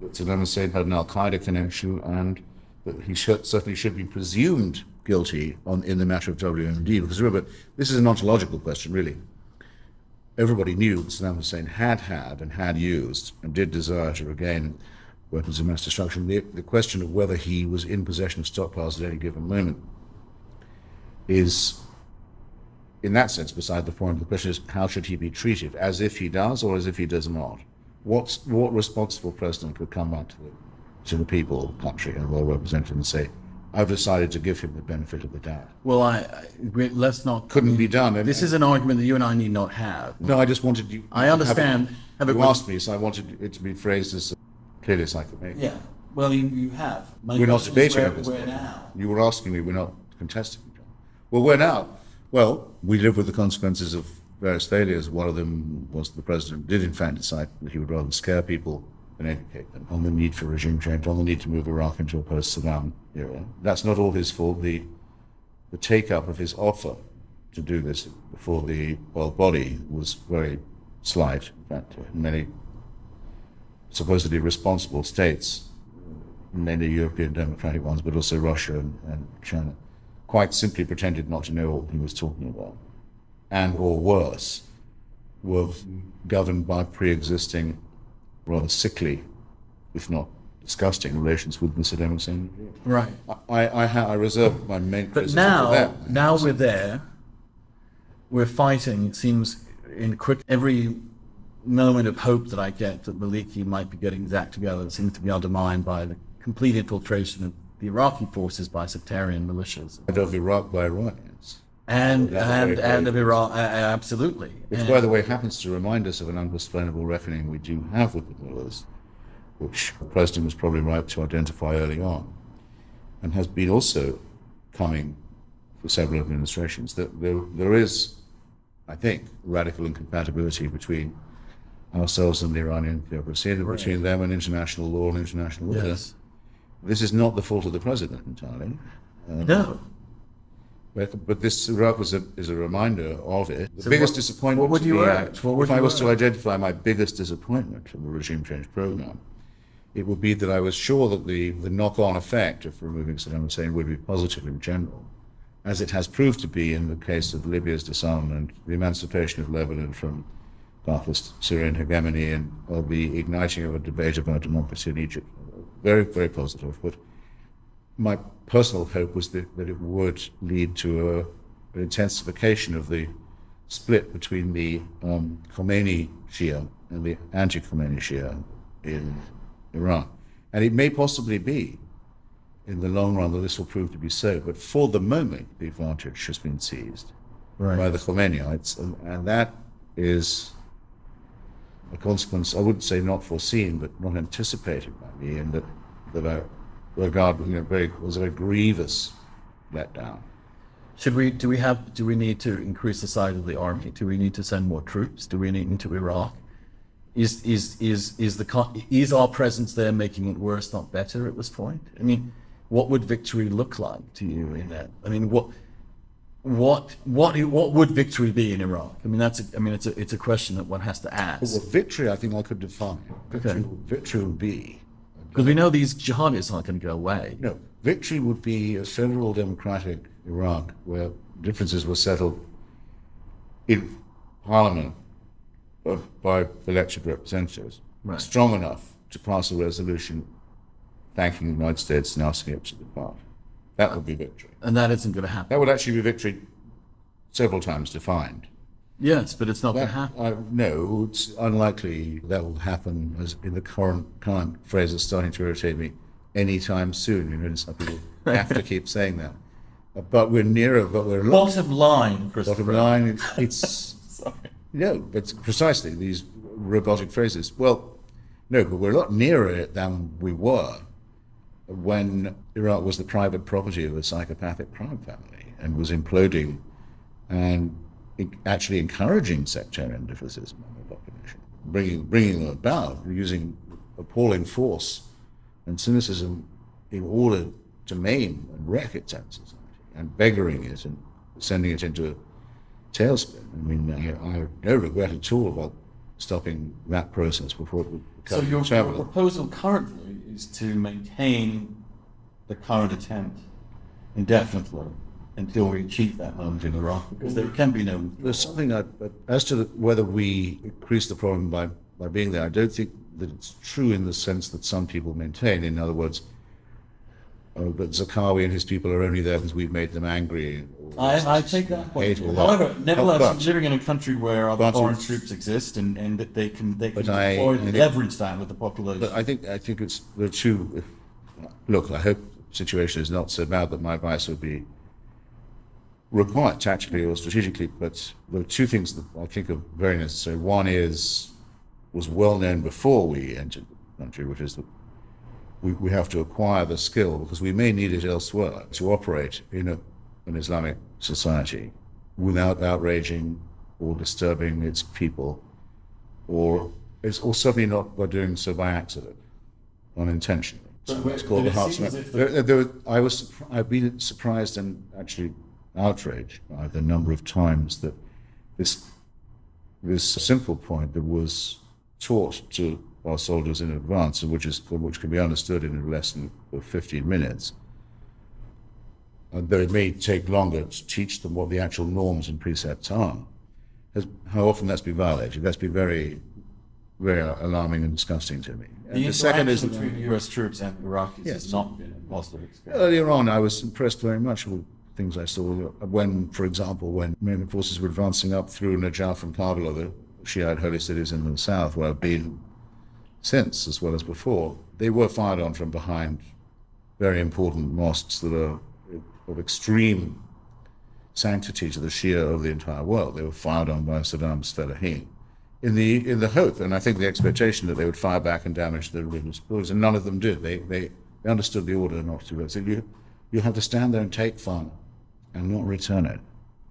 that Saddam Hussein had an Al Qaeda connection and that he should, certainly should be presumed guilty on, in the matter of WMD. Because remember, this is an ontological question, really. Everybody knew that Saddam Hussein had had and had used and did desire to regain weapons of mass destruction. The, the question of whether he was in possession of stockpiles at any given moment is, in that sense, beside the point. The question is, how should he be treated? As if he does or as if he does not? What's, what responsible president could come back to the, to the people of the country and well represented and say, I've decided to give him the benefit of the doubt? Well, I, I we, let's not. Couldn't be done. This is an argument that you and I need not have. No, I just wanted you. I understand. Have it You asked me, so I wanted it to be phrased as clearly as I could make. Yeah. Well, you, you have. My We're not debating where, this. where now. You were asking me, we're not contesting. each other. Well, we're now. Well, we live with the consequences of various failures. One of them was the president did, in fact, decide that he would rather scare people than educate them on the need for regime change, on the need to move Iraq into a post-Saddam era. That's not all his fault. The the take-up of his offer to do this before the world body was very slight. In fact, many supposedly responsible states mainly European democratic ones, but also Russia and, and China, quite simply pretended not to know what he was talking about. And, or worse, were governed by pre-existing, rather sickly, if not disgusting, relations with the Saddam regime. Right. I, I, ha- I reserve my main But criticism now, for that. now we're there. We're fighting. It seems in quick every moment of hope that I get that Maliki might be getting his act together seems to be undermined by the complete infiltration of the Iraqi forces by sectarian militias And of Iraq by Iranians. And and and of. Iraq. Uh, uh, absolutely. Which, And- by the way, happens to remind us of an unexplainable reckoning we do have with the mullahs, which the president was probably right to identify early on, and has been also coming for several administrations. That there, there is, I think, radical incompatibility between ourselves and the Iranian theocracy, and between them and international law and international order. yes. This is not the fault of the president entirely. No. But, but this Iraq was a, is a reminder of it. The So biggest what- disappointment. what would you me, urge? Uh, what would if I was to identify my biggest disappointment from the regime change program, it would be that I was sure that the, the knock-on effect of removing Saddam Hussein would be positive in general, as it has proved to be in the case of Libya's disarmament, the emancipation of Lebanon from Ba'athist Syrian hegemony, and the igniting of a debate about democracy in Egypt. Very, very positive. But my personal hope was that, that it would lead to a, an intensification of the split between the um, Khomeini Shia and the anti-Khomeini Shia in Iran. And it may possibly be, in the long run, that this will prove to be so. But for the moment, the advantage has been seized Right. by the Khomeinites, and, and that is a consequence, I wouldn't say not foreseen, but not anticipated by me, and that, that I regard you know, very, was a very grievous letdown. Should we? Do we have? Do we need to increase the size of the army? Do we need to send more troops? Do we need into Iraq? Is is is is the is our presence there making it worse, not better at this point? I mean, what would victory look like to you in that? I mean, what what what what would victory be in Iraq? I mean, that's a, I mean, it's a it's a question that one has to Well, ask victory, I think I could define. Victory, Okay. victory would be, because we know these jihadists aren't going to go away. no, victory would be a federal democratic Iraq where differences were settled in parliament uh, by elected representatives, Right. strong enough to pass a resolution thanking the United States and asking it to depart. That would be victory. And that isn't going to happen. That would actually be victory several times defined. Yes, but it's not going to happen. uh, no, it's unlikely that will happen as in the current current phrase is starting to irritate me anytime soon. You know, some people have to keep saying that. But we're nearer, but we're a lot. Bottom line, Christopher. Bottom line, it's, it's no, but precisely these robotic phrases. Well, no, but we're a lot nearer it than we were when Iraq was the private property of a psychopathic crime family and was imploding and actually encouraging sectarian differences among the population, bringing, bringing them about using appalling force and cynicism in order to maim and wreck its own society and beggaring it and sending it into a tailspin. I mean, I, I have no regret at all about stopping that process before it would So your, your proposal currently is to maintain the current attempt indefinitely until we achieve that moment in Iraq, because there can be no. There's something that, but as to the, whether we increase the problem by, by being there, I don't think that it's true in the sense that some people maintain. In other words, uh, that Zarqawi and his people are only there because we've made them angry. I, I take that point. hate or what. However, nevertheless, But- living in a country where other foreign troops exist and, and that they can they can I- and leverage that with the population. But I think I think it's the two. Look, I hope the situation is not so bad that my advice would be required tactically or strategically. But there are two things that I think are very necessary. One is was well known before we entered the country, which is that we, we have to acquire the skill because we may need it elsewhere to operate in a, an Islamic society without outraging or disturbing its people or it's or certainly not by doing so by accident, unintentionally. So it's it- called the it heart seems as if There, there, I was I've been surprised and actually outraged by the number of times that this this simple point that was taught to our soldiers in advance, which is which can be understood in less than 15 minutes, uh, and though it may take longer to teach them what the actual norms and precepts are, has, how often that's been violated. That's been very, very alarming and disgusting to me. And the the second is between U.S. troops and Iraqis Yes. has not been a positive experience. earlier on, I was impressed very much with things I saw when, for example, when American forces were advancing up through Najaf and Karbala, the Shiite holy cities in the south, where I've been since as well as before, they were fired on from behind very important mosques that are of extreme sanctity to the Shia of the entire world. They were fired on by Saddam's Fedayeen in the in the hope, and I think the expectation that they would fire back and damage the religious buildings, and none of them did. They they, they understood the order not to. Said you you have to stand there and take fire and not return it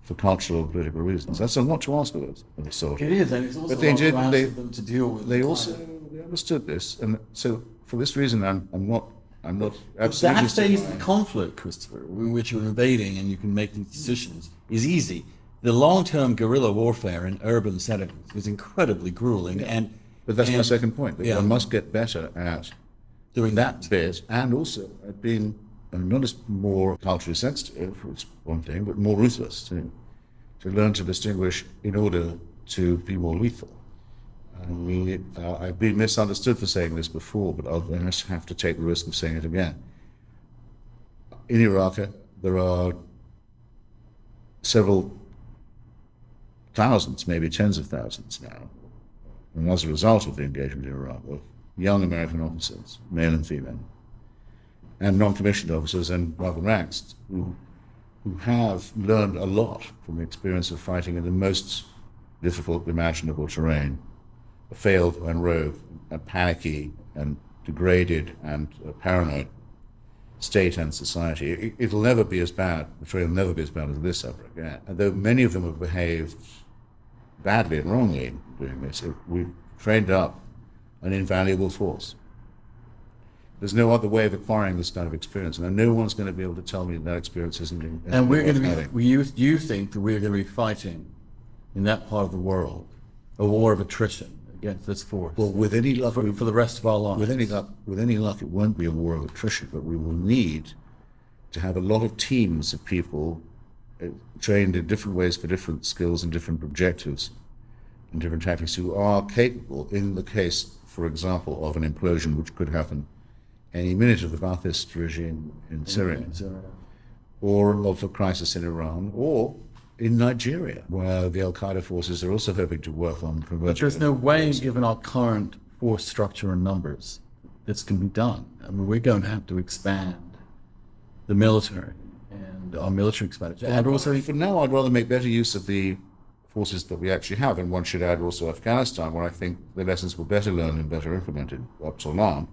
for cultural or political reasons. That's a lot to ask of us, of a soldier. It is, and it's also But they a lot to did- they- them to deal with. They the also they understood this, and so for this reason, I'm I'm not I'm not absolutely. that phase of the conflict, Christopher, in which you're invading and you can make these decisions, is easy. The long-term guerrilla warfare in urban settings is incredibly grueling, and But that's my second point. That Yeah. one must get better at doing that. bit, and also at being and not as more culturally sensitive, it's one thing, but more ruthless too. To learn to distinguish in order to be more lethal. I mean, uh, I've been misunderstood for saying this before, but I'll just have to take the risk of saying it again. In Iraq, uh, there are several thousands, maybe tens of thousands now, and as a result of the engagement in Iraq, of young American officers, male and female, and non-commissioned officers and other ranks who, who have learned a lot from the experience of fighting in the most difficult imaginable terrain, a failed and rogue, and panicky and degraded and uh, paranoid state and society. It, it'll never be as bad, I'm it'll never be as bad as this ever again. And though many of them have behaved badly and wrongly in doing this, we've trained up an invaluable force. There's no other way of acquiring this kind of experience, and no one's going to be able to tell me that that experience isn't. And we're going to having. be, you, you think that we're going to be fighting in that part of the world a war of attrition against this force Well, with any luck, for, for the rest of our lives. with any luck, with any luck, it won't be a war of attrition, but we will need to have a lot of teams of people uh, trained in different ways for different skills and different objectives and different tactics who are capable, in the case, for example, of an implosion which could happen any minute of the Ba'athist regime in Syria, or of a crisis in Iran, or in Nigeria, where the Al Qaeda forces are also hoping to work on But converting. there's no way, given our current force structure and numbers, this can be done. I mean, we're going to have to expand the military and our military expenditure. And also, for now, I'd rather make better use of the forces that we actually have, and one should add also Afghanistan, where I think the lessons were better learned and better implemented up till now.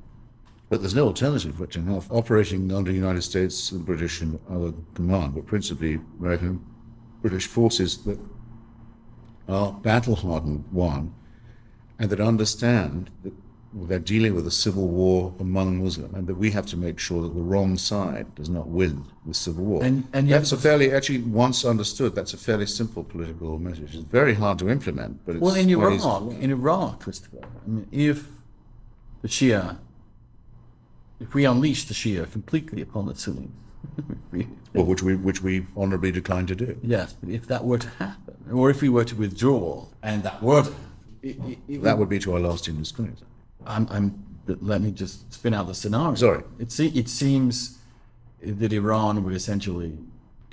But there's no alternative which enough operating under United States, and British, and other command, but principally American, British forces that are battle hardened, one, and that understand that they're dealing with a civil war among Muslims, and that we have to make sure that the wrong side does not win the civil war. And- and yet- that's a fairly, actually, once understood, that's a fairly simple political message. It's very hard to implement, but it's well, in quite easy to Iraq, in Iraq, Christopher, I mean, if the Shia, if we unleash the Shia completely upon the Sunnis, we- well, which we which we honourably declined to do. yes, but if that were to happen, or if we were to withdraw, and that were to, it, it, it That would be to our lasting disgrace. I'm, I'm, let me just spin out the scenario. Sorry. It, se- it seems that Iran would essentially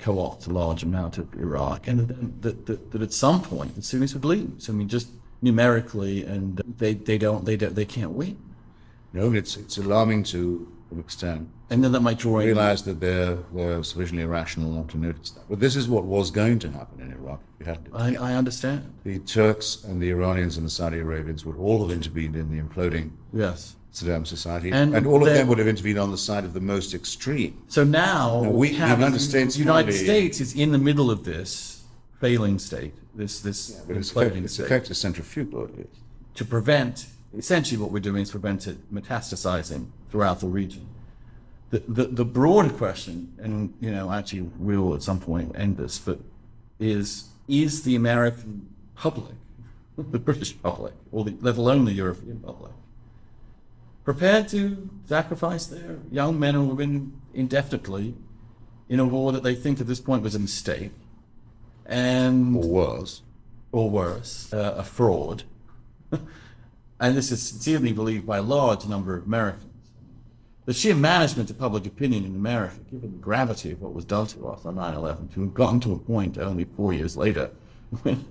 co-opt a large amount of Iraq, and that, that, that, that at some point the Sunnis would lose. I mean, just numerically, and they, they don't, they don't, they can't win. No, it's it's alarming to an extent. And then that might draw. Realize that they're they're sufficiently irrational not to notice that. But this is what was going to happen in Iraq. We had to. I, I understand. The Turks and the Iranians and the Saudi Arabians would all have intervened in the imploding Yes. Saddam society, And and, all of them would have intervened on the side of the most extreme. So now, Now, we- have the United States United be- States is in the middle of this failing state, this this But it's, effect, imploding it's state. effective centrifugal. To prevent essentially what we're doing is prevent it metastasizing throughout the region. The, the the broader question, and you know, actually we'll at some point end this, but is is the American public, the British public, or the, let alone the European public, prepared to sacrifice their young men and women indefinitely in a war that they think at this point was a mistake, and Or worse. or worse, uh, a fraud. and this is sincerely believed by a large number of Americans. The sheer management of public opinion in America, given the gravity of what was done to us on 9 11, to have gotten to a point only four years later, when,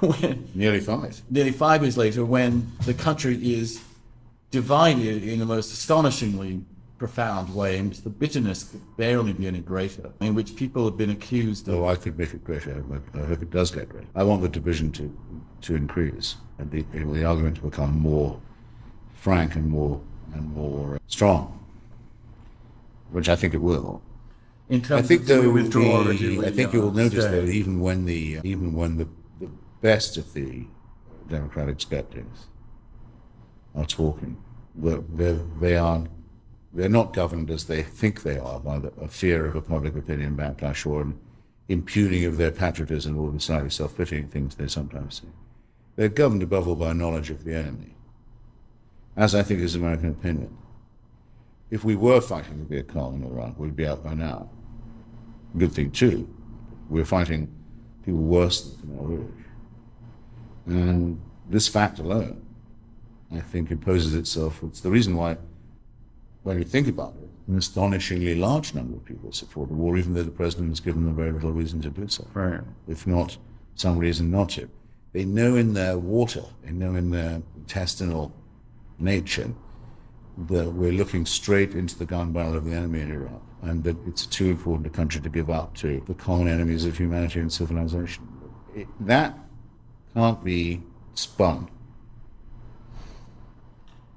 when Nearly five. nearly five years later, when the country is divided in the most astonishingly profound way, in which the bitterness could barely be any greater, in which people have been accused of Though I could make it greater. I I hope it does get greater. I want the division to to increase and the, the argument to become more frank and more and more strong, which I think it will. in terms I think of do we though, withdraw the- I think uh, you'll notice stay? that even when the even when the, the best of the democratic skeptics are talking, they're, they're, they are they're not governed as they think they are by the, a fear of a public opinion backlash or an impugning of their patriotism or the slightly self-pitying things they sometimes say. They're governed above all by knowledge of the enemy, as I think is American opinion. If we were fighting the Viet Cong in Iran, we'd be out by now. Good thing too. We're fighting people worse than Khmer Rouge. And this fact alone, I think, imposes itself. It's the reason why, when you think about it, an astonishingly large number of people support the war, even though the president has given them very little reason to do so. Right. If not some reason not to. They know in their water, they know in their intestinal nature that we're looking straight into the gun barrel of the enemy in Iraq, and that it's too important a country to give up to the common enemies of humanity and civilization. It, that can't be spun.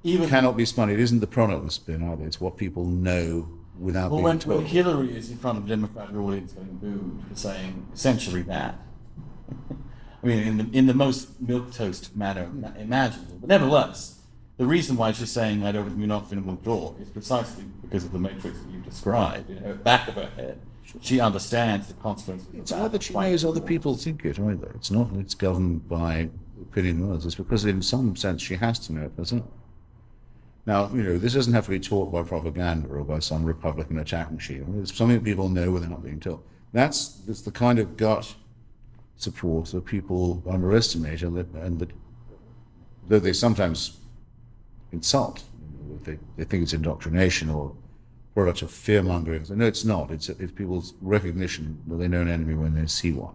Even Cannot be spun. It isn't the product that's spin either. It's what people know without Well, being when, when Hillary is in front of a Democratic audience getting booed for saying essentially that, mean, in the, in the most milquetoast manner imaginable, but nevertheless, the reason why she's saying I don't, you're not going to withdraw is precisely because of the matrix that you described. In her back of her head, she understands the consequences. It's not that. that she knows other people think it either. It's not that it's governed by opinion of others. It's because in some sense she has to know it, doesn't it? Now, you know, this doesn't have to be taught by propaganda or by some Republican attack machine. It's something that people know without being told. That's, that's the kind of gut support that people underestimate and that, and that though they sometimes insult, they, they think it's indoctrination or product of fear mongering. No, it's not. It's, it's people's recognition that they know an enemy when they see one.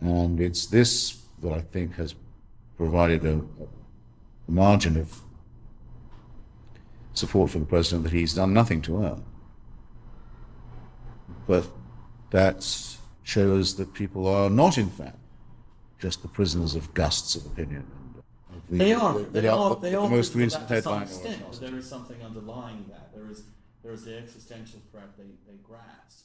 And it's this that I think has provided a, a margin of support for the president that he's done nothing to earn. But that shows that people are not, in fact, just the prisoners of gusts of opinion. and of the- They are. They, They are. They the are. most recent headline. extent, but there is something underlying that. There is. There is the existential threat they, they grasp.